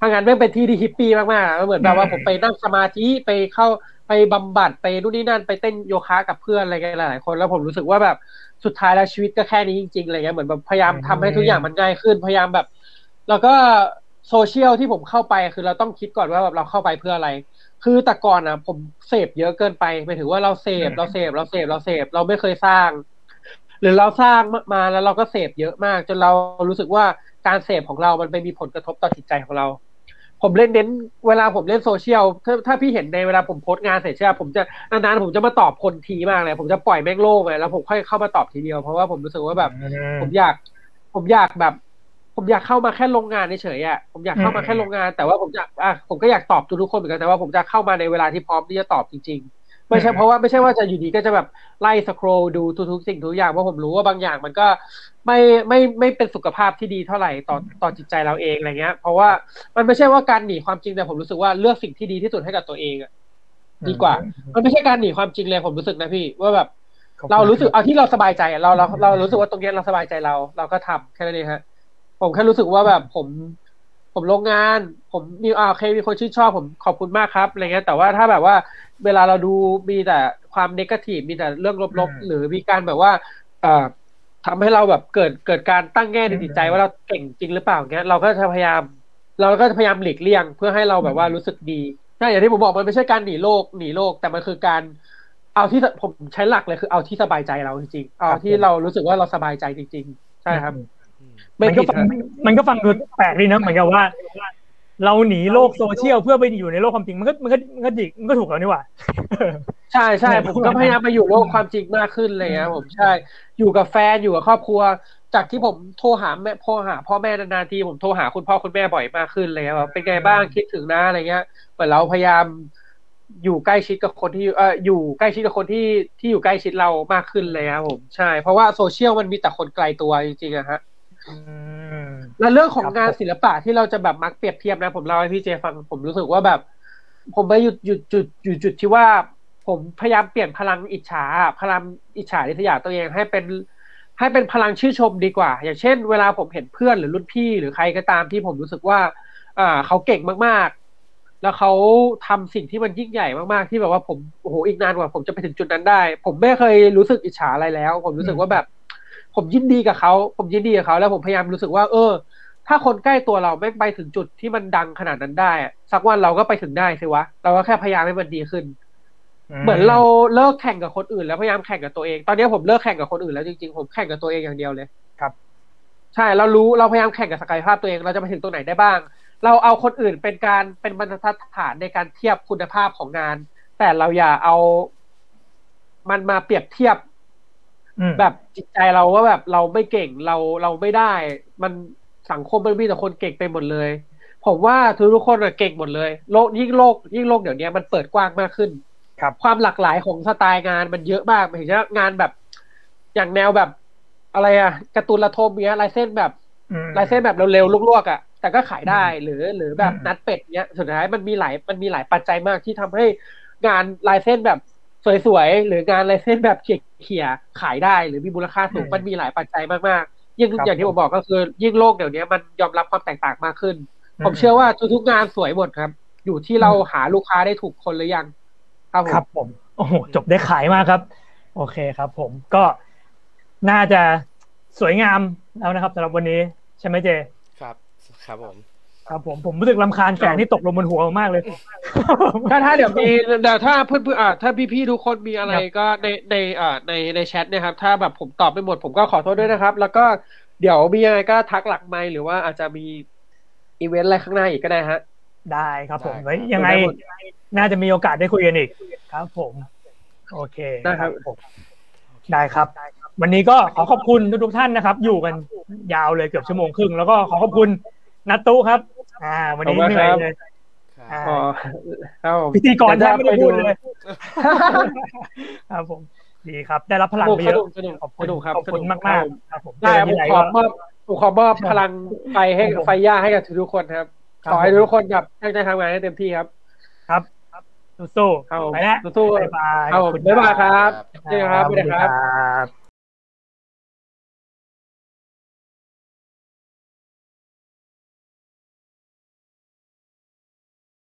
พังงานไม่งเป็นที่ที่ฮิปปี้มากๆแล้วเหมือนแบบว่าอืมผมไปนั่งสมาธิไปเข้าไปบำบัดไปนู่นนี่นั่นไปเต้นโยคะกับเพื่อนอะไรกันหลายๆคน แล้วผมรู้สึกว่าแบบสุดท้ายแล้วชีวิตก็แค่นี้จริงๆอะไรเงี้ยเหมือนแบบพยายามทำให้ทุกอย่างมันง่ายขึ้นพยายามแบบ แล้วก็โซเชียลที่ผมเข้าไปคือเราต้องคิดก่อนว่าแบบเราเข้าไปเพื่ออะไร คือแต่ก่อนอะ ผมเสพเยอะเกินไปหมายถึงว่าเราเสพอืมเราเสพเราเสพเราเสพเราไม่เคยสร้าง หรือเราสร้างมาแล้วเราก็เสพเยอะมาก จนเรารู้สึกว่าการเสพของเรามันไปมีผลกระทบต่อจิตใจของเรา ผมเล่นเน้น เวลาผมเล่นโซเชียลถ้าถ้าพี่เห็นในเวลาผมโพสต์งานเสร็จใช่ไหมผมจะนานๆผมจะมาตอบคนทีมากเลย ผมจะปล่อยแม่งโล่งไปแล้วผมค่อยเข้ามาตอบทีเดียวเพราะว่าผมรู้สึกว่าแบบ ผมอยาก ผมอยากแบบ ผมอยากเข้ามาแค่ลงงานเฉยๆอะผมอยากเข้ามาแค่ลงงาน แต่ว่าผมอยากอะผมก็อยากตอบทุกๆคนเหมือนกันแต่ว่าผมจะเข้ามาในเวลาที่พร้อมที่จะตอบจริง ๆ ไม่ใช่อืมเพราะว่าไม่ใช่ว่าจะอยู่ดีก็จะแบบไล่สครอลดูทุกๆสิ่งทุกอย่างเพราะผมรู้ว่าบางอย่างมันก็ไม่ไม่ไม่เป็นสุขภาพที่ดีเท่าไหร่ต่อต่อจิตใจเราเองอะไรเงี้ย เพราะว่ามันไม่ใช่ว่าการหนีความจริงแต่ผมรู้สึกว่าเลือกสิ่งที่ดีที่สุดให้กับตัวเองอะดีกว่า มันไม่ใช่การหนีความจริงเลยผมรู้สึกนะพี่ว่าแบบเรารู้สึกเอาที่เราสบายใจอะเราเราเรารู้สึกว่าตรงเนี้ยเราสบายใจเรา เราก็ทำแค่นั้นเองฮะ ผมแค่รู้สึกว่าแบบผม ผมลงงาน ผมมีอ่าโอเคมีคนชื่นชอบผมขอบคุณมากครับอะไรเงี้ยแต่ว่าถ้าแบบว่าเวลาเราดูมีแต่ความนกาทีฟมีแต่เรื่องลบอืมๆหรือมีการแบบว่าเอ่อทำให้เราแบบเกิดเกิดการตั้งแง่ในจิตใจว่าเราเก่งจริงหรือเปล่าเงี้ยเราก็จะพยายาม เราก็จะพยายามหลีกเลี่ยง เพื่อให้เราแบบว่ารู้สึกดีใช่อย่างที่ผมบอกมันไม่ใช่การหนีโลกหนีโลก แต่มันคือการเอาที่ผมใช้หลักเลยคือเอาที่สบายใจเราจริงๆเอาที่เรารู้สึกว่าเราสบายใจจริง ๆ ใช่ครับอืม ไม่มันก็ผิดฟังฮะมันก็ฟังดูแปลกดีนะเหมือนกับว่า เราหนีโลกโซเชียลเพื่อไปอยู่ในโลกความจริงมันก็มันก็มันก็ดิมันก็ถูกแล้วนี่หว่า ใช่ใช่ผมก็พยายามไปอยู่โลกความจริงมากขึ้นเลยครับผมใช่ อยู่กับแฟนอยู่กับครอบครัว จากที่ผมโทรหาแม่โทรหาพ่อแม่นานๆทีผมโทรหาคุณพ่อคุณแม่บ่อยมากขึ้นเลยครับเป็นไงบ้างคิดถึงนะอะไรเงี้ยเหมือนเราพยายามอยู่ใกล้ชิดกับคนที่เอออยู่ใกล้ชิดกับคนที่ที่อยู่ใกล้ชิดเรามากขึ้นเลยครับผมใช่ เพราะว่าโซเชียลมันมีแต่คนไกลตัวจริงๆอะฮะอืม แล้วเรื่องของงานศิลปะที่เราจะแบบมักเปรียบเทียบนะ ผมเล่าให้พี่เจฟังผมรู้สึกว่าแบบ ผมไปหยุดหยุดจุดอยู่จุดที่ว่า ผมพยายามเปลี่ยนพลังอิจฉา พลังอิจฉาริษยาตัวเองให้เป็น ให้เป็นพลังชื่นชมดีกว่า อย่างเช่น เวลาผมเห็นเพื่อนหรือรุ่นพี่หรือใครก็ตามที่ผมรู้สึกว่า อ่า เขาเก่งมากๆ แล้วเขาทำสิ่งที่มันยิ่งใหญ่มากๆที่แบบว่าผมโอ้โหอีกนานกว่าผมจะไปถึงจุดนั้นได้ ผมไม่เคยรู้สึกอิจฉาอะไรแล้ว ผมรู้สึกว่าแบบ ผมยินดีกับเขาผมยินดีกับเขาแล้วผมพยายามรู้สึกว่า เออ ถ้าคนใกล้ตัวเราไม่ไปถึงจุดที่มันดังขนาดนั้นได้อะสักวันเราก็ไปถึงได้สิวะ เราก็แค่พยายามให้มันดีขึ้น เหมือนเราเลิกแข่งกับคนอื่น แล้วพยายามแข่งกับตัวเอง ตอนนี้ผมเลิกแข่งกับคนอื่นแล้วจริงๆผมแข่งกับตัวเองอย่างเดียวเลยครับ ใช่เรารู้เราพยายามแข่งกับศักยภาพตัวเองเราจะไปถึงตรงไหนได้บ้าง เราเอาคนอื่นเป็นการเป็นบรรทัดฐานในการเทียบคุณภาพของงาน แต่เราอย่าเอามันมาเปรียบเทียบอืม แบบจิตใจเราว่าแบบเราไม่เก่งเราเราไม่ได้ มันสังคมมันมีแต่คนเก่งไปหมดเลย ผมว่าทุกทุกๆคนอะเก่งหมดเลย โลกยิ่งโลกยิ่งโลกเดี๋ยวนี้มันเปิดกว้างมากขึ้น ครับ ความหลากหลายของสไตล์งานมันเยอะมากหมายถึงว่างานแบบ อย่างแนวแบบ อะไรอะการ์ตูนละโทมเนี้ยลายเส้นแบบอืมลายเส้นแบบเร็วๆลวกๆอะ่ะแต่ก็ขายได้หรือหรือแบบอืมนัดเป็ดเนี้ยสุดท้ายมันมีหลายมันมีหลายปัจจัยมากที่ทำให้งานลายเส้นแบบ สวยๆ หรืองานลายเส้นแบบเขี่ยๆขายได้ หรือมีมูลค่าสูงมันมีหลายปัจจัยมากๆ ยิ่งอย่างที่ผมบอกก็คือ ยิ่งโลกเดี๋ยวนี้มันยอมรับความแตกต่างมากขึ้น ผมเชื่อว่าทุกๆงานสวยหมดครับ อยู่ที่เราหาลูกค้าได้ถูกคนหรือยัง ครับผมครับผมโอ้โหจบได้ขายมากครับ โอเคครับ ผมก็น่าจะสวยงามแล้วนะครับสำหรับวันนี้ใช่ไหมเจ ครับ ครับผมโครับผมผมรู้สึกลำคาญแสงที่ตกลงบนหัวมากเลย ถ้าถ้าเดี๋ยวมีเดี๋ยวถ้าเพื่อนเพื่อนอ่าถ้าพี่ๆทุกคนมีอะไรครับก็ในในอ่าในในแชทเนะครับ ถ้าแบบผมตอบไม่หมดผมก็ขอโทษด้วยนะครับ แล้วก็เดี๋ยวมียังไงก็ทักหลักไมค์หรือว่าอาจจะมีอีเวนต์อะไรข้างหน้าอีกก็ได้ฮะ ได้ครับผมได้ไว้ยังไงได้หมดน่าจะมีโอกาสได้คุยกันอีกครับ ผม โอเคได้ครับผมได้ครับ วันนี้ก็ขอขอบคุณทุกๆท่านนะครับ อยู่กันยาวเลยเกือบชั่วโมงครึ่งแล้วก็ขอขอบคุณนัตตุครับ อ่า วันนี้ขอบคุณเหนื่อยครับเลยครับอ่าอ๋อครับผมพิธีกรแทบไม่ได้พูดเดี๋ยวเลจะยครับผมดีครับ ได้รับพลังไปไปดูเยอะสนุกขอบสคุณนุกครับขอบคุณมากมากๆครับผมได้เจอผที่มไหนขอก็มอบผมขอมอบพลังไฟให้ครับผมไฟย่าให้กับทุกๆคนครับครับขอให้ผมทุกคนแบบตั้งใจทำงานให้เต็มที่ครับ ครับสู้ครับผมๆไปแล้วสู้ๆบ๊ายบายครับผมขอณบ๊ายบายครับครับเจอกันครับสวัสดีครับครับ